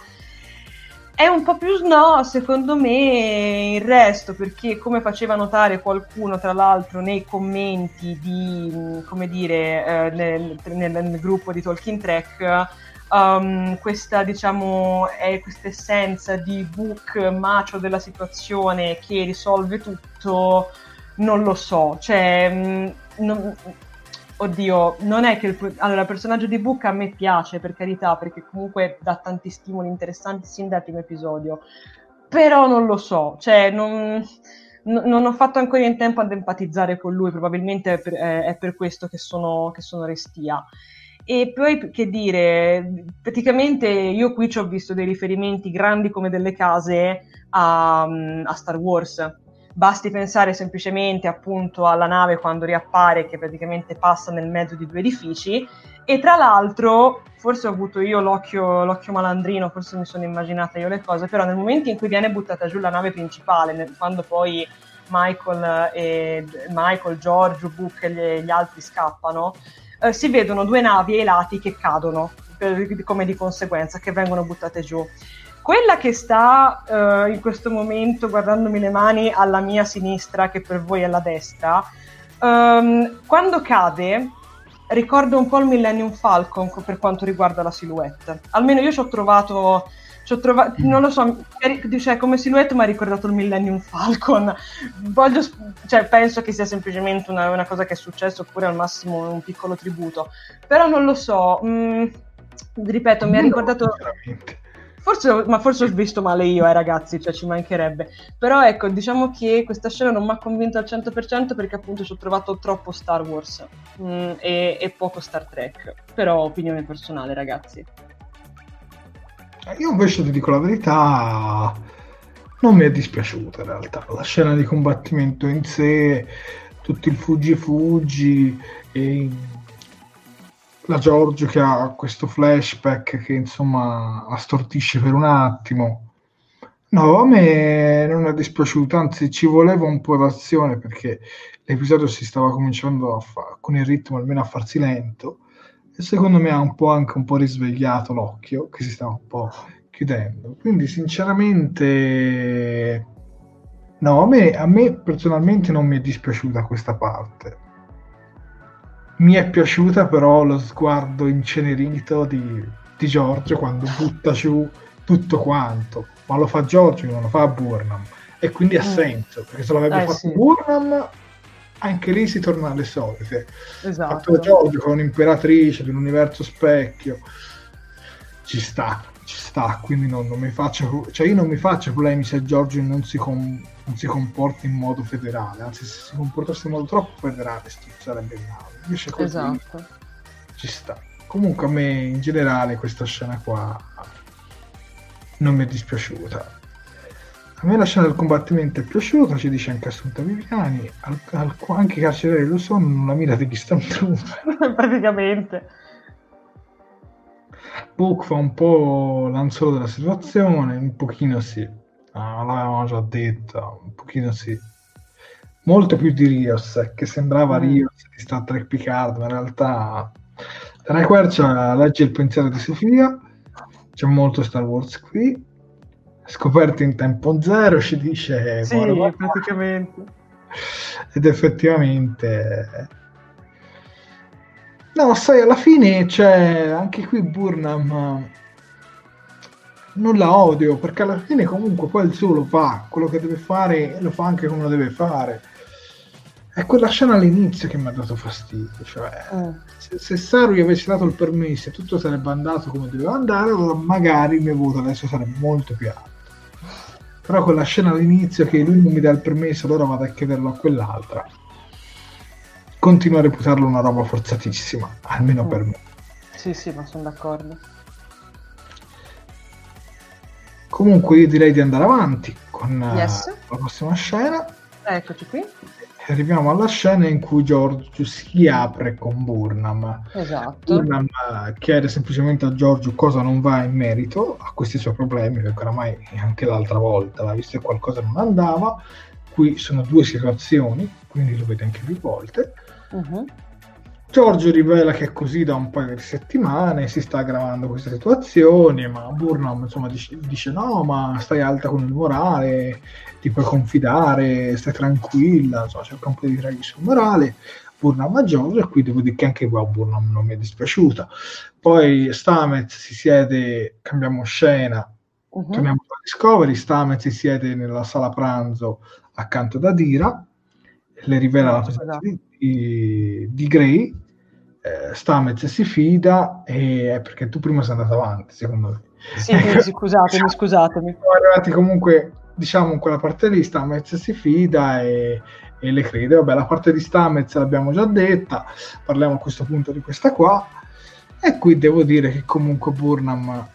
È un po' più sno secondo me il resto perché come faceva notare qualcuno tra l'altro nei commenti di, come dire, eh, nel, nel, nel gruppo di Talking Track um, questa, diciamo, è questa essenza di book macio della situazione che risolve tutto, non lo so, cioè, mm, non, oddio, non è che il, allora, il personaggio di Book a me piace per carità, perché comunque dà tanti stimoli interessanti sin dal primo episodio. però non lo so, cioè non, non ho fatto ancora in tempo ad empatizzare con lui, probabilmente è per, è per questo che sono, che sono restia. E poi che dire, praticamente io qui ci ho visto dei riferimenti grandi come delle case a, a Star Wars. Basti pensare semplicemente appunto alla nave quando riappare che praticamente passa nel mezzo di due edifici e tra l'altro, forse ho avuto io l'occhio, l'occhio, malandrino, forse mi sono immaginata io le cose, però nel momento in cui viene buttata giù la nave principale, nel, quando poi Michael, e, Michael Giorgio, Book e gli, gli altri scappano, eh, si vedono due navi ai lati che cadono per, come di conseguenza, che vengono buttate giù. Quella che sta eh, in questo momento guardandomi le mani alla mia sinistra, che per voi è la destra, ehm, quando cade ricorda un po' il Millennium Falcon per quanto riguarda la silhouette. Almeno io ci ho trovato, ci ho trovato non lo so, cioè, come silhouette mi ha ricordato il Millennium Falcon. Voglio, cioè, penso che sia semplicemente una, una, cosa che è successa oppure al massimo un piccolo tributo. Però non lo so, mh, mm, ripeto, mi ha ricordato... Veramente Forse, ma forse ho visto male io, eh, ragazzi, cioè ci mancherebbe. Però ecco, diciamo che questa scena non mi ha convinto al 100% perché appunto ci ho trovato troppo Star Wars mh, mm, e, e, poco Star Trek. Però opinione personale, ragazzi. Io invece ti dico la verità, non mi è dispiaciuta in realtà. La scena di combattimento in sé, tutto il fuggi-fuggi e la Giorgio che ha questo flashback che insomma la stortisce per un attimo. No, a me non è dispiaciuto, anzi ci voleva un po' d'azione perché l'episodio si stava cominciando fa- con il ritmo almeno a farsi lento e secondo me ha un po' anche un po' risvegliato l'occhio che si stava un po' chiudendo. Quindi sinceramente no, a me, a me personalmente non mi è dispiaciuta questa parte mi è piaciuta però lo sguardo incenerito di, di Giorgio quando butta giù tutto quanto, ma lo fa Giorgio, non lo fa Burnham. E quindi ha mm. senso, perché se l'avrebbe eh, fatto sì. Burnham, anche lì si torna alle solite. Esatto. Fatto Giorgio con un'imperatrice di un universo specchio, ci sta, ci sta, quindi non, non mi faccio, cioè io non mi faccio problemi se Giorgio non si, com, non si comporta in modo federale, anzi se si comportasse in modo troppo federale sarebbe grave. Invece così esatto. ci sta. Comunque a me in generale questa scena qua non mi è dispiaciuta. A me la scena del combattimento è piaciuta, ci dice anche Assunta Viviani, al, al, anche i carcerari lo sono, non la mira degli Stormtrooper. Praticamente. Book fa un po' l'anzolo della situazione, un pochino sì. Ah, l'avevamo già detto, un pochino sì molto più di Rios, che sembrava mm. Rios di Star Trek Picard, ma in realtà Dai Quercia legge il pensiero di Sofia, c'è molto Star Wars qui, scoperto in tempo zero, ci dice... Sì, praticamente. Ed effettivamente... No, sai, alla fine c'è anche qui Burnham non la odio perché alla fine comunque poi il suo lo fa quello che deve fare lo fa anche come lo deve fare è quella scena all'inizio che mi ha dato fastidio. Cioè, eh. se, se Saru gli avesse dato il permesso e tutto sarebbe andato come doveva andare, allora magari il mio voto adesso sarebbe molto più alto. Però quella scena all'inizio che lui non mi dà il permesso, allora vado a chiederlo a quell'altra. Continuo a reputarlo una roba forzatissima, almeno mm. per me. Sì, sì, ma sono d'accordo. Comunque io direi di andare avanti con yes. uh, la prossima scena. Eccoci qui arriviamo alla scena in cui Giorgio si apre con Burnham. Esatto. Burnham eh, chiede semplicemente a Giorgio cosa non va in merito a questi suoi problemi, perché oramai anche l'altra volta l'ha visto che qualcosa non andava. Qui sono due situazioni, quindi lo vede anche più volte. Uh-huh. Giorgio rivela che è così da un paio di settimane, si sta aggravando questa situazione, ma Burnham insomma dice, dice, no, ma stai alta con il morale, ti puoi confidare, stai tranquilla, insomma cerca un po' di tirargli sul morale. Burnham a Giorgio e qui devo dire che anche qua Burnham non mi è dispiaciuta. Poi Stamez si siede, cambiamo scena, uh-huh. torniamo a Discovery, Stamez si siede nella sala pranzo accanto ad Adira, le rivela la presenza di, di, di Gray eh, Stamez si fida e perché tu prima sei andato avanti secondo me sì, scusatemi scusatemi siamo arrivati comunque diciamo in quella parte lì Stamez si fida e, e le crede. Vabbè, la parte di Stamez l'abbiamo già detta, parliamo a questo punto di questa qua. E qui devo dire che comunque Burnham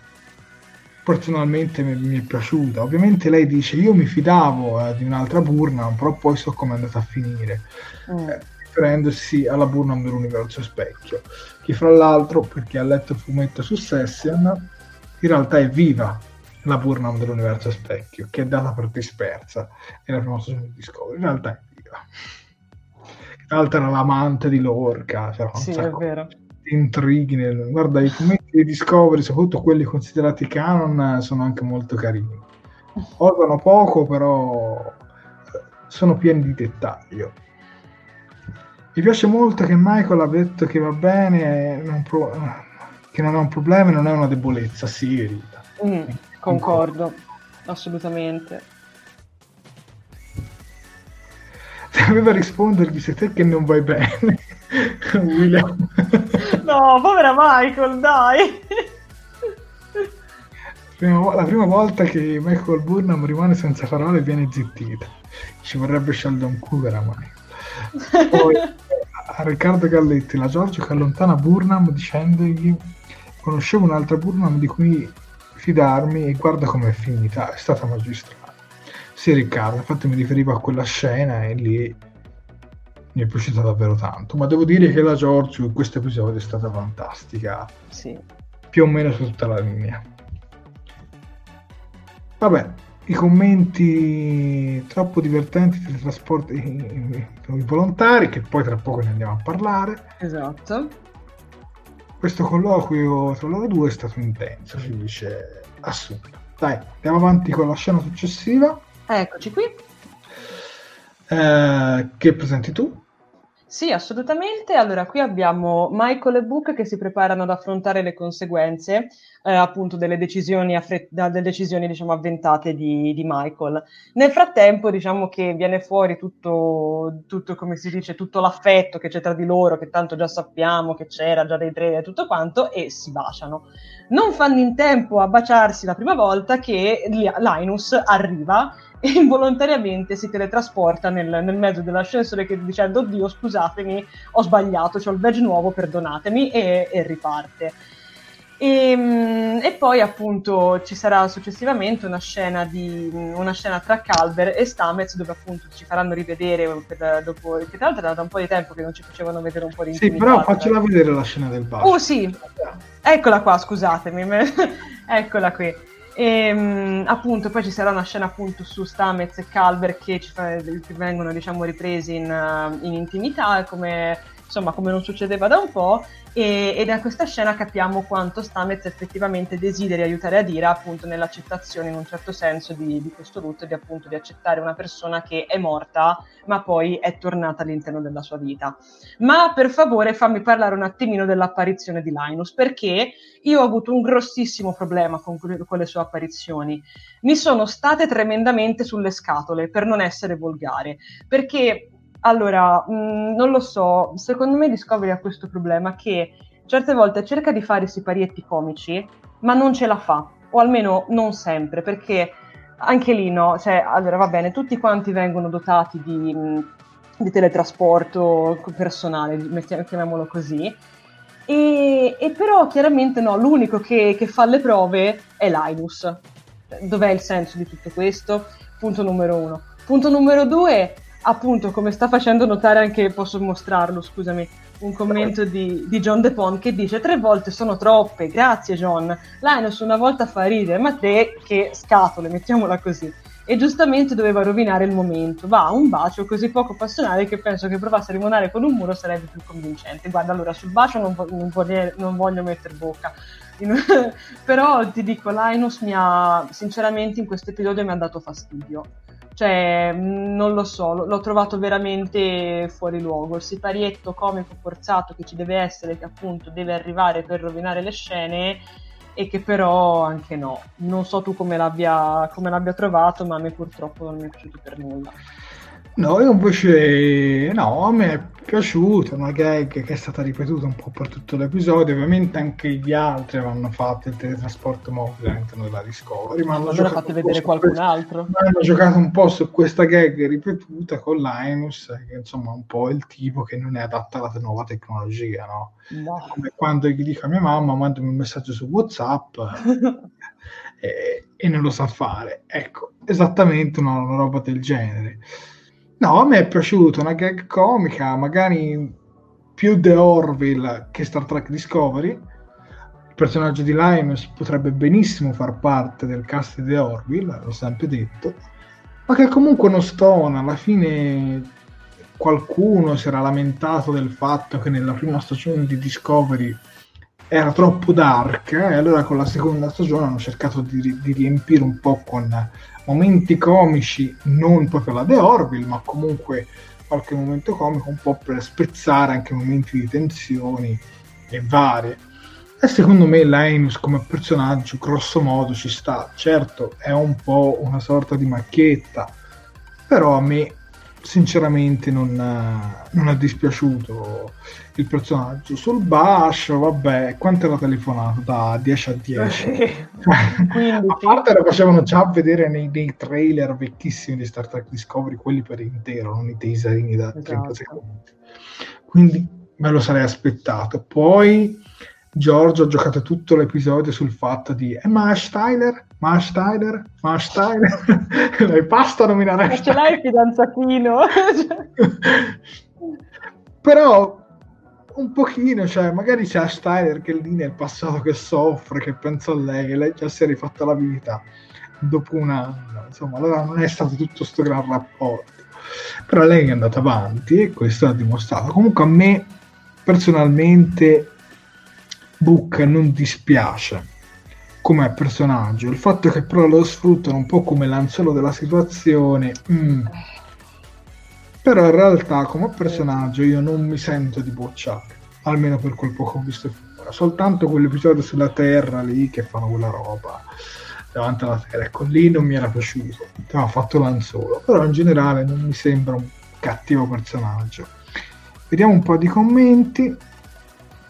personalmente mi, mi, è piaciuta. Ovviamente lei dice io mi fidavo eh, di un'altra Burnham, però poi so come è andata a finire. Mm. Eh, riferendosi alla Burnham dell'universo specchio, che fra l'altro, per chi ha letto il fumetto su Session, in realtà è viva la Burnham dell'universo specchio, che è data per dispersa nella prima stagione di Discovery, in realtà è viva. Tra l'altro era l'amante di Lorca, cioè sì, è vero. intrighi. Nel... Guarda, i fumetti di Discovery, soprattutto quelli considerati canon, sono anche molto carini. Osano poco, però sono pieni di dettaglio. Mi piace molto che Michael abbia detto che va bene, non pro... che non è un problema e non è una debolezza, sì, Rita. Mm. Concordo, assolutamente. Doveva rispondergli se te che non vai bene, William. no, povera Michael, dai. la prima volta che Michael Burnham rimane senza parole viene zittita. Ci vorrebbe Sheldon Cooper a Michael. Poi a Riccardo Galletti, la Giorgio che allontana Burnham dicendogli conoscevo un'altra Burnham di cui fidarmi e guarda com'è finita, è stata magistrale. Sì Riccardo, infatti mi riferivo a quella scena e lì mi è piaciuta davvero tanto, ma devo dire che la Giorgio in questo episodio è stata fantastica, sì. più o meno su tutta la linea. Vabbè, i commenti troppo divertenti dei trasporti volontari, che poi tra poco ne andiamo a parlare. Esatto questo colloquio tra loro due è stato intenso, si dice assunto. Dai, andiamo avanti con la scena successiva. Eccoci qui. Eh, che presenti tu? Sì, assolutamente. Allora, qui abbiamo Michael e Book che si preparano ad affrontare le conseguenze eh, appunto delle decisioni, affre- delle decisioni diciamo, avventate di, di, Michael. Nel frattempo, diciamo che viene fuori tutto, tutto, come si dice, tutto l'affetto che c'è tra di loro, che tanto già sappiamo che c'era già dei tre e tutto quanto, e si baciano. Non fanno in tempo a baciarsi la prima volta che Linus arriva e involontariamente si teletrasporta nel, nel mezzo dell'ascensore che, dicendo oddio scusatemi ho sbagliato, ho il badge nuovo, perdonatemi e, e riparte. E, ehm, e, poi appunto ci sarà successivamente una scena, di, una scena tra Calver e Stamez dove appunto ci faranno rivedere per, dopo, che tra l'altro era da un po' di tempo che non ci facevano vedere un po' di Sì, però faccela vedere la scena del bar. Oh sì, eccola qua, scusatemi, eccola qui. E ehm, appunto poi ci sarà una scena appunto su Stamez e Calver che, fa, che vengono diciamo ripresi in, in intimità come insomma come non succedeva da un po' e, e, da questa scena capiamo quanto Stamez effettivamente desideri aiutare Adira appunto nell'accettazione in un certo senso di, di questo lutto di appunto di accettare una persona che è morta ma poi è tornata all'interno della sua vita. Ma per favore fammi parlare un attimino dell'apparizione di Linus perché io ho avuto un grossissimo problema con, con le sue apparizioni. Mi sono state tremendamente sulle scatole per non essere volgare perché allora, mh, mm, non lo so, secondo me Discovery ha questo problema che certe volte cerca di fare siparietti comici, ma non ce la fa, o almeno non sempre, perché anche lì no, cioè, allora va bene, tutti quanti vengono dotati di, mm, di teletrasporto personale, chiamiamolo così, e, e, però chiaramente no, l'unico che, che, fa le prove è Linus. Dov'è il senso di tutto questo? Punto numero uno. Punto numero due, appunto, come sta facendo notare anche, posso mostrarlo, scusami, un commento di, di John DePont che dice tre volte sono troppe, grazie John. Linus una volta fa ridere, ma te che scatole, mettiamola così. E giustamente doveva rovinare il momento. Va, un bacio così poco passionale che penso che provasse a rimonare con un muro sarebbe più convincente. Guarda, allora sul bacio non, vo- non, voglio, non voglio mettere bocca. Però ti dico, Linus mi ha, sinceramente in questo episodio mi ha dato fastidio cioè, non lo so, l'ho trovato veramente fuori luogo. Il siparietto comico forzato che ci deve essere, che appunto deve arrivare per rovinare le scene, e che però anche no. Non so tu come l'abbia, come l'abbia trovato, ma a me purtroppo non mi è piaciuto per nulla. No, io invece no, a me è piaciuta, una gag che è stata ripetuta un po' per tutto l'episodio, ovviamente anche gli altri avranno fatto il teletrasporto mobile all'interno della Discovery, ma hanno allora fate vedere qualcun altro. Hanno giocato un po' su questa gag ripetuta con Linus, che insomma è un po' il tipo che non è adatta alla nuova tecnologia, no? no. Come quando gli dico a mia mamma, mandami un messaggio su WhatsApp. e, e, non lo sa fare. Ecco, esattamente una, una roba del genere. No, a me è piaciuta una gag comica, magari più The Orville che Star Trek Discovery. Il personaggio di Linus potrebbe benissimo far parte del cast di The Orville, l'ho sempre detto, ma che comunque non stona. Alla fine qualcuno si era lamentato del fatto che nella prima stagione di Discovery era troppo dark eh, e allora con la seconda stagione hanno cercato di, di, riempire un po' con momenti comici, non proprio la The Orville, ma comunque qualche momento comico un po' per spezzare anche momenti di tensioni e varie. E secondo me Linus come personaggio grosso modo ci sta, certo è un po' una sorta di macchietta, però a me sinceramente non, non è dispiaciuto il personaggio. Sul Bash, vabbè, quanto era telefonato? Da 10 a 10. a parte lo facevano già vedere nei, nei, trailer vecchissimi di Star Trek Discovery, quelli per intero, non i teaserini da 30 esatto. secondi. Quindi me lo sarei aspettato. Poi Giorgio ha giocato tutto l'episodio sul fatto di eh, ma Tyler, Mash Tyler, Mash Tyler, basta nominare Ma ce l'hai il fidanzatino? Però un pochino, cioè magari c'è Tyler che lì nel passato che soffre, che pensa a lei, che lei già si è rifatta la vita dopo un anno, insomma, allora non è stato tutto questo gran rapporto. Però lei è andata avanti e questo ha dimostrato. Comunque a me personalmente Book non dispiace come personaggio. Il fatto che però lo sfruttano un po' come l'anzuolo della situazione. Mm. Però in realtà come personaggio io non mi sento di bocciare, almeno per quel poco che ho visto finora. Soltanto quell'episodio sulla Terra lì che fanno quella roba davanti alla Terra. Ecco, lì non mi era piaciuto. Ha fatto l'anzuolo. Però in generale non mi sembra un cattivo personaggio. Vediamo un po' di commenti.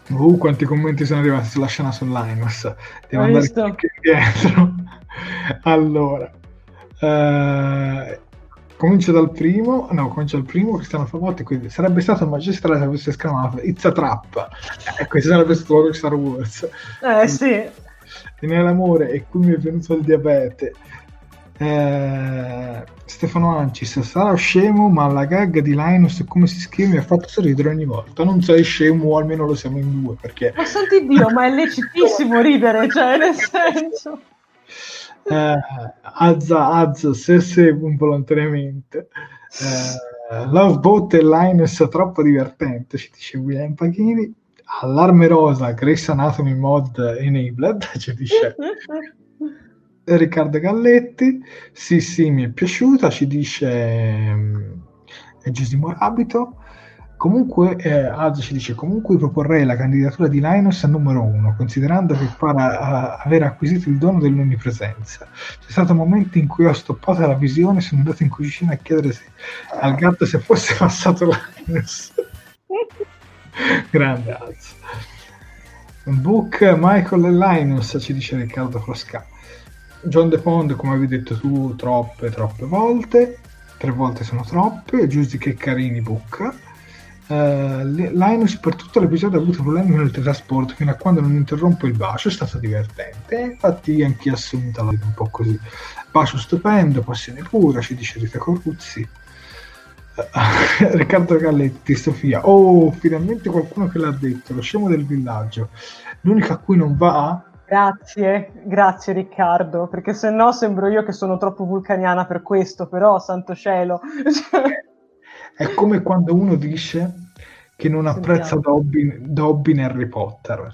Uh, quanti commenti sono arrivati sulla scena su Linus. Devo Hai andare indietro. allora, eh, comincio dal primo. No, comincio dal primo. Cristiano Favotti. Quindi sarebbe stato magistrale se avesse esclamato It's a trap. E questo sarebbe stato Star Wars. Eh sì. E nell'amore, e qui mi è venuto il diabete. Eh, Stefano Ancis sarà scemo ma la gag di Linus come si scrive mi ha fatto sorridere ogni volta non sei scemo o almeno lo siamo in due perché ma santi Dio ma è legittimissimo ridere cioè nel senso eh, Azza Azza se se involontariamente eh, Love Boat e Linus troppo divertente ci dice William Paghini Allarme Rosa Grace Anatomy Mod Enabled ci dice Riccardo Galletti, sì sì mi è piaciuta, ci dice um, Gesimo Abito. Comunque, eh, Aldo ci dice: Comunque proporrei la candidatura di Linus a numero uno, considerando che pare aver acquisito il dono dell'onnipresenza. C'è stato un momento in cui ho stoppato la visione, sono andato in cucina a chiedere se, al gatto se fosse passato Linus. Grande Alzo. Book Michael e Linus, ci dice Riccardo Frosca. John De Pond, come avevi detto tu, troppe, troppe volte. Tre volte sono troppe. Giusti che carini Book. Uh, Linus per tutto l'episodio ha avuto problemi con il teletrasporto fino a quando non interrompe il bacio è stato divertente. Infatti anche assunta la un po' così. Bacio stupendo passione pura ci dice Rita Corruzzi. Uh, Riccardo Galletti Sofia. Oh finalmente qualcuno che l'ha detto lo scemo del villaggio. L'unico a cui non va Grazie, grazie Riccardo, perché se no sembro io che sono troppo vulcaniana per questo, però santo cielo. È come quando uno dice che non apprezza Dobby, Dobby in Harry Potter.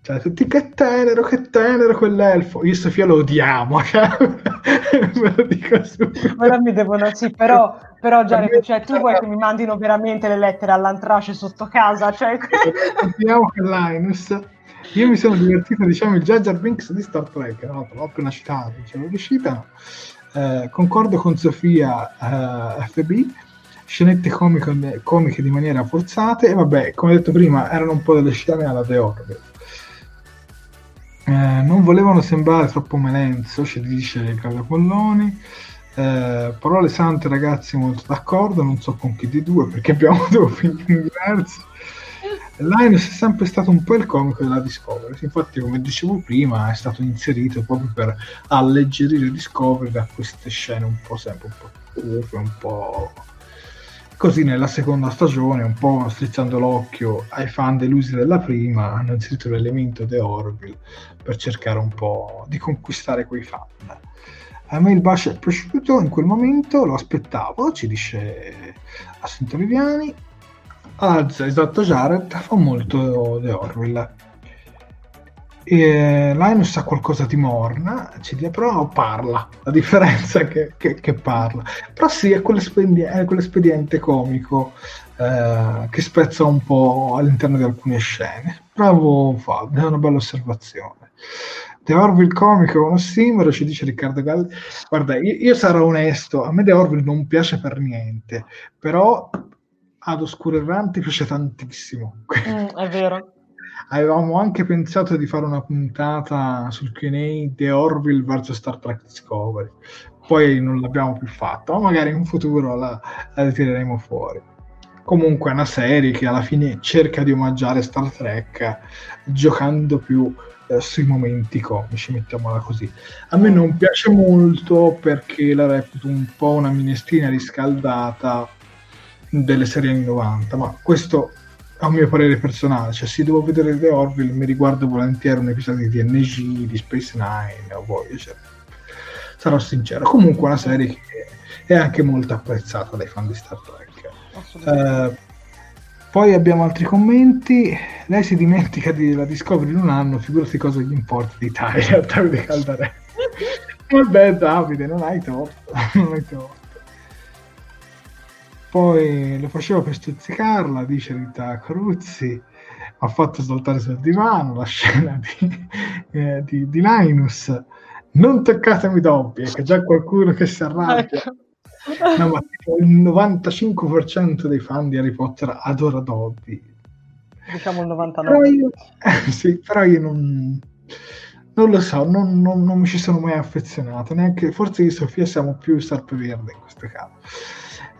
Cioè, tutti che tenero, che tenero quell'elfo. Io e Sofia lo odiamo, cioè, me lo dico subito. Ora mi devono, sì, però, però Gianni, cioè, tu vuoi che mi mandino veramente le lettere all'antrace sotto casa? Cioè... Odiamo Linus io mi sono divertito, diciamo, il Jar Binks di Star Trek, no? l'ho appena citato, ce l'ho riuscita. Eh, concordo con Sofia eh, FB, scenette comiche, comiche di maniera forzata e vabbè, come detto prima, erano un po' delle scene alla The Orville. Eh, non volevano sembrare troppo melenzo, ci dice Claudio Polloni. Eh, parole sante, ragazzi, molto d'accordo. Non so con chi di due perché abbiamo due opinioni diverse. Linus è sempre stato un po' il comico della Discovery. Infatti, come dicevo prima, è stato inserito proprio per alleggerire Discovery da queste scene un po' sempre un po' cupe, un po' Così nella seconda stagione, un po' strizzando l'occhio ai fan delusi della prima, hanno inserito l'elemento The Orville per cercare un po' di conquistare quei fan. A me il bacio è piaciuto in quel momento, lo aspettavo, ci dice Assunto Viviani. Az, esatto Jared, fa molto The Orville. E Linus ha qualcosa di morna, ci dice, però parla, la differenza è che, che, che parla. Però sì, è quell'espediente, è quell'espediente comico eh, che spezza un po' all'interno di alcune scene. Bravo Fabio, è una bella osservazione. The Orville comico è uno simbolo, ci dice Riccardo Galli. Guarda, io, io, sarò onesto, a me The Orville non piace per niente, però ad Oscuro Errante piace tantissimo. Mm, è vero avevamo anche pensato di fare una puntata sul QA The Orville vs Star Trek Discovery. Poi non l'abbiamo più fatto, ma magari in futuro la, la tireremo fuori. Comunque è una serie che alla fine cerca di omaggiare Star Trek giocando più eh, sui momenti comici, mettiamola così. A me non piace molto perché la reputo un po' una minestrina riscaldata delle serie anni 90, ma questo a mio parere personale, cioè se devo vedere The Orville mi riguardo volentieri un episodio di TNG, di Space Nine o Voyager. Sarò sincero, comunque una serie che è anche molto apprezzata dai fan di Star Trek. Uh, poi abbiamo altri commenti. Lei si dimentica della Discovery in un anno, figurati cosa gli importa d'Italia, Davide Caldarelli. Vabbè Davide, non hai torto, non hai torto. Poi lo facevo per stuzzicarla, dice Rita Cruzzi, ha fatto saltare sul divano la scena di, eh, di, di Linus. Non toccatemi Dobby, che già qualcuno che si arrabbia. Ecco. No, ma il 95% dei fan di Harry Potter adora Dobby. Diciamo il 99%. Però io, eh, sì, però io non, non lo so, non, non, non, mi ci sono mai affezionato, neanche, forse io e Sofia siamo più verde in questo caso.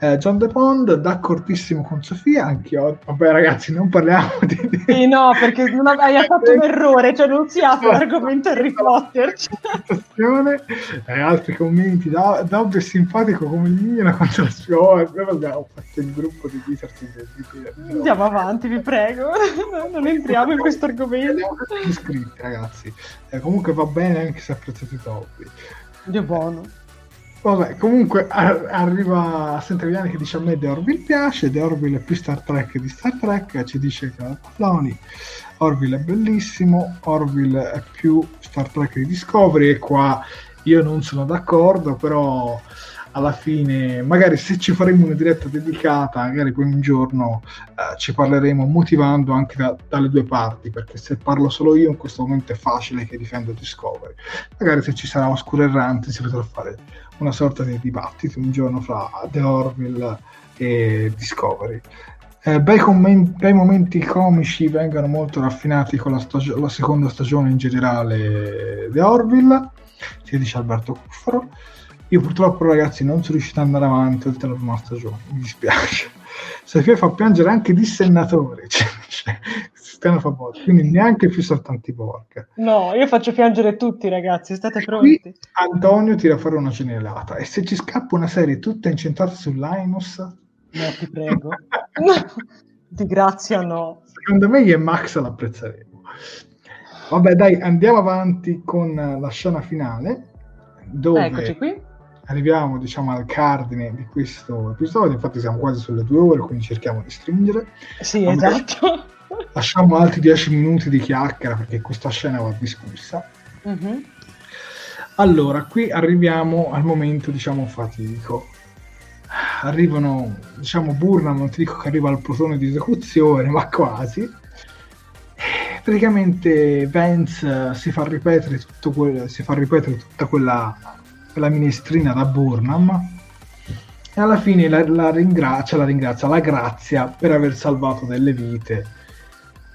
Eh, John De Pond, d'accordissimo con Sofia, anch'io. Vabbè, ragazzi, non parliamo di. Sì, no, perché hai fatto un errore, cioè non si apre l'argomento Harry Potter. Eh, altri commenti. Da, Dob è simpatico come il mio quando la sua. Noi abbiamo fatto il gruppo di Wizards. Andiamo avanti, vi prego. Non entriamo in questo argomento. Iscritti, ragazzi. Eh, comunque va bene anche se apprezzate Dobby. Dio buono. Vabbè, comunque arriva Sentreviani che dice a me The Orville piace, The Orville è più Star Trek di Star Trek, ci dice Palloni, Orville è bellissimo, Orville è più Star Trek di Discovery e qua io non sono d'accordo, però alla fine, magari se ci faremo una diretta dedicata, magari poi un giorno eh, ci parleremo motivando anche da, dalle due parti, perché se parlo solo io in questo momento è facile che difendo Discovery. Magari se ci sarà Oscuro Errante si potrà fare una sorta di dibattito un giorno fra The Orville e Discovery. Eh, bei, commenti, bei, momenti comici vengono molto raffinati con la, stagio- la seconda stagione in generale The Orville, si dice Alberto Cuffaro. Io purtroppo ragazzi non sono riuscito ad andare avanti oltre la prima stagione, mi dispiace. Sofia fa piangere anche dissennatori, cioè, Cristiano fa botte, quindi neanche più soltanto i porca. No, io faccio piangere tutti ragazzi, state pronti? Qui Antonio tira fuori una genialata e se ci scappa una serie tutta incentrata su Linus... No, ti prego. Di grazia no. Secondo me io e Max l'apprezzeremo. Vabbè dai, andiamo avanti con la scena finale. Dove... Eccoci qui arriviamo diciamo al cardine di questo episodio infatti siamo quasi sulle due ore quindi cerchiamo di stringere sì esatto lasciamo altri dieci minuti di chiacchiera perché questa scena va discussa uh-huh. allora qui arriviamo al momento diciamo fatidico arrivano diciamo Burnham non ti dico che arriva al plotone di esecuzione ma quasi praticamente Vance si fa ripetere tutto quel, si fa ripetere tutta quella la minestrina da Burnham e alla fine la, la, ringrazia, la ringrazia, la grazia per aver salvato delle vite.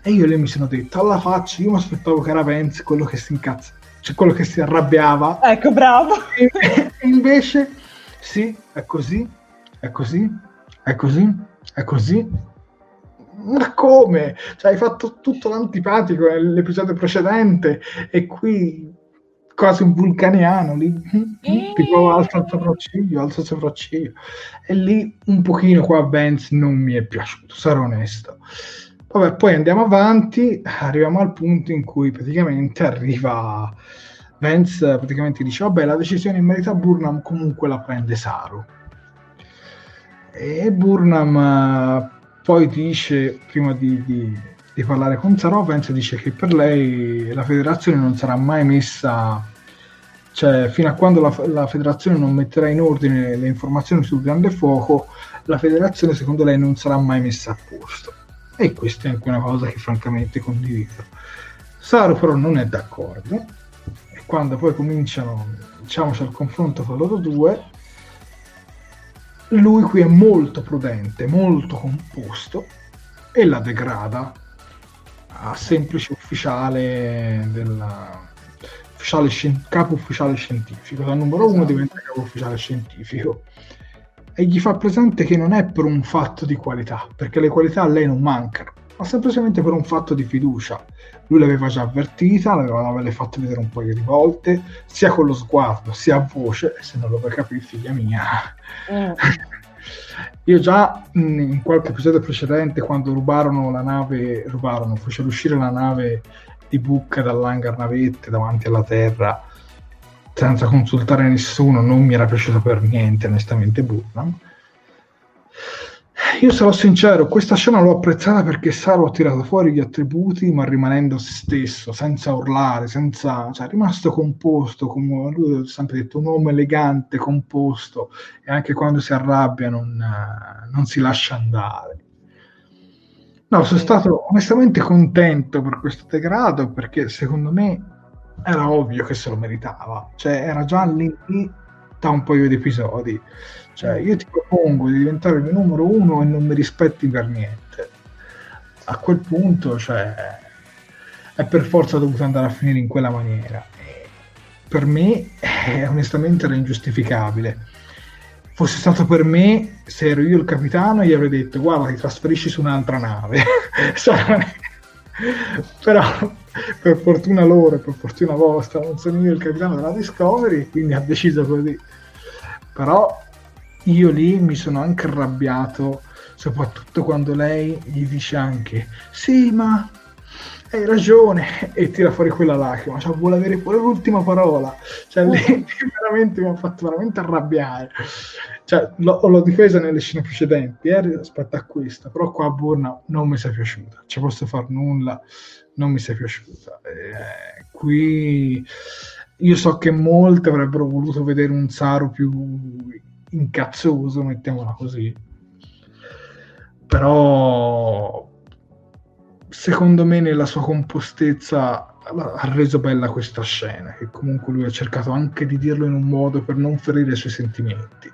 E io lì mi sono detto, alla faccia, io mi aspettavo che era Vance quello che si incazza, cioè quello che si arrabbiava. Ecco, bravo. E, e invece, sì, è così, è così, è così, è così. Ma come? Cioè, hai fatto tutto l'antipatico nell'episodio precedente e qui quasi un vulcaniano lì, mm. tipo alza il sopracciglio, alza il sopracciglio. E lì un pochino qua Vance non mi è piaciuto, sarò onesto. Vabbè, poi andiamo avanti, arriviamo al punto in cui praticamente arriva Vance, praticamente dice, vabbè, la decisione in merito a Burnham comunque la prende Saru. E Burnham eh, poi dice, prima di, di di parlare con Sarovens dice che per lei la federazione non sarà mai messa cioè fino a quando la, la, federazione non metterà in ordine le informazioni sul grande fuoco la federazione secondo lei non sarà mai messa a posto e questa è anche una cosa che francamente condivido. Saru però non è d'accordo. E quando poi cominciano diciamo c'è il confronto fra loro due lui qui è molto prudente molto composto e la degrada. A semplice ufficiale della ufficiale, capo ufficiale scientifico. Dal numero esatto. uno diventa capo ufficiale scientifico e gli fa presente che non è per un fatto di qualità perché le qualità a lei non mancano ma semplicemente per un fatto di fiducia lui l'aveva già avvertita l'aveva, l'aveva fatto vedere un paio di volte sia con lo sguardo sia a voce e se non lo vuoi capire figlia mia mm. Io già in qualche episodio precedente, quando rubarono la nave, rubarono, fecero uscire la nave di Book dall'hangar navette davanti alla Terra senza consultare nessuno, non mi era piaciuto per niente, onestamente, Burnham. Io sarò sincero, questa scena l'ho apprezzata perché Saru ha tirato fuori gli attributi, ma rimanendo se stesso, senza urlare, senza, cioè, è rimasto composto, come lui ha sempre detto, un uomo elegante, composto, e anche quando si arrabbia non, non si lascia andare. No, sono stato onestamente contento per questo degrado perché secondo me era ovvio che se lo meritava, cioè era già lì da un paio di episodi. Cioè, io ti propongo di diventare il numero uno e non mi rispetti per niente. A quel punto, cioè, è per forza dovuto andare a finire in quella maniera. per me, eh, onestamente, era ingiustificabile. Fosse stato per me, se ero io il capitano, gli avrei detto: Guarda, ti trasferisci su un'altra nave. Però, per fortuna loro e per fortuna vostra, non sono io il capitano della Discovery, quindi ha deciso così. Però io lì mi sono anche arrabbiato, soprattutto quando lei gli dice anche sì, ma hai ragione e tira fuori quella lacrima, cioè vuole avere pure l'ultima parola, cioè lei veramente mi ha fatto veramente arrabbiare, cioè l'ho, l'ho difesa nelle scene precedenti eh, rispetto a questa, però qua a Burna non mi si è piaciuta, ci posso fare nulla, non mi è piaciuta. Eh, qui io so che molti avrebbero voluto vedere un Saru più incazzoso, mettiamola così. Però secondo me nella sua compostezza ha reso bella questa scena, che comunque lui ha cercato anche di dirlo in un modo per non ferire i suoi sentimenti.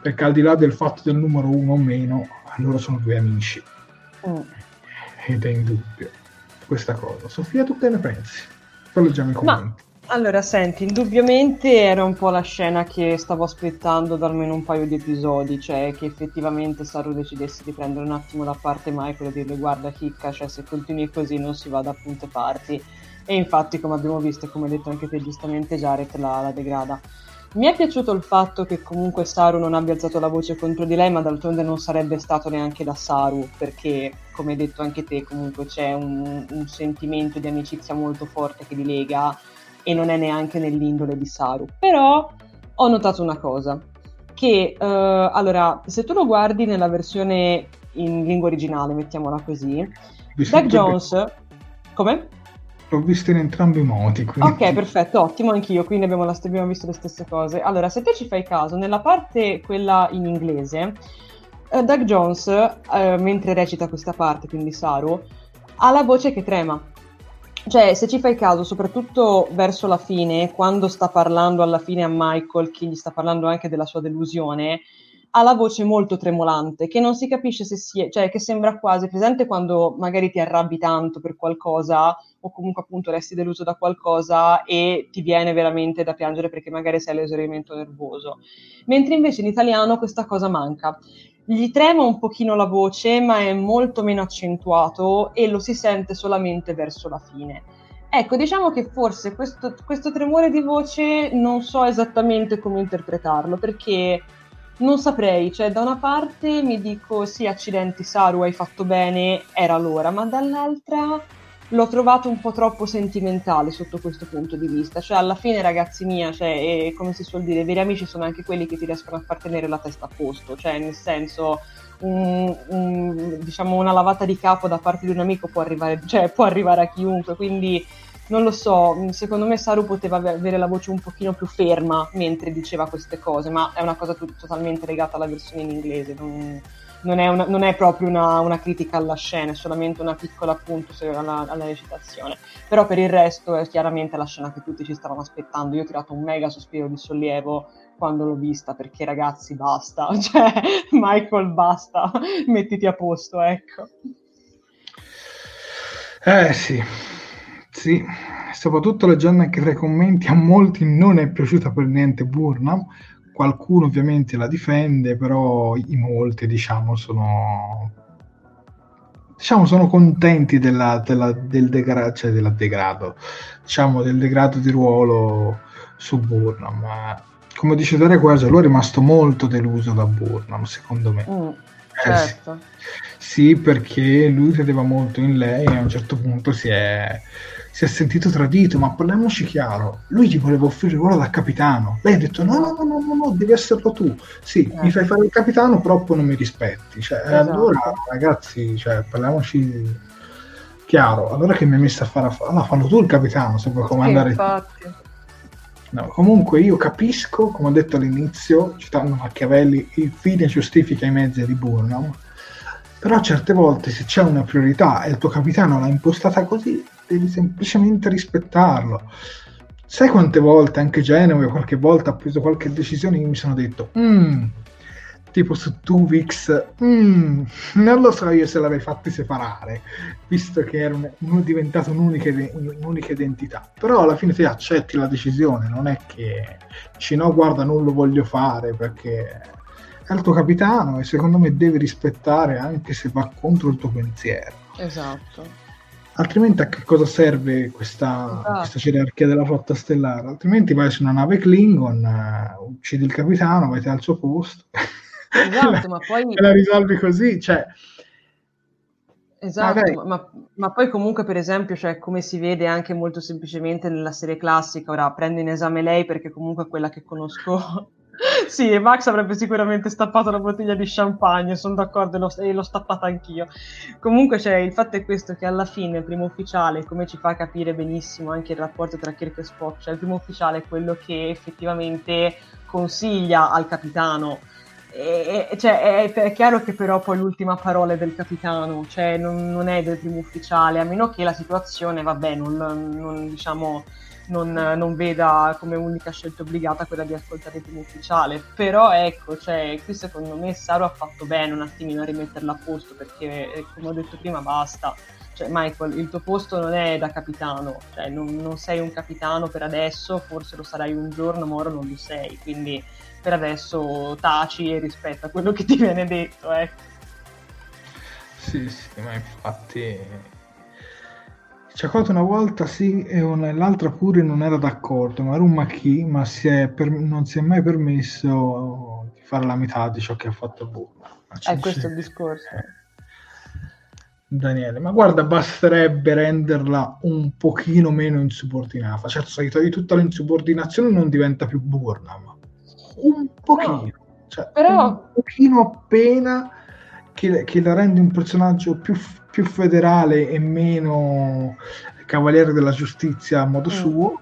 Perché al di là del fatto del numero uno o meno, loro sono due amici. Mm. Ed è indubbio questa cosa. Sofia, tu che ne pensi? Poi leggiamo i commenti. Allora, senti, indubbiamente era un po' la scena che stavo aspettando da almeno un paio di episodi, cioè che effettivamente Saru decidesse di prendere un attimo da parte Michael e dirle guarda chicca, cioè se continui così non si va da punte parti. E infatti, come abbiamo visto e come hai detto anche te giustamente, Jared la, la degrada. Mi è piaciuto il fatto che comunque Saru non abbia alzato la voce contro di lei, ma d'altronde non sarebbe stato neanche da Saru, perché, come hai detto anche te, comunque c'è un, un sentimento di amicizia molto forte che li lega e non è neanche nell'indole di Saru. Però ho notato una cosa, che uh, allora, se tu lo guardi nella versione in lingua originale, mettiamola così, Doug Jones... Come? L'ho visto in entrambi i modi. Quindi... Ok, perfetto, ottimo, anch'io, quindi abbiamo, la, abbiamo, visto le stesse cose. Allora, se te ci fai caso, nella parte quella in inglese, uh, Doug Jones, uh, mentre recita questa parte, quindi Saru, ha la voce che trema cioè, se ci fai caso, soprattutto verso la fine, quando sta parlando alla fine a Michael, che gli sta parlando anche della sua delusione, ha la voce molto tremolante, che non si capisce se sia, cioè che sembra quasi presente quando magari ti arrabbi tanto per qualcosa o comunque appunto resti deluso da qualcosa e ti viene veramente da piangere perché magari sei all'esaurimento nervoso. Mentre invece in italiano questa cosa manca. Gli trema un pochino la voce, ma è molto meno accentuato e lo si sente solamente verso la fine. Ecco, diciamo che forse questo, questo tremore di voce non so esattamente come interpretarlo, perché non saprei, cioè da una parte mi dico sì, accidenti Saru, hai fatto bene, era l'ora, ma dall'altra l'ho trovato un po' troppo sentimentale sotto questo punto di vista. Cioè, alla fine, ragazzi mia, cioè, come si suol dire, i veri amici sono anche quelli che ti riescono a far tenere la testa a posto. Cioè, nel senso, un, un, diciamo, una lavata di capo da parte di un amico può arrivare, cioè, può arrivare a chiunque. Quindi non lo so, mm, secondo me Saru poteva avere la voce un pochino più ferma mentre diceva queste cose, ma è una cosa t- totalmente legata alla versione in inglese, non, non, è, una, non è, proprio una, una, critica alla scena, è solamente una piccola appunto alla, alla, recitazione. Però per il resto è chiaramente la scena che tutti ci stavano aspettando. Io ho tirato un mega sospiro di sollievo quando l'ho vista, perché ragazzi basta, cioè Michael basta, mettiti a posto, ecco. Eh sì, sì, soprattutto leggendo anche tra i commenti, a molti non è piaciuta per niente Burnham, qualcuno ovviamente la difende, però i molti diciamo sono diciamo sono contenti della, della, del degrado, cioè degrado, diciamo del degrado di ruolo su Burnham. Come dice Daria Quasi, lui è rimasto molto deluso da Burnham, secondo me. Mm, certo. Eh, sì. sì, perché lui credeva molto in lei e a un certo punto si è si è sentito tradito, ma parliamoci chiaro, lui gli voleva offrire il ruolo da capitano. Lei ha detto no, no, no, no, no, devi esserlo tu. Sì, eh. mi fai fare il capitano, però poi non mi rispetti. Cioè, esatto. allora, ragazzi, cioè, parliamoci chiaro. Allora che mi hai messo a fare... Allora, fallo tu il capitano, se vuoi comandare. Sì. No, comunque io capisco, come ho detto all'inizio, citando Machiavelli, il fine giustifica i mezzi di Burnham, però certe volte se c'è una priorità e il tuo capitano l'ha impostata così, devi semplicemente rispettarlo. Sai quante volte anche Genova qualche volta ha preso qualche decisione che mi sono detto, mm, tipo su Tuvix, mm, non lo so io se l'avrei fatti separare, visto che era un, uno diventato un'unica, un'unica, identità. Però alla fine ti accetti la decisione, non è che dici no, guarda, non lo voglio fare perché è il tuo capitano e secondo me devi rispettare anche se va contro il tuo pensiero. Esatto altrimenti a che cosa serve questa, esatto. questa gerarchia della flotta stellare? Altrimenti vai su una nave Klingon, uh, uccidi il capitano, vai al suo posto. Esatto, ma poi... E la risolvi così, cioè... Esatto, ah, ma, ma, poi comunque per esempio, cioè, come si vede anche molto semplicemente nella serie classica, ora prendo in esame lei perché comunque è quella che conosco sì, Max avrebbe sicuramente stappato la bottiglia di champagne, sono d'accordo, e l'ho, e l'ho stappata anch'io. Comunque, cioè, il fatto è questo, che alla fine il primo ufficiale, come ci fa capire benissimo anche il rapporto tra Kirk e Spock, cioè il primo ufficiale è quello che effettivamente consiglia al capitano. E, cioè, è, è, chiaro che però poi l'ultima parola è del capitano, cioè non, non, è del primo ufficiale, a meno che la situazione, vabbè, non, non diciamo non, non, veda come unica scelta obbligata quella di ascoltare il primo ufficiale. Però ecco, cioè, qui secondo me Saru ha fatto bene un attimino a rimetterla a posto perché, eh, come ho detto prima, basta. Cioè, Michael, il tuo posto non è da capitano, cioè, non, non, sei un capitano per adesso, forse lo sarai un giorno, ma ora non lo sei. Quindi per adesso taci e rispetta quello che ti viene detto. Ecco. Sì, sì, ma infatti ci ha fatto una volta sì e l'altra pure non era d'accordo, ma era un macchì, ma si per, non si è mai permesso di fare la metà di ciò che ha fatto Burma. È questo il discorso. Eh. Daniele, ma guarda, basterebbe renderla un pochino meno insubordinata. Certo, se di tutta l'insubordinazione non diventa più Burna, ma un pochino. No, cioè, però... Un pochino appena che, che la rende un personaggio più più federale e meno cavaliere della giustizia a modo mm. suo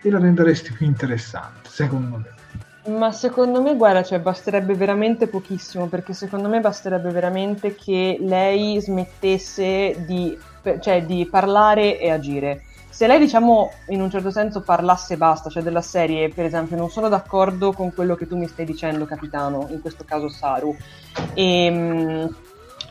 e la renderesti più interessante, secondo me. Ma secondo me, guarda, cioè, basterebbe veramente pochissimo, perché secondo me basterebbe veramente che lei smettesse di, cioè, di parlare e agire. Se lei, diciamo, in un certo senso parlasse e basta, cioè della serie, per esempio, non sono d'accordo con quello che tu mi stai dicendo, capitano, in questo caso Saru, e ehm,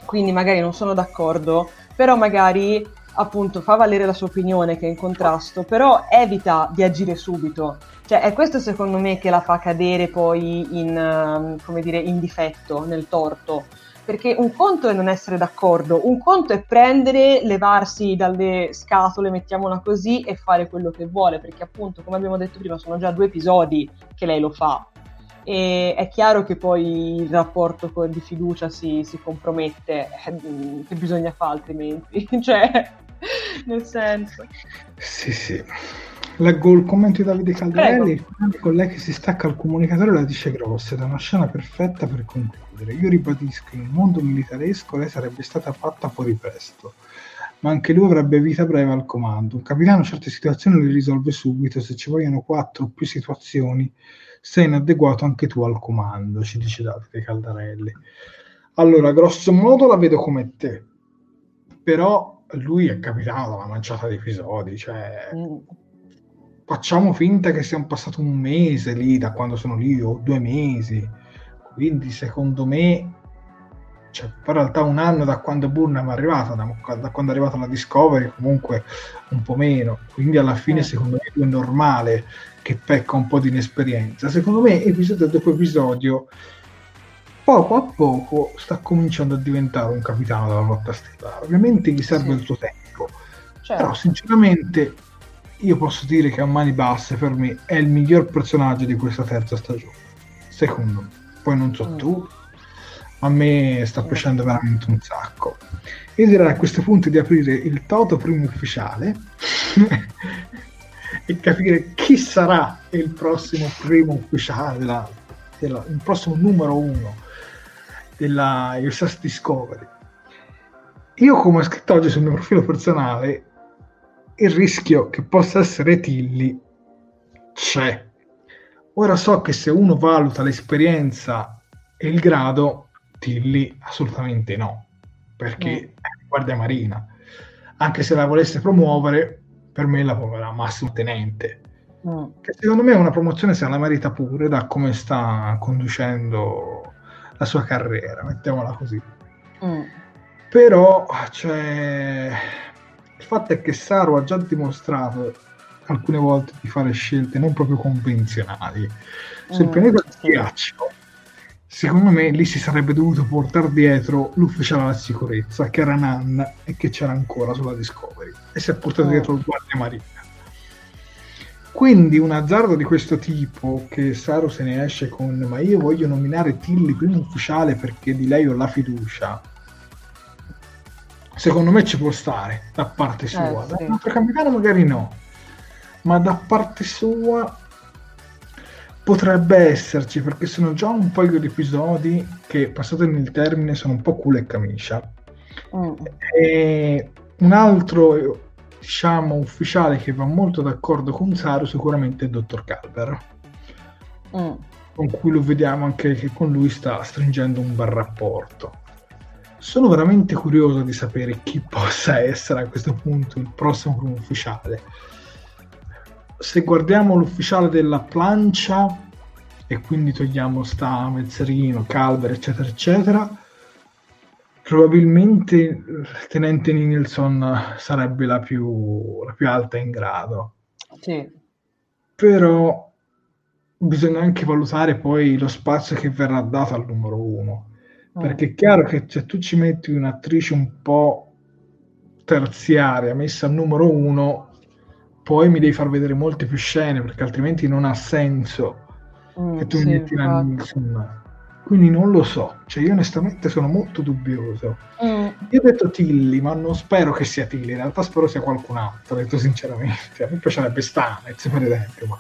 quindi magari non sono d'accordo, però magari appunto fa valere la sua opinione che è in contrasto, però evita di agire subito. Cioè è questo secondo me che la fa cadere poi in, uh, come dire, in difetto, nel torto. Perché un conto è non essere d'accordo, un conto è prendere, levarsi dalle scatole, mettiamola così, e fare quello che vuole, perché appunto, come abbiamo detto prima, sono già due episodi che lei lo fa. E è chiaro che poi il rapporto di fiducia si, si compromette, eh, che bisogna fare altrimenti. cioè, nel senso. Sì, sì. Leggo il commento di Davide Caldarelli con lei che si stacca al comunicatore la dice grossa ed è una scena perfetta per concludere. Io ribadisco, in un mondo militaresco lei sarebbe stata fatta fuori presto, ma anche lui avrebbe vita breve al comando. Un capitano certe situazioni le risolve subito, se ci vogliono quattro o più situazioni sei inadeguato anche tu al comando, ci dice Davide Caldarelli. Allora, grosso modo la vedo come te, però lui è capitato da una manciata di episodi, cioè mm. facciamo finta che sia passato un mese lì da quando sono lì o due mesi, quindi secondo me cioè, in realtà un anno da quando Burnham è arrivata, da, da, quando è arrivata la Discovery, comunque un po' meno. Quindi alla fine, mm. secondo me, è normale che pecca un po' di inesperienza. Secondo me, episodio dopo episodio, poco a poco sta cominciando a diventare un capitano della lotta stellare. Ovviamente gli serve sì. il suo tempo, certo. però sinceramente io posso dire che a mani basse per me è il miglior personaggio di questa terza stagione. Secondo me. Poi non so mm. tu, a me sta piacendo veramente un sacco. Io direi a questo punto di aprire il Toto primo ufficiale e capire chi sarà il prossimo primo ufficiale, della, della, il prossimo numero uno della USS Discovery. Io, come ho scritto oggi sul mio profilo personale, il rischio che possa essere Tilly c'è. Ora so che se uno valuta l'esperienza e il grado, Tilly assolutamente no, perché mm. è guardia marina. Anche se la volesse promuovere, per me la promuoverà massimo tenente. Mm. Che secondo me è una promozione se la merita pure da come sta conducendo la sua carriera, mettiamola così. Mm. Però, cioè, il fatto è che Saru ha già dimostrato alcune volte di fare scelte non proprio convenzionali. Sul mm, pianeta del ghiaccio, secondo me lì si sarebbe dovuto portare dietro l'ufficiale alla sicurezza, che era Nan e che c'era ancora sulla Discovery, e si è portato mm. dietro il guardia marina quindi un azzardo di questo tipo che Saru se ne esce con ma io voglio nominare Tilly primo ufficiale perché di lei ho la fiducia. Secondo me ci può stare da parte sua. Eh, sì. Da un altro capitano magari no. Ma da parte sua potrebbe esserci perché sono già un paio di episodi che passatemi il termine sono un po' culo e camicia. Mm. E un altro diciamo ufficiale che va molto d'accordo con Saru sicuramente è il dottor Calver mm. con cui lo vediamo anche che con lui sta stringendo un bel rapporto sono veramente curioso di sapere chi possa essere a questo punto il prossimo ufficiale se guardiamo l'ufficiale della plancia e quindi togliamo sta Mezzerino, Calver eccetera eccetera probabilmente il tenente Nilsson sarebbe la più, la più alta in grado. Sì. Però bisogna anche valutare poi lo spazio che verrà dato al numero uno. Mm. Perché è chiaro che se tu ci metti un'attrice un po' terziaria messa al numero uno, poi mi devi far vedere molte più scene perché altrimenti non ha senso mm, che tu sì, metti la Nilsson quindi non lo so, cioè io onestamente sono molto dubbioso. Mm. Io ho detto Tilly, ma non spero che sia Tilly, in realtà spero sia qualcun altro, detto sinceramente. A me piacerebbe Stanez, per esempio, ma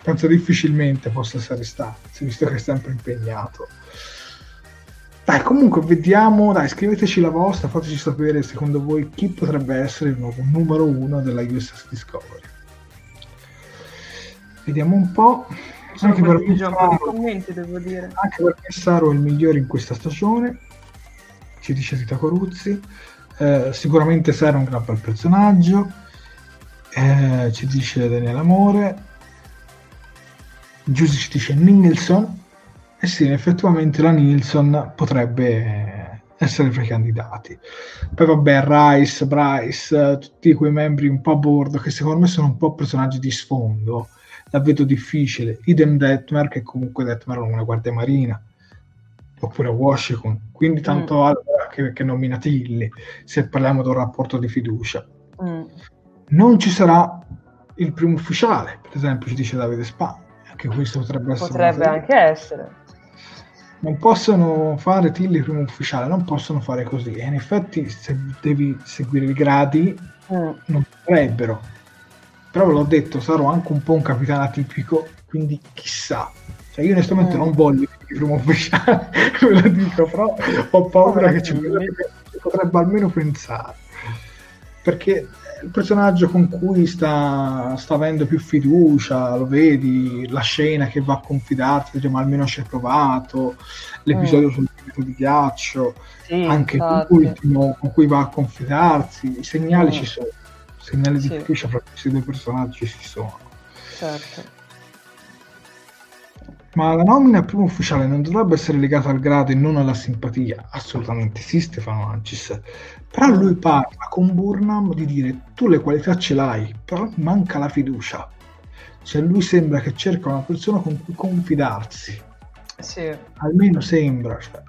penso difficilmente possa essere Stanez, visto che è sempre impegnato. Dai, comunque vediamo, dai, scriveteci la vostra, fateci sapere secondo voi chi potrebbe essere il nuovo numero uno della USS Discovery. Vediamo un po'. Anche per me Saro- commenti, devo dire. anche perché Saro è il migliore in questa stagione, ci dice Rita Coruzzi. Eh, sicuramente Saro è un gran bel personaggio, eh, ci dice Daniele Amore. Giusy ci dice Nilsson. E sì, effettivamente la Nilsson potrebbe essere fra i candidati. Poi vabbè, Rice, Bryce, eh, tutti quei membri un po' a bordo che secondo me sono un po' personaggi di sfondo. La vedo difficile. Idem Detmer, che comunque Detmer è una guardia marina, oppure Washington. Quindi tanto allora che, che nomina Tilly, se parliamo di un rapporto di fiducia. Mm. Non ci sarà il primo ufficiale, per esempio, ci dice Davide Spagna. Anche questo potrebbe essere Potrebbe anche essere. Non possono fare Tilly primo ufficiale, non possono fare così. E in effetti, se devi seguire i gradi, Mm. non potrebbero. Però ve l'ho detto, sarò anche un po' un capitano atipico, quindi chissà. Cioè, io onestamente Mm. non voglio il primo ufficiale, ve lo dico, però ho paura Povera che ci Tilly. potrebbe, potrebbe almeno pensare. Perché il personaggio con cui sta, sta avendo più fiducia, lo vedi, la scena che va a confidarti, dice, ma almeno ci hai provato, l'episodio Mm. sul pianeta di ghiaccio, Sì, anche infatti. l'ultimo con cui va a confidarsi, i segnali Mm. ci sono, i segnali di Sì. fiducia fra questi due personaggi ci sono. Certo. Ma la nomina primo ufficiale non dovrebbe essere legata al grado e non alla simpatia, assolutamente sì Stefano Ancis, però lui parla con Burnham di dire tu le qualità ce l'hai, però manca la fiducia. Cioè lui sembra che cerca una persona con cui confidarsi, Sì, almeno sembra. Cioè.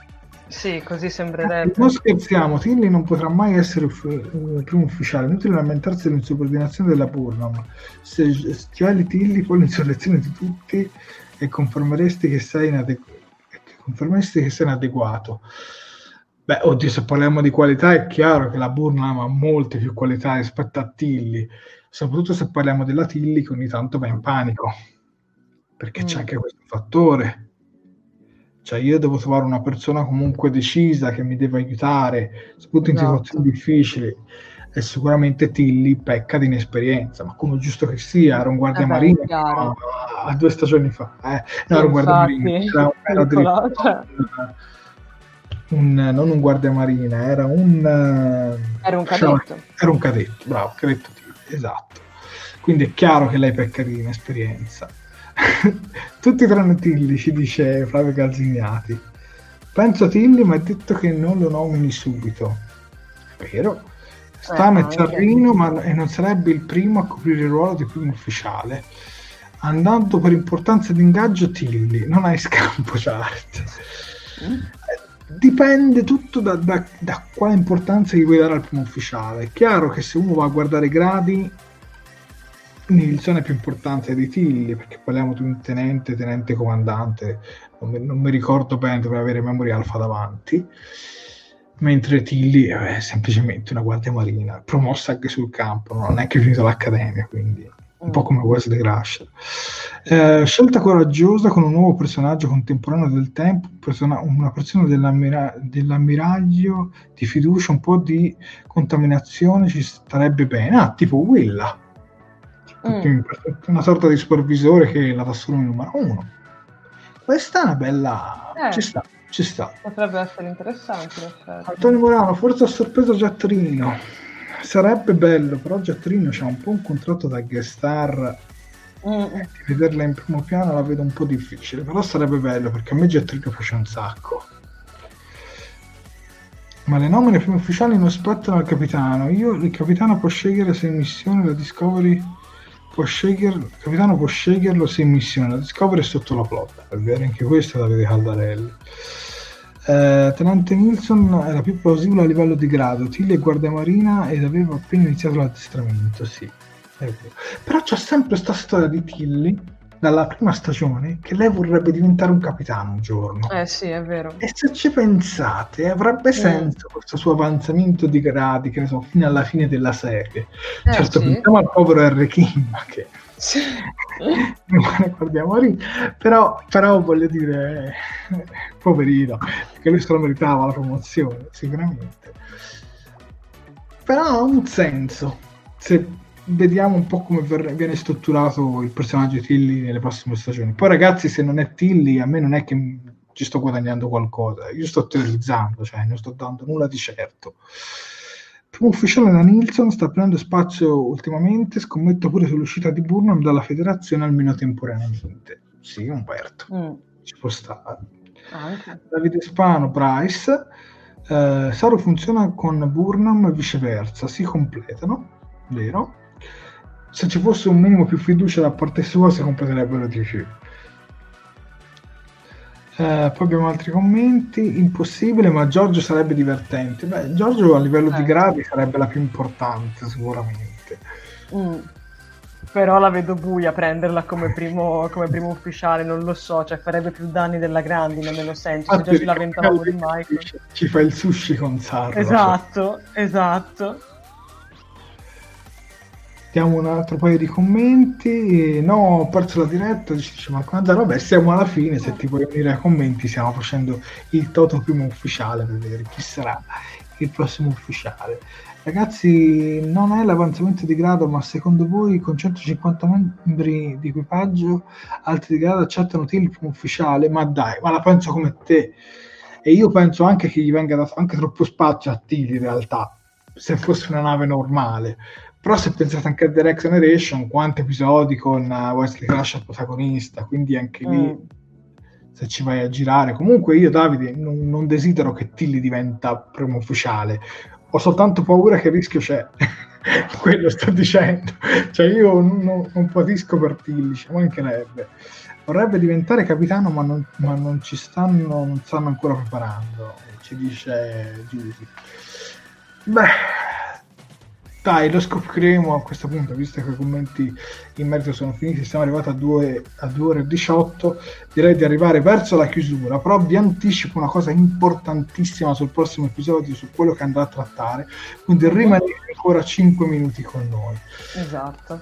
sì, così Eh, sembrerebbe. Non scherziamo, Tilly non potrà mai essere il primo ufficiale. Inutile lamentarsi dell'insubordinazione della Burnham. Se schiali Tilly, poi l'insurrezione di tutti e confermeresti che sei, inadegu- che confermeresti che sei inadeguato. Beh, oddio, se parliamo di qualità, è chiaro che la Burnham ha molte più qualità rispetto a Tilly, soprattutto se parliamo della Tilly che ogni tanto va in panico, perché c'è Mm. anche questo fattore. Cioè, io devo trovare una persona comunque decisa che mi deve aiutare, soprattutto in Esatto. situazioni difficili. E sicuramente Tilly pecca di inesperienza, ma come giusto che sia, era un guardia Eh beh, marino chiaro. a due stagioni fa. Eh, era un guardia infatti, marino, era, addirittura cioè. un, un- non un guardia marina, era un... eh, Era un cadetto. Era un cadetto, bravo, cadetto Tilly, esatto. Quindi è chiaro che lei pecca di inesperienza. Tutti tranne Tilly, ci dice Flavio Galzignati. Penso a Tilly, ma è detto che non lo nomini subito. Vero? Sta Eh, anche. Zarrino, ma e non sarebbe il primo a coprire il ruolo di primo ufficiale. Andando per importanza di ingaggio, Tilly, non hai scampo, Chart. Dipende tutto da, da- da quale importanza gli vuoi dare al primo ufficiale. È chiaro che se uno va a guardare i gradi, Nilsson è più importante di Tilly, perché parliamo di un tenente, tenente comandante, non mi, non mi ricordo bene, dovrei avere memoria alfa davanti, mentre Tilly è semplicemente una guardia marina, promossa anche sul campo, non è che finito l'accademia, quindi un po' come Wesley Crusher. Eh, scelta coraggiosa con un nuovo personaggio contemporaneo del tempo, persona- una persona dell'ammira- dell'ammiraglio di fiducia, un po' di contaminazione ci starebbe bene. Ah, tipo Willa, Mm. una sorta di supervisore che la dà solo il numero uno. Questa è una bella... Eh. Ci sta, ci sta. Potrebbe essere interessante, in. Antonio Morano, forse a sorpresa Giattrino. Sarebbe bello, però Giattrino c'ha un po' un contratto da guest star Mm. di vederla in primo piano la vedo un po' difficile, però sarebbe bello perché a me Giattrino piace un sacco. Ma le nomine prime ufficiali non spettano al capitano. Io, il capitano può scegliere se in missione la Discovery può scegliere, il capitano può sceglierlo se in missione la Discovery è sotto la flotta. È vero, anche questo è Davide Caldarelli. Eh, Tenente Nilsson era più plausibile a livello di grado. Tilly è guardia marina ed aveva appena iniziato l'addestramento, sì. Però c'è sempre questa storia di Tilly dalla prima stagione che lei vorrebbe diventare un capitano un giorno. Eh sì, è vero. E se ci pensate, avrebbe senso questo suo avanzamento di gradi, che ne so, fino alla fine della serie. Eh, certo, sì. pensiamo al povero Harry Kim, che Sì. guardiamo lì, però, però voglio dire, poverino, che lui se lo meritava la promozione, sicuramente. Però ha un senso, se vediamo un po' come viene strutturato il personaggio di Tilly nelle prossime stagioni. Poi ragazzi, se non è Tilly, a me non è che ci sto guadagnando qualcosa, io sto teorizzando, cioè non sto dando nulla di certo. Primo ufficiale da Nilsson sta prendendo spazio ultimamente, scommetto pure sull'uscita di Burnham dalla federazione almeno temporaneamente. Sì, Umberto, mm. ci può stare. Anche. Davide Spano, Bryce, eh, Saru funziona con Burnham e viceversa, si completano, vero? Se ci fosse un minimo più fiducia da parte sua si completerebbero di più. Eh, poi abbiamo altri commenti. Impossibile, ma Giorgio sarebbe divertente. Beh, Giorgio a livello eh. di gradi sarebbe la più importante, sicuramente. Mm. Però la vedo buia prenderla come primo, come primo ufficiale, non lo so, cioè farebbe più danni della grandi, non me lo sento. Se già ci lamentavamo di Michael. Ci fa il sushi con Sarro. Esatto, esatto. Diamo un altro paio di commenti. No, ho perso la diretta, dice Marco Nadal. Vabbè, siamo alla fine. Se ti vuoi unire ai commenti, stiamo facendo il toto primo ufficiale per vedere chi sarà il prossimo ufficiale. Ragazzi, non è l'avanzamento di grado, ma secondo voi con 150 membri di equipaggio, altri di grado accettano il primo ufficiale? Ma dai, ma la penso come te. E io penso anche che gli venga dato anche troppo spazio a Till in realtà, se fosse una nave normale però se pensate anche a The Next Generation, quanti episodi con uh, Wesley Crash al protagonista, quindi anche lì mm. se ci vai a girare. Comunque io Davide non, non desidero che Tilly diventa primo ufficiale, ho soltanto paura che il rischio c'è. Quello sto dicendo. Cioè io non, non patisco per Tilly, ci mancherebbe. Vorrebbe diventare capitano, ma non, ma non ci stanno, non stanno ancora preparando, ci dice Giusi. Beh, dai, lo scopriremo a questo punto, visto che i commenti in merito sono finiti, siamo arrivati a 2, a 2 ore e 18, direi di arrivare verso la chiusura, però vi anticipo una cosa importantissima sul prossimo episodio, su quello che andrà a trattare, quindi rimanete ancora 5 minuti con noi. Esatto.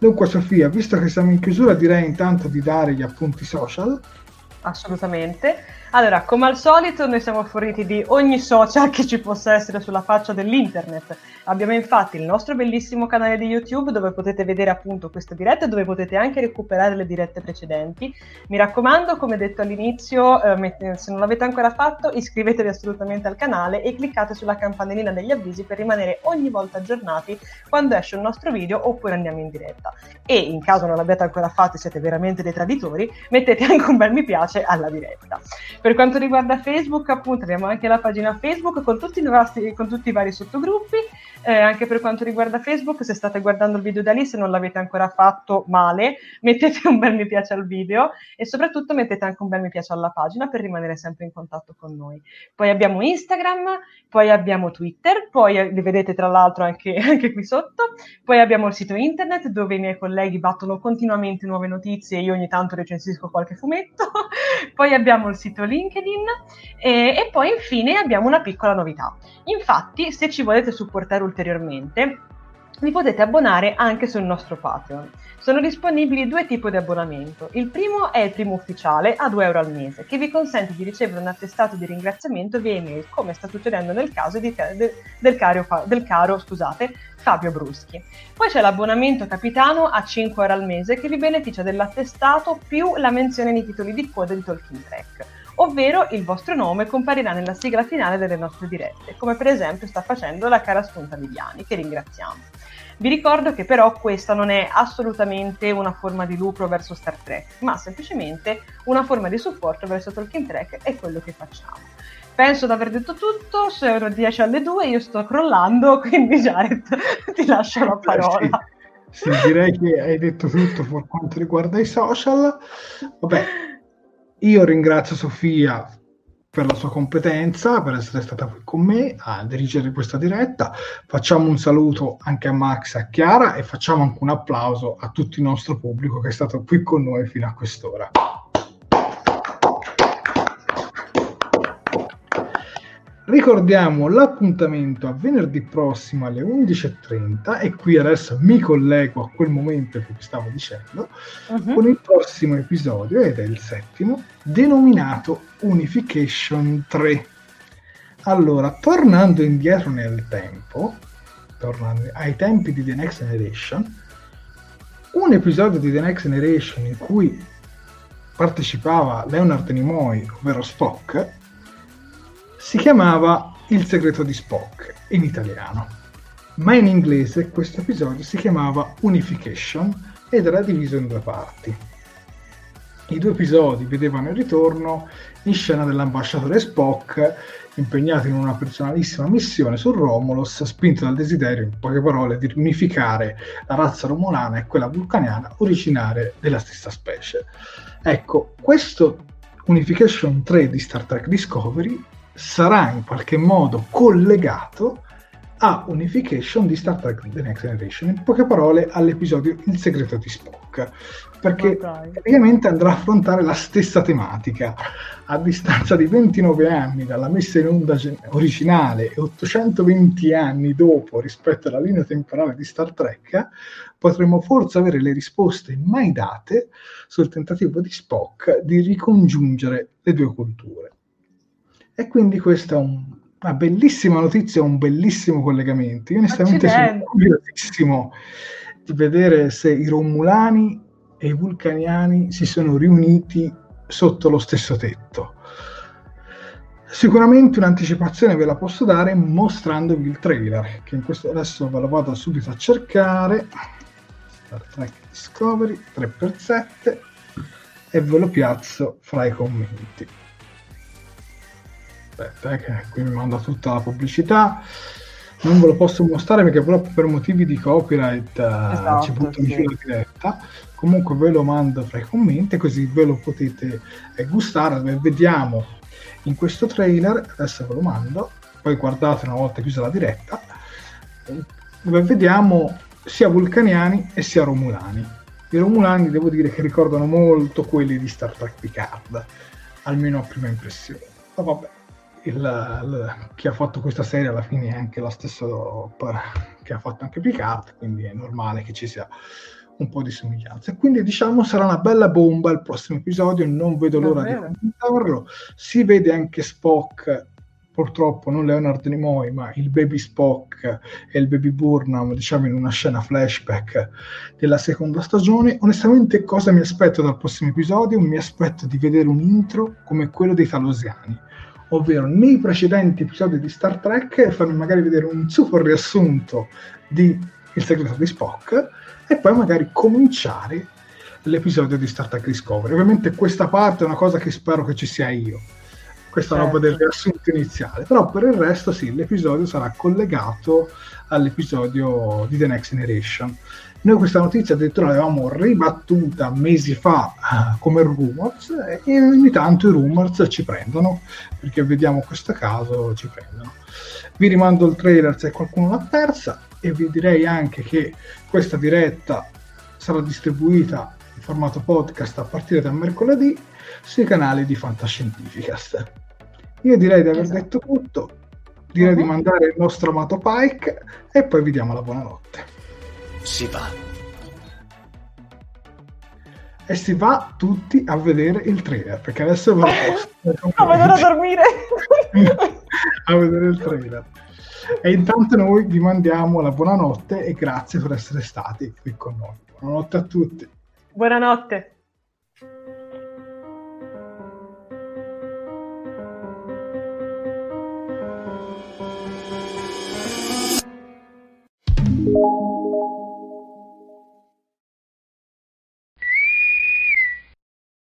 Dunque Sofia, visto che siamo in chiusura, direi intanto di dare gli appunti social. Assolutamente. Allora, come al solito, noi siamo forniti di ogni social che ci possa essere sulla faccia dell'internet. Abbiamo infatti il nostro bellissimo canale di YouTube dove potete vedere appunto queste dirette, dove potete anche recuperare le dirette precedenti. Mi raccomando, come detto all'inizio, eh, se non l'avete ancora fatto, iscrivetevi assolutamente al canale e cliccate sulla campanellina degli avvisi per rimanere ogni volta aggiornati quando esce un nostro video oppure andiamo in diretta. E in caso non l'abbiate ancora fatto e siete veramente dei traditori, mettete anche un bel mi piace alla diretta. Per quanto riguarda Facebook, appunto, abbiamo anche la pagina Facebook con tutti i, nostri, con tutti i vari sottogruppi. Eh, anche per quanto riguarda Facebook, se state guardando il video da lì, se non l'avete ancora fatto male, mettete un bel mi piace al video e soprattutto mettete anche un bel mi piace alla pagina per rimanere sempre in contatto con noi. Poi abbiamo Instagram, poi abbiamo Twitter, poi eh, li vedete tra l'altro anche, anche qui sotto, poi abbiamo il sito internet dove i miei colleghi battono continuamente nuove notizie e io ogni tanto recensisco qualche fumetto, poi abbiamo il sito LinkedIn e, e poi infine abbiamo una piccola novità. Infatti, se ci volete supportare ulteriormente, vi potete abbonare anche sul nostro Patreon. Sono disponibili due tipi di abbonamento. Il primo è il primo ufficiale a 2 euro al mese, che vi consente di ricevere un attestato di ringraziamento via email, come sta succedendo nel caso di, de, del, caro, del caro scusate, Fabio Bruschi. Poi c'è l'abbonamento capitano a 5 euro al mese, che vi beneficia dell'attestato più la menzione nei titoli di coda di Talking Track ovvero il vostro nome comparirà nella sigla finale delle nostre dirette, come per esempio sta facendo la cara spunta Viviani, che ringraziamo. Vi ricordo che però questa non è assolutamente una forma di lucro verso Star Trek, ma semplicemente una forma di supporto verso Tolkien Trek e quello che facciamo. Penso di aver detto tutto, sono 10 alle 2, io sto crollando, quindi Jared ti lascio la parola. Sì, sì, direi che hai detto tutto per quanto riguarda i social. Vabbè, io ringrazio Sofia per la sua competenza, per essere stata qui con me a dirigere questa diretta. Facciamo un saluto anche a Max e a Chiara e facciamo anche un applauso a tutto il nostro pubblico che è stato qui con noi fino a quest'ora. Ricordiamo l'appuntamento a venerdì prossimo alle 11.30 e qui adesso mi collego a quel momento che vi stavo dicendo uh-huh. con il prossimo episodio ed è il settimo denominato Unification 3. Allora, tornando indietro nel tempo, tornando ai tempi di The Next Generation, un episodio di The Next Generation in cui partecipava Leonard Nimoy, ovvero Spock, si chiamava Il segreto di Spock in italiano, ma in inglese questo episodio si chiamava Unification ed era diviso in due parti. I due episodi vedevano il ritorno in scena dell'ambasciatore Spock impegnato in una personalissima missione su Romulus, spinto dal desiderio, in poche parole, di riunificare la razza romulana e quella vulcaniana originaria della stessa specie. Ecco, questo Unification 3 di Star Trek Discovery sarà in qualche modo collegato a Unification di Star Trek The Next Generation, in poche parole all'episodio Il segreto di Spock, perché okay. praticamente andrà a affrontare la stessa tematica. A distanza di 29 anni dalla messa in onda originale e 820 anni dopo rispetto alla linea temporale di Star Trek, potremo forse avere le risposte mai date sul tentativo di Spock di ricongiungere le due culture. E quindi questo è un una bellissima notizia, un bellissimo collegamento. Io onestamente Accidenti. sono curiosissimo di vedere se i Romulani e i Vulcaniani si sono riuniti sotto lo stesso tetto. Sicuramente un'anticipazione ve la posso dare mostrandovi il trailer, che in questo adesso ve lo vado subito a cercare. Star Trek Discovery 3x7 e ve lo piazzo fra i commenti aspetta, eh, che qui mi manda tutta la pubblicità. Non ve lo posso mostrare perché proprio per motivi di copyright eh, esatto, ci butto sì. giù la diretta. Comunque ve lo mando fra i commenti così ve lo potete eh, gustare. Vediamo in questo trailer, adesso ve lo mando, poi guardate una volta chiusa la diretta, dove vediamo sia vulcaniani e sia romulani. I romulani devo dire che ricordano molto quelli di Star Trek Picard, almeno a prima impressione. Ma vabbè il, il, chi ha fatto questa serie alla fine è anche la stessa che ha fatto anche Picard, quindi è normale che ci sia un po' di somiglianza. Quindi diciamo sarà una bella bomba il prossimo episodio, non vedo l'ora di commentarlo. Si vede anche Spock, purtroppo non Leonard Nimoy, ma il baby Spock e il baby Burnham, diciamo in una scena flashback della seconda stagione. Onestamente cosa mi aspetto dal prossimo episodio? Mi aspetto di vedere un intro come quello dei Talosiani ovvero nei precedenti episodi di Star Trek farmi magari vedere un super riassunto di Il segreto di Spock e poi magari cominciare l'episodio di Star Trek Discovery. Ovviamente questa parte è una cosa che spero che ci sia io, questa certo. roba del riassunto iniziale, però per il resto sì, l'episodio sarà collegato all'episodio di The Next Generation. Noi questa notizia addirittura l'avevamo ribattuta mesi fa uh, come rumors e ogni tanto i rumors ci prendono, perché vediamo questo caso, ci prendono. Vi rimando il trailer se qualcuno l'ha persa e vi direi anche che questa diretta sarà distribuita in formato podcast a partire da mercoledì sui canali di Fantascientificast. Io direi di aver esatto. detto tutto, direi uh-huh. di mhm. mandare il nostro amato Pike e poi vi diamo la buonanotte si va. E si va tutti a vedere il trailer, perché adesso posso. No, vado a dormire. a vedere il trailer. E intanto noi vi mandiamo la buonanotte e grazie per essere stati qui con noi. Buonanotte a tutti. Buonanotte.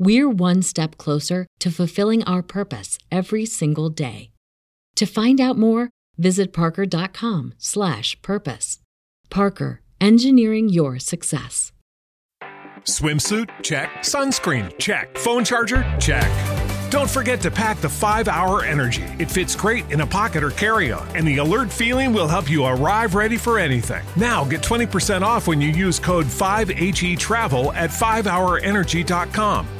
we're one step closer to fulfilling our purpose every single day. To find out more, visit parker.com/purpose. Parker, engineering your success. Swimsuit? Check. Sunscreen? Check. Phone charger? Check. Don't forget to pack the 5 Hour Energy. It fits great in a pocket or carry on, and the alert feeling will help you arrive ready for anything. Now get 20% off when you use code 5HE Travel at 5hourenergy.com.